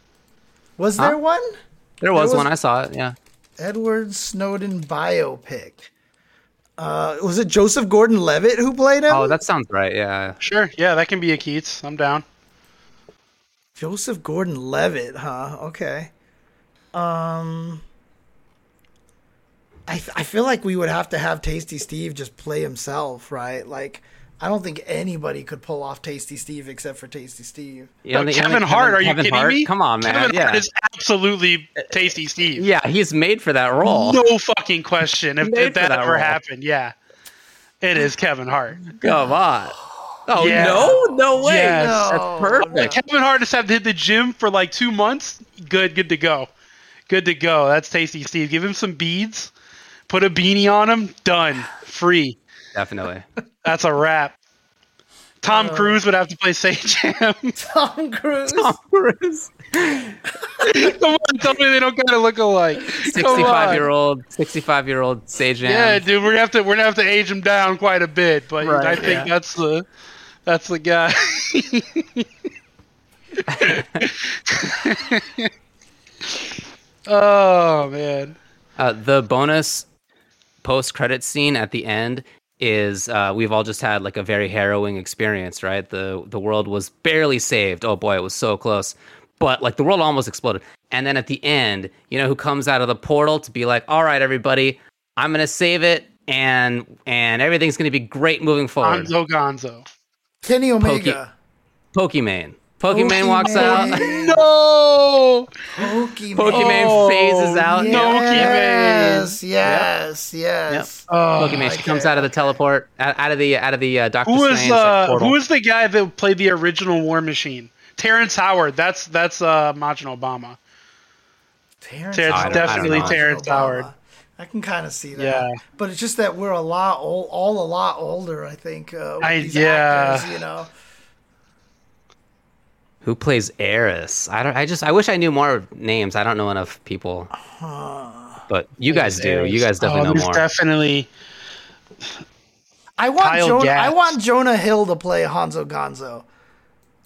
Was Huh? there one? there was was- one I saw it. Yeah. Edward Snowden biopic. Uh, was it Joseph Gordon-Levitt who played him? Oh, that sounds right. Yeah. Sure, yeah, that can be a Keits. I'm down. Joseph Gordon-Levitt, huh? Okay. Um, I I feel like we would have to have Tasty Steve just play himself, right? Like, I don't think anybody could pull off Tasty Steve except for Tasty Steve. You don't think- you don't Kevin Hart, are you Kevin kidding Hart? me? Come on, man. Kevin yeah. Hart is absolutely Tasty Steve. yeah, he's made for that role. No fucking question. If, if that, that ever role. happened, yeah, it is Kevin Hart. Come on. Oh Yeah. no, no way. Yes. That's perfect. Kevin Hart just had to hit the gym for like two months. Good, good to go. Good to go. That's Tasty Steve. Give him some beads. Put a beanie on him. Done. Free. Definitely. That's a wrap. Tom Uh. Cruise would have to play Sajam. Tom Cruise. Tom Cruise. Come on, tell me they don't kind of look alike. Come 65 year old, 65 year old Sage Yeah, dude, we're gonna have to we're gonna have to age him down quite a bit, but Right, I think yeah. that's the that's the guy. oh man. Uh, the bonus post credit scene at the end is uh, we've all just had like a very harrowing experience, right? The the world was barely saved. Oh boy, it was so close. But like the world almost exploded. And then at the end, you know who comes out of the portal to be like, "All right, everybody, I'm gonna save it, and and everything's gonna be great moving forward." Gonzo Gonzo. Kenny Omega. Pokimane. Pokimane walks out. No. Pokemon. Pokimane Oh, phases out. no. Yes, yes, yes. Oh, Pokimane. She okay. comes out of the teleport, out, out of the out of the uh, Doctor who was Strange uh, portal. who was the guy that played the original War Machine? Terrence Howard. That's that's uh Majin Obama. Terrence Terrence- Howard. definitely Obama. Terrence Howard. I can kind of see that. Yeah. But it's just that we're a lot old, all a lot older. I think. Uh, with I- these yeah. Actors, you know. Who plays Eris? I don't. I just. I wish I knew more names. I don't know enough people. But you guys do. You guys definitely oh, know more. Definitely. I want Kyle Jonah. I want Jonah Hill to play Hanzo Gonzo.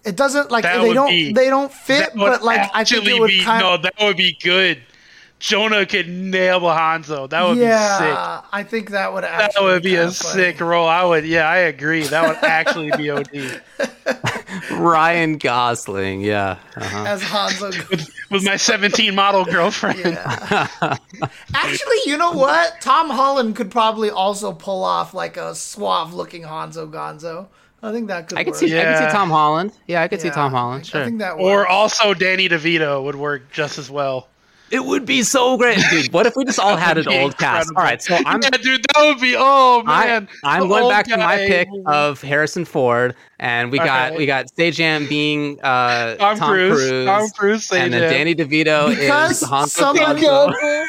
It doesn't like That they don't be- they don't fit, but like I think actually it would be kind no. That would be good. Jonah could nail a Hanzo. That would be sick. yeah. I think that would That would be a funny. sick role. I would. Yeah, I agree. That would actually be OD. Ryan Gosling. Yeah. Uh-huh. as Hanzo. Gonzo. With my 17 model girlfriend. Actually, you know what? Tom Holland could probably also pull off like a suave looking Hanzo Gonzo. I think that could. I could work. see. I could see Tom Holland. Yeah, I could see Tom Holland. think- Sure. I think that Or also Danny DeVito would work just as well. It would be so great, dude. What if we just all had an That'd old cast? All right, so I'm. yeah, dude, that would be. Oh I, man, I'm The going old back to my pick of Harrison Ford, and we got Okay. we got Sajam being uh, Tom, Tom, Cruise. Cruise, Tom Cruise. and then Danny DeVito Because is Hanzo someone-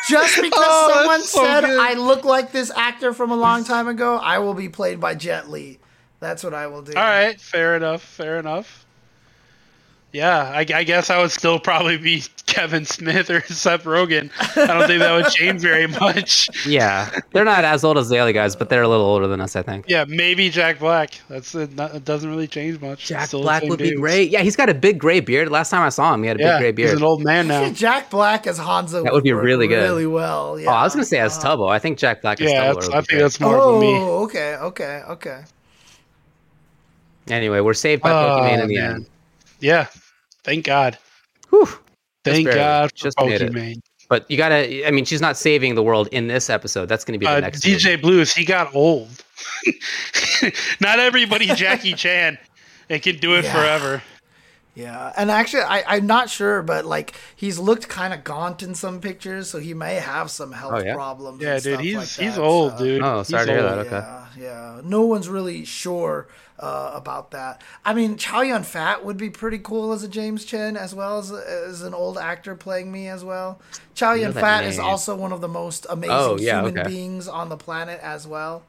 Just because Oh, someone so said good. I look like this actor from a long time ago, I will be played by Jet Li. That's what I will do. All right, fair enough. Fair enough. Yeah, I, I guess I would still probably be Kevin Smith or Seth Rogen. I don't think that would change very much. Yeah, they're not as old as the other guys, but they're a little older than us, I think. Yeah, maybe Jack Black. That's it. Not, it doesn't really change much. Jack Still Black same would be great. Yeah, he's got a big gray beard. Last time I saw him, he had a Yeah, big gray beard. he's an old man now. Jack Black as Hanzo That would be really good. Really well. Yeah. Oh, I was gonna say as uh, Tubo. I think Jack Black as Yeah, Tubo. I think great. that's more Oh, for me. okay, okay, okay. Anyway, we're saved by Oh, Pokemon in the man. end. Yeah, thank God. Whew. Thank barely. God for Just made it. Pokemon. But you gotta. I mean, she's not saving the world in this episode. That's gonna be the Uh, next. DJ movie. Blues, he got old. Not everybody Jackie Chan. It can do it Yeah. forever. Yeah, and actually, I, I'm not sure, but like he's looked kind of gaunt in some pictures, so he may have some health Oh, yeah? problems. Yeah, and dude, stuff he's like he's old, so- dude. Oh, He's sorry to hear old. that. Okay. Yeah, yeah. No one's really sure uh, about that. I mean, Chow Yun Fat would be pretty cool as a James Chen, as well as as an old actor playing me as well. Chow Yun that Fat is also one of the most amazing Oh, yeah, human okay. beings on the planet as well.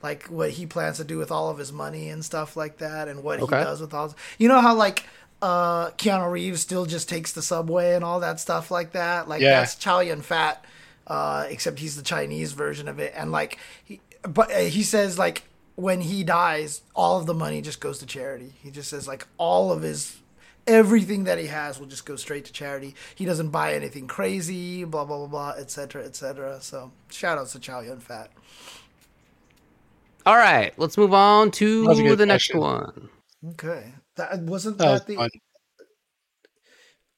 Like what he plans to do with all of his money and stuff like that, and what Okay. he does with all. You know how like uh, Keanu Reeves still just takes the subway and all that stuff like that. Like Yeah. that's Chow Yun Fat, uh, except he's the Chinese version of it. And like, he, but uh, he says like when he dies, all of the money just goes to charity. He just says like all of his everything that he has will just go straight to charity. He doesn't buy anything crazy, blah blah blah blah, etc. etc. So shout outs to Chow Yun Fat. All right, let's move on to That was a the good next one. Okay. That wasn't That that, was the fun.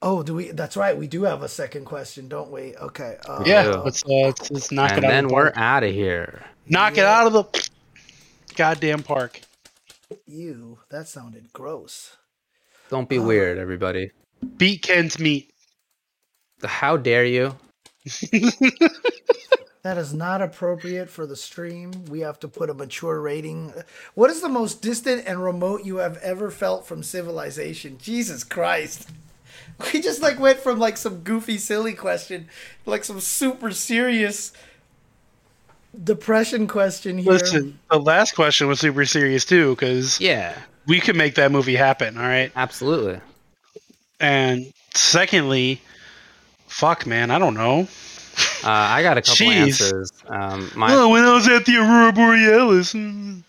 Oh, do we that's right. We do have a second question, don't we? Okay. Uh, Yeah, Yeah. let's, uh, let's let's knock and it out. then of the we're out of here. knock it out of the goddamn park. Ew, that sounded gross. Don't be Oh. weird, everybody. Beat Ken's meat. How dare you? That is not appropriate for the stream. We have to put a mature rating. What is the most distant and remote you have ever felt from civilization? Jesus Christ. We just like went from like some goofy silly question like some super serious depression question here. Listen, the last question was super serious too, because Yeah, we could make that movie happen. All right. absolutely. And secondly, fuck, man, I don't know. Uh, I got a couple Jeez. answers. Um, my Oh, when I was at the Aurora Borealis. mm.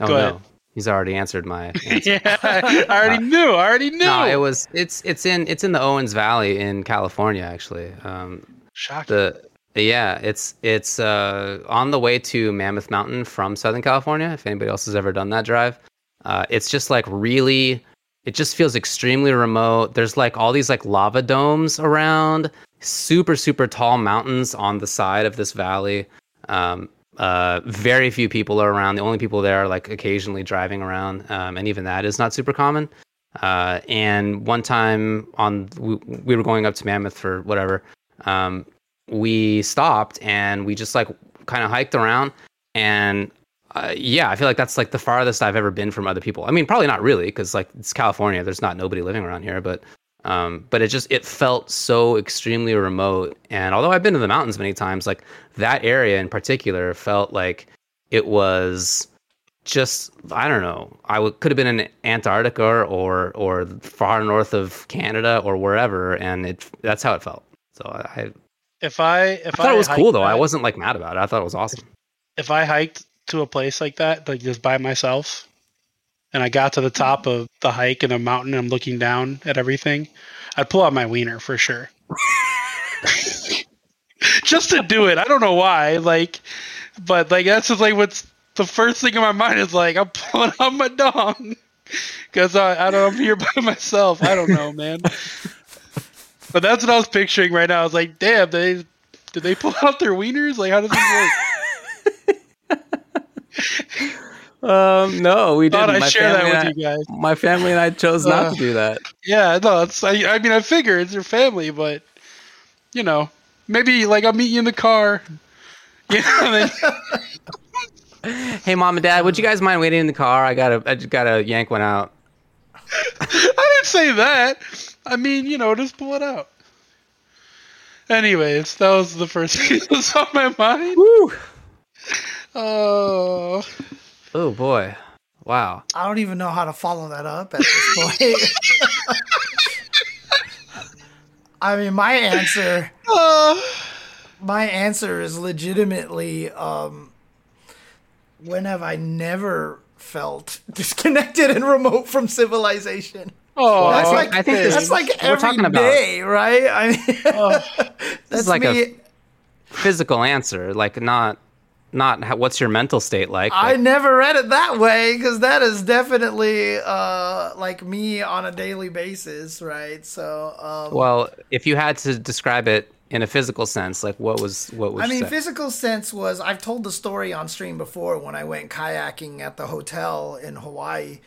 oh go no, ahead. he's already answered my. Answer. yeah, I already knew. I already knew. No, it was it's it's in it's in the Owens Valley in California actually. Um, Shocking. the yeah, it's it's uh, on the way to Mammoth Mountain from Southern California. If anybody else has ever done that drive, uh, it's just like really, it just feels extremely remote. There's like all these like lava domes around, super super tall mountains on the side of this valley. Um, uh, very few people are around. The only people there are like occasionally driving around, um, and even that is not super common. Uh, and one time on we, we were going up to Mammoth for whatever. Um, we stopped and we just like kind of hiked around and uh, yeah i feel like that's like the farthest i've ever been from other people i mean probably not really because like it's california there's not nobody living around here but um, but it just it felt so extremely remote and although i've been to the mountains many times like that area in particular felt like it was just i don't know i w- could have been in antarctica or, or or far north of canada or wherever and it that's how it felt so i if I if I thought it was cool though. I wasn't like mad about it. I thought it was awesome. if I hiked to a place like that, like just by myself, and I got to the top of the hike in a mountain and I'm looking down at everything, I'd pull out my wiener for sure. just to do it. I don't know why. Like, but like that's just like what's the first thing in my mind is like I'm pulling out my dong because I, I don't I'm here by myself. I don't know, man. but that's what I was picturing right now. I was like, damn, they did they pull out their wieners? Like, how does this work? Um, no, we didn't. I'd My share family that and with you guys. I- My family and I chose not Uh, to do that. Yeah, no, it's I, I mean I figure it's your family, but you know, maybe like I'll meet you in the car. You know, then, Hey, mom and dad, would you guys mind waiting in the car? I gotta, I just gotta yank one out. I didn't say that. I mean, you know, just pull it out. Anyways, that was the first thing that was on my mind. Woo! Oh, Oh boy, wow. I don't even know how to follow that up at this point. I mean, my answer, Uh, my answer is legitimately, um, when have I never felt disconnected and remote from civilization? oh, That's I like think- I think this that's is- like we're every talking about- day, right? I mean, This that's is like me. a physical answer, like not, not how, what's your mental state like. I never read it that way because that is definitely uh, like me on a daily basis, right? So, um, well, if you had to describe it in a physical sense, like what was, what was? I mean, say? physical sense was I've told the story on stream before when I went kayaking at the hotel in Hawaii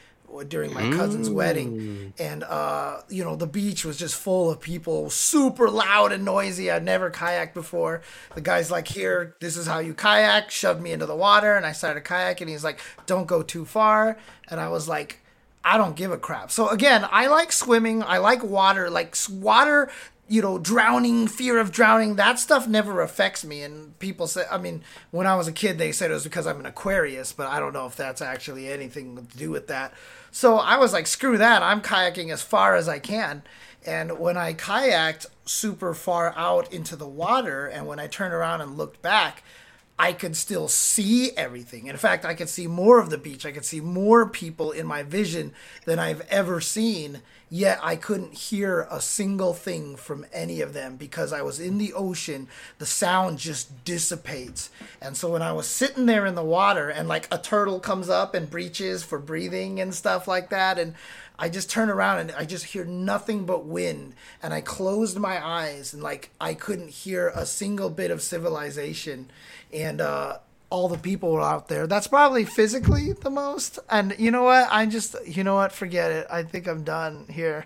during my cousin's wedding, and uh, you know the beach was just full of people, super loud and noisy. I'd never kayaked before. The guy's like, "Here, this is how you kayak." Shoved me into the water, and I started kayaking. He's like, "Don't go too far," and I was like. I don't give a crap. So again, I like swimming. I like water. Like water, you know, drowning, fear of drowning, that stuff never affects me. And people say, I mean, when I was a kid, they said it was because I'm an Aquarius, but I don't know if that's actually anything to do with that. So I was like, screw that. I'm kayaking as far as I can. And when I kayaked super far out into the water, and when I turned around and looked back, I could still see everything. In fact, I could see more of the beach. I could see more people in my vision than I've ever seen. Yet I couldn't hear a single thing from any of them because I was in the ocean. The sound just dissipates. And so when I was sitting there in the water and like a turtle comes up and breaches for breathing and stuff like that, and I just turn around and I just hear nothing but wind. And I closed my eyes and like I couldn't hear a single bit of civilization. And uh, all the people were out there. That's probably physically the most. And you know what? I just, you know what? Forget it. I think I'm done here.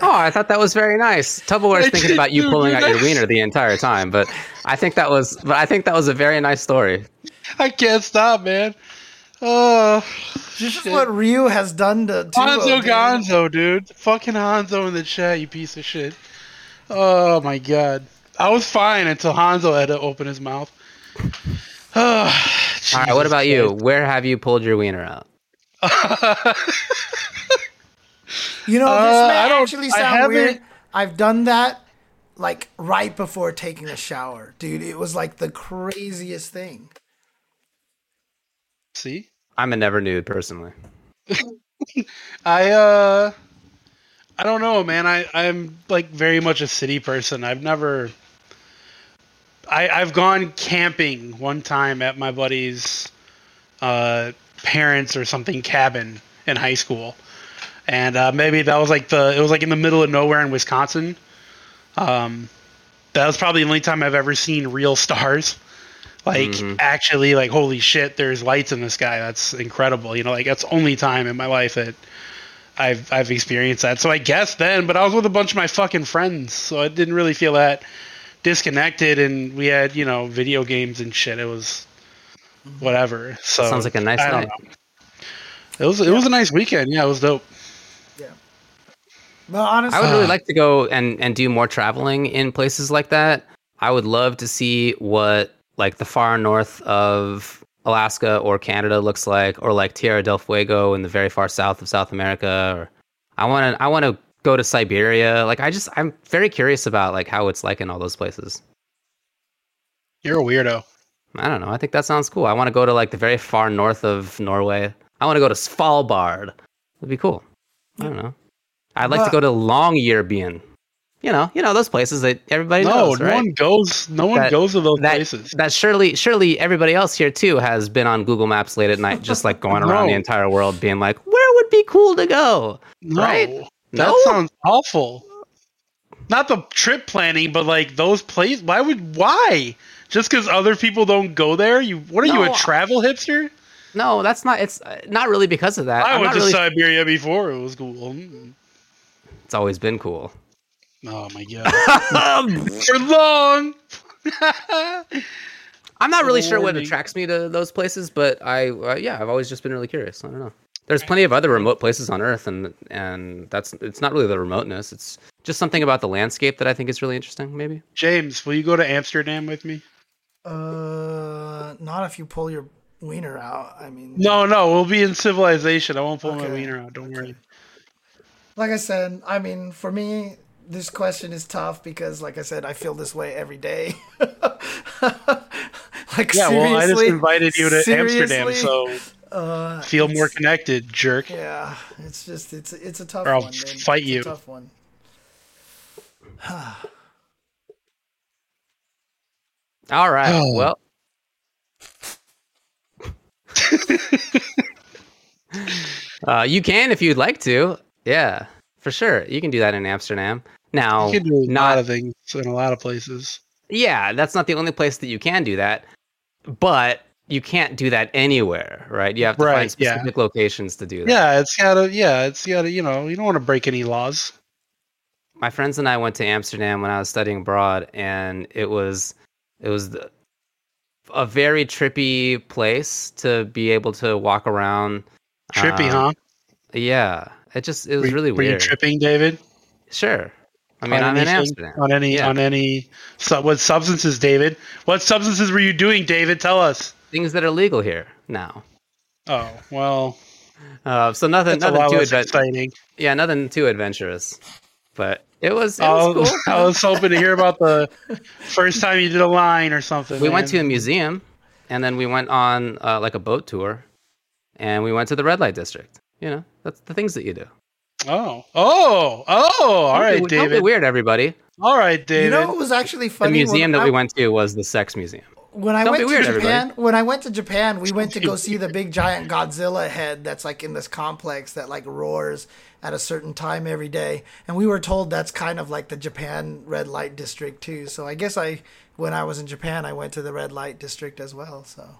Oh, I thought that was very nice. Tubble was thinking about you pulling out your wiener the entire time, but I think that was, but I think that was a very nice story. I can't stop, man. Oh, This is what Ryu has done to Tubo, Hanzo dude. Gonzo, dude. Fucking Hanzo in the chat, you piece of shit. Oh my god. I was fine until Hanzo had to open his mouth. Oh, All right, what about you? Where have you pulled your wiener out? You know, Uh, this may I don't- actually I sound haven't- weird. I've done that like right before taking a shower, dude. It was like the craziest thing. See? I'm a never nude personally. I uh I don't know, man. I I'm like very much a city person. I've never I I've gone camping one time at my buddy's uh parents or something cabin in high school. And uh maybe that was like the it was like in the middle of nowhere in Wisconsin. Um that was probably the only time I've ever seen real stars. Like Mhm. actually like holy shit, there's lights in the sky. That's incredible. You know, like that's only time in my life that I've I've experienced that. So I guess then, but I was with a bunch of my fucking friends, so I didn't really feel that disconnected. And we had you know video games and shit. It was whatever. So Sounds like a nice night. know. It was it was a nice weekend. Yeah, it was dope. yeah No, honestly, I would really like to go and and do more traveling in places like that. I would love to see what like the far north of Alaska or Canada looks like, or like Tierra del Fuego in the very far south of South America. Or I want to I want to go to Siberia. Like I just I'm very curious about like how it's like in all those places. You're a weirdo. I don't know. I think that sounds cool. I want to go to like the very far north of Norway. I want to go to Svalbard. It'd be cool. I don't know. I'd like to go to Longyearbyen. You know, you know those places that everybody No, knows, no right? one goes. No one That- goes to those that, places. that surely, surely everybody else here too has been on Google Maps late at night, just like going around the entire world, being like, "Where would be cool to go?" No, right? that No? sounds awful. Not the trip planning, but like those places. Why would why? Just because other people don't go there? You what are you a travel hipster? No, that's not. It's uh, not really because of that. I I'm went to really- Siberia before. It was cool. It's always been cool. Oh my god, for long. I'm not really sure what attracts me to those places, but I, uh, yeah, I've always just been really curious. I don't know. There's plenty of other remote places on Earth, and and that's it's not really the remoteness. It's just something about the landscape that I think is really interesting. Maybe. James, will you go to Amsterdam with me? Uh, not if you pull your wiener out. I mean, No, no, we'll be in civilization. I won't pull my wiener out. Don't worry. like I said, I mean, for me, this question is tough because, like I said, I feel this way every day. like, Yeah, well, I just invited you to Amsterdam, so uh, feel more connected, jerk. Yeah, it's just it's it's a tough Or I'll one. Fight it's you. A tough one. All right. Oh. Well. uh, you can if you'd like to. Yeah, for sure. You can do that in Amsterdam. Now, You can do a lot of things in a lot of places. yeah, that's not the only place that you can do that, but you can't do that anywhere, right? You have to Right, find yeah. specific locations to do that. Yeah, it's gotta. Yeah, it's gotta. You know, you don't want to break any laws. my friends and I went to Amsterdam when I was studying abroad, and it was it was the, a very trippy place to be able to walk around. Trippy, Uh, huh? Yeah, it just it was Were- really were you tripping, David? Sure, I mean On in anything? Amsterdam. On any? Yeah. On any? what substances, David? What substances were you doing, David? Tell us. Things that are legal here now. Oh well, Uh, so nothing, nothing too adventurous. exciting. Yeah, nothing too adventurous, but it was it was was, cool. I was hoping to hear about the first time you did a line or something. we went to a museum. and then we went on uh, like a boat tour, and we went to the red light district. You know, that's the things that you do. Oh, oh, oh! All right, Don't be- Don't be David. weird, everybody. All right, David. You know what was actually funny? The museum that I- we went to was the sex museum. When I Don't went be to weird, Japan, everybody. when I went to Japan, we went to go see the big giant Godzilla head that's like in this complex that like roars at a certain time every day, and we were told that's kind of like the Japan red light district too. So I guess I, when I was in Japan, I went to the red light district as well. So nice.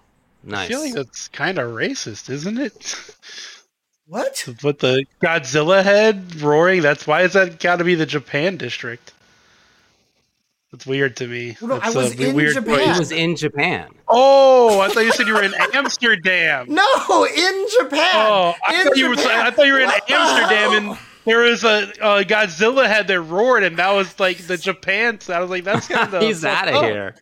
I Nice. feel like that's kind of racist, isn't it? what? But the Godzilla head roaring. That's why is that got to be the Japan district? That's weird to me. No, I That's was a in weird Japan. He choice. was in Japan. Oh, I thought you said you were in Amsterdam. No, in Japan. Oh, I in thought you were. Japan. I thought you were in What Amsterdam, hell? and there was a, a Godzilla head that roared, and that was like the Japan. So I was like, that's kind of. He's out of here.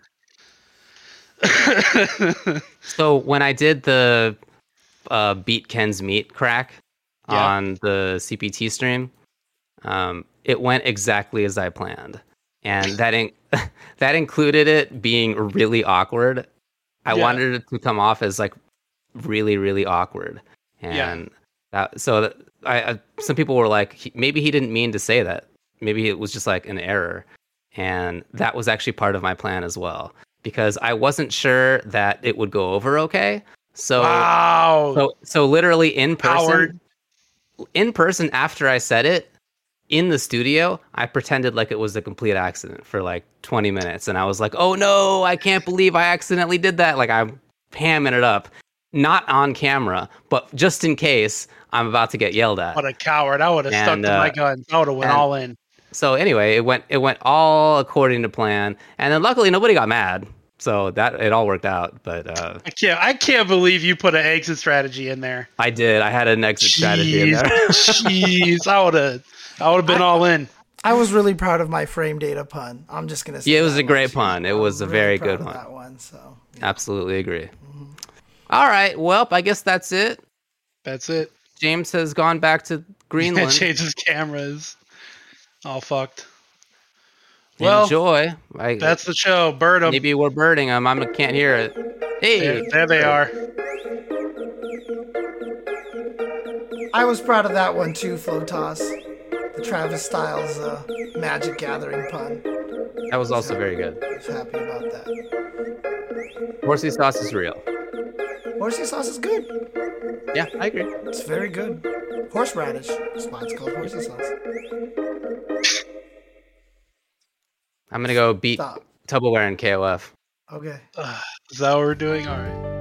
So when I did the uh, beat Ken's meat crack Yeah. on the CPT stream, um, it went exactly as I planned, and that in- that included it being really awkward. I Yeah. wanted it to come off as like really, really awkward, and Yeah. that, so that, I, I some people were like, maybe he didn't mean to say that. Maybe it was just like an error, and that was actually part of my plan as well because I wasn't sure that it would go over okay. So wow. so so literally in person Howard. in person after I said it in the studio, I pretended like it was a complete accident for like 20 minutes and I was like, "Oh no, I can't believe I accidentally did that." Like I'm hamming it up. Not on camera, but just in case I'm about to get yelled at. what a coward! I would have stuck to my uh, guns. I would have went and- all in. So anyway, it went it went all according to plan, and then luckily nobody got mad, so that it all worked out. But uh, I can't. I can't believe you put an exit strategy in there. I did. I had an exit strategy in there. Jeez, I would have. I would have been all in. I was really proud of my frame data pun. I'm just gonna say Yeah, it was a great much. pun. It I'm was a really very proud good of one. That one. So Absolutely agree. All right. Well, I guess that's it. That's it. James has gone back to Greenland. Changes cameras. All fucked. Well, Enjoy. I, that's the show. Bird 'em. maybe we're birding them. I can't hear it. Hey, There, there they are. I was proud of that one too, Flotas. The Travis Styles uh, Magic Gathering pun. that was also very good. I was happy about that. Horsey sauce is real. Horsey sauce is good. Yeah, I agree. It's very good. Horseradish. That's why it's called horsey sauce. I'm gonna go beat Stop. Tupperware and KOF. Okay. Is that what we're doing? All right.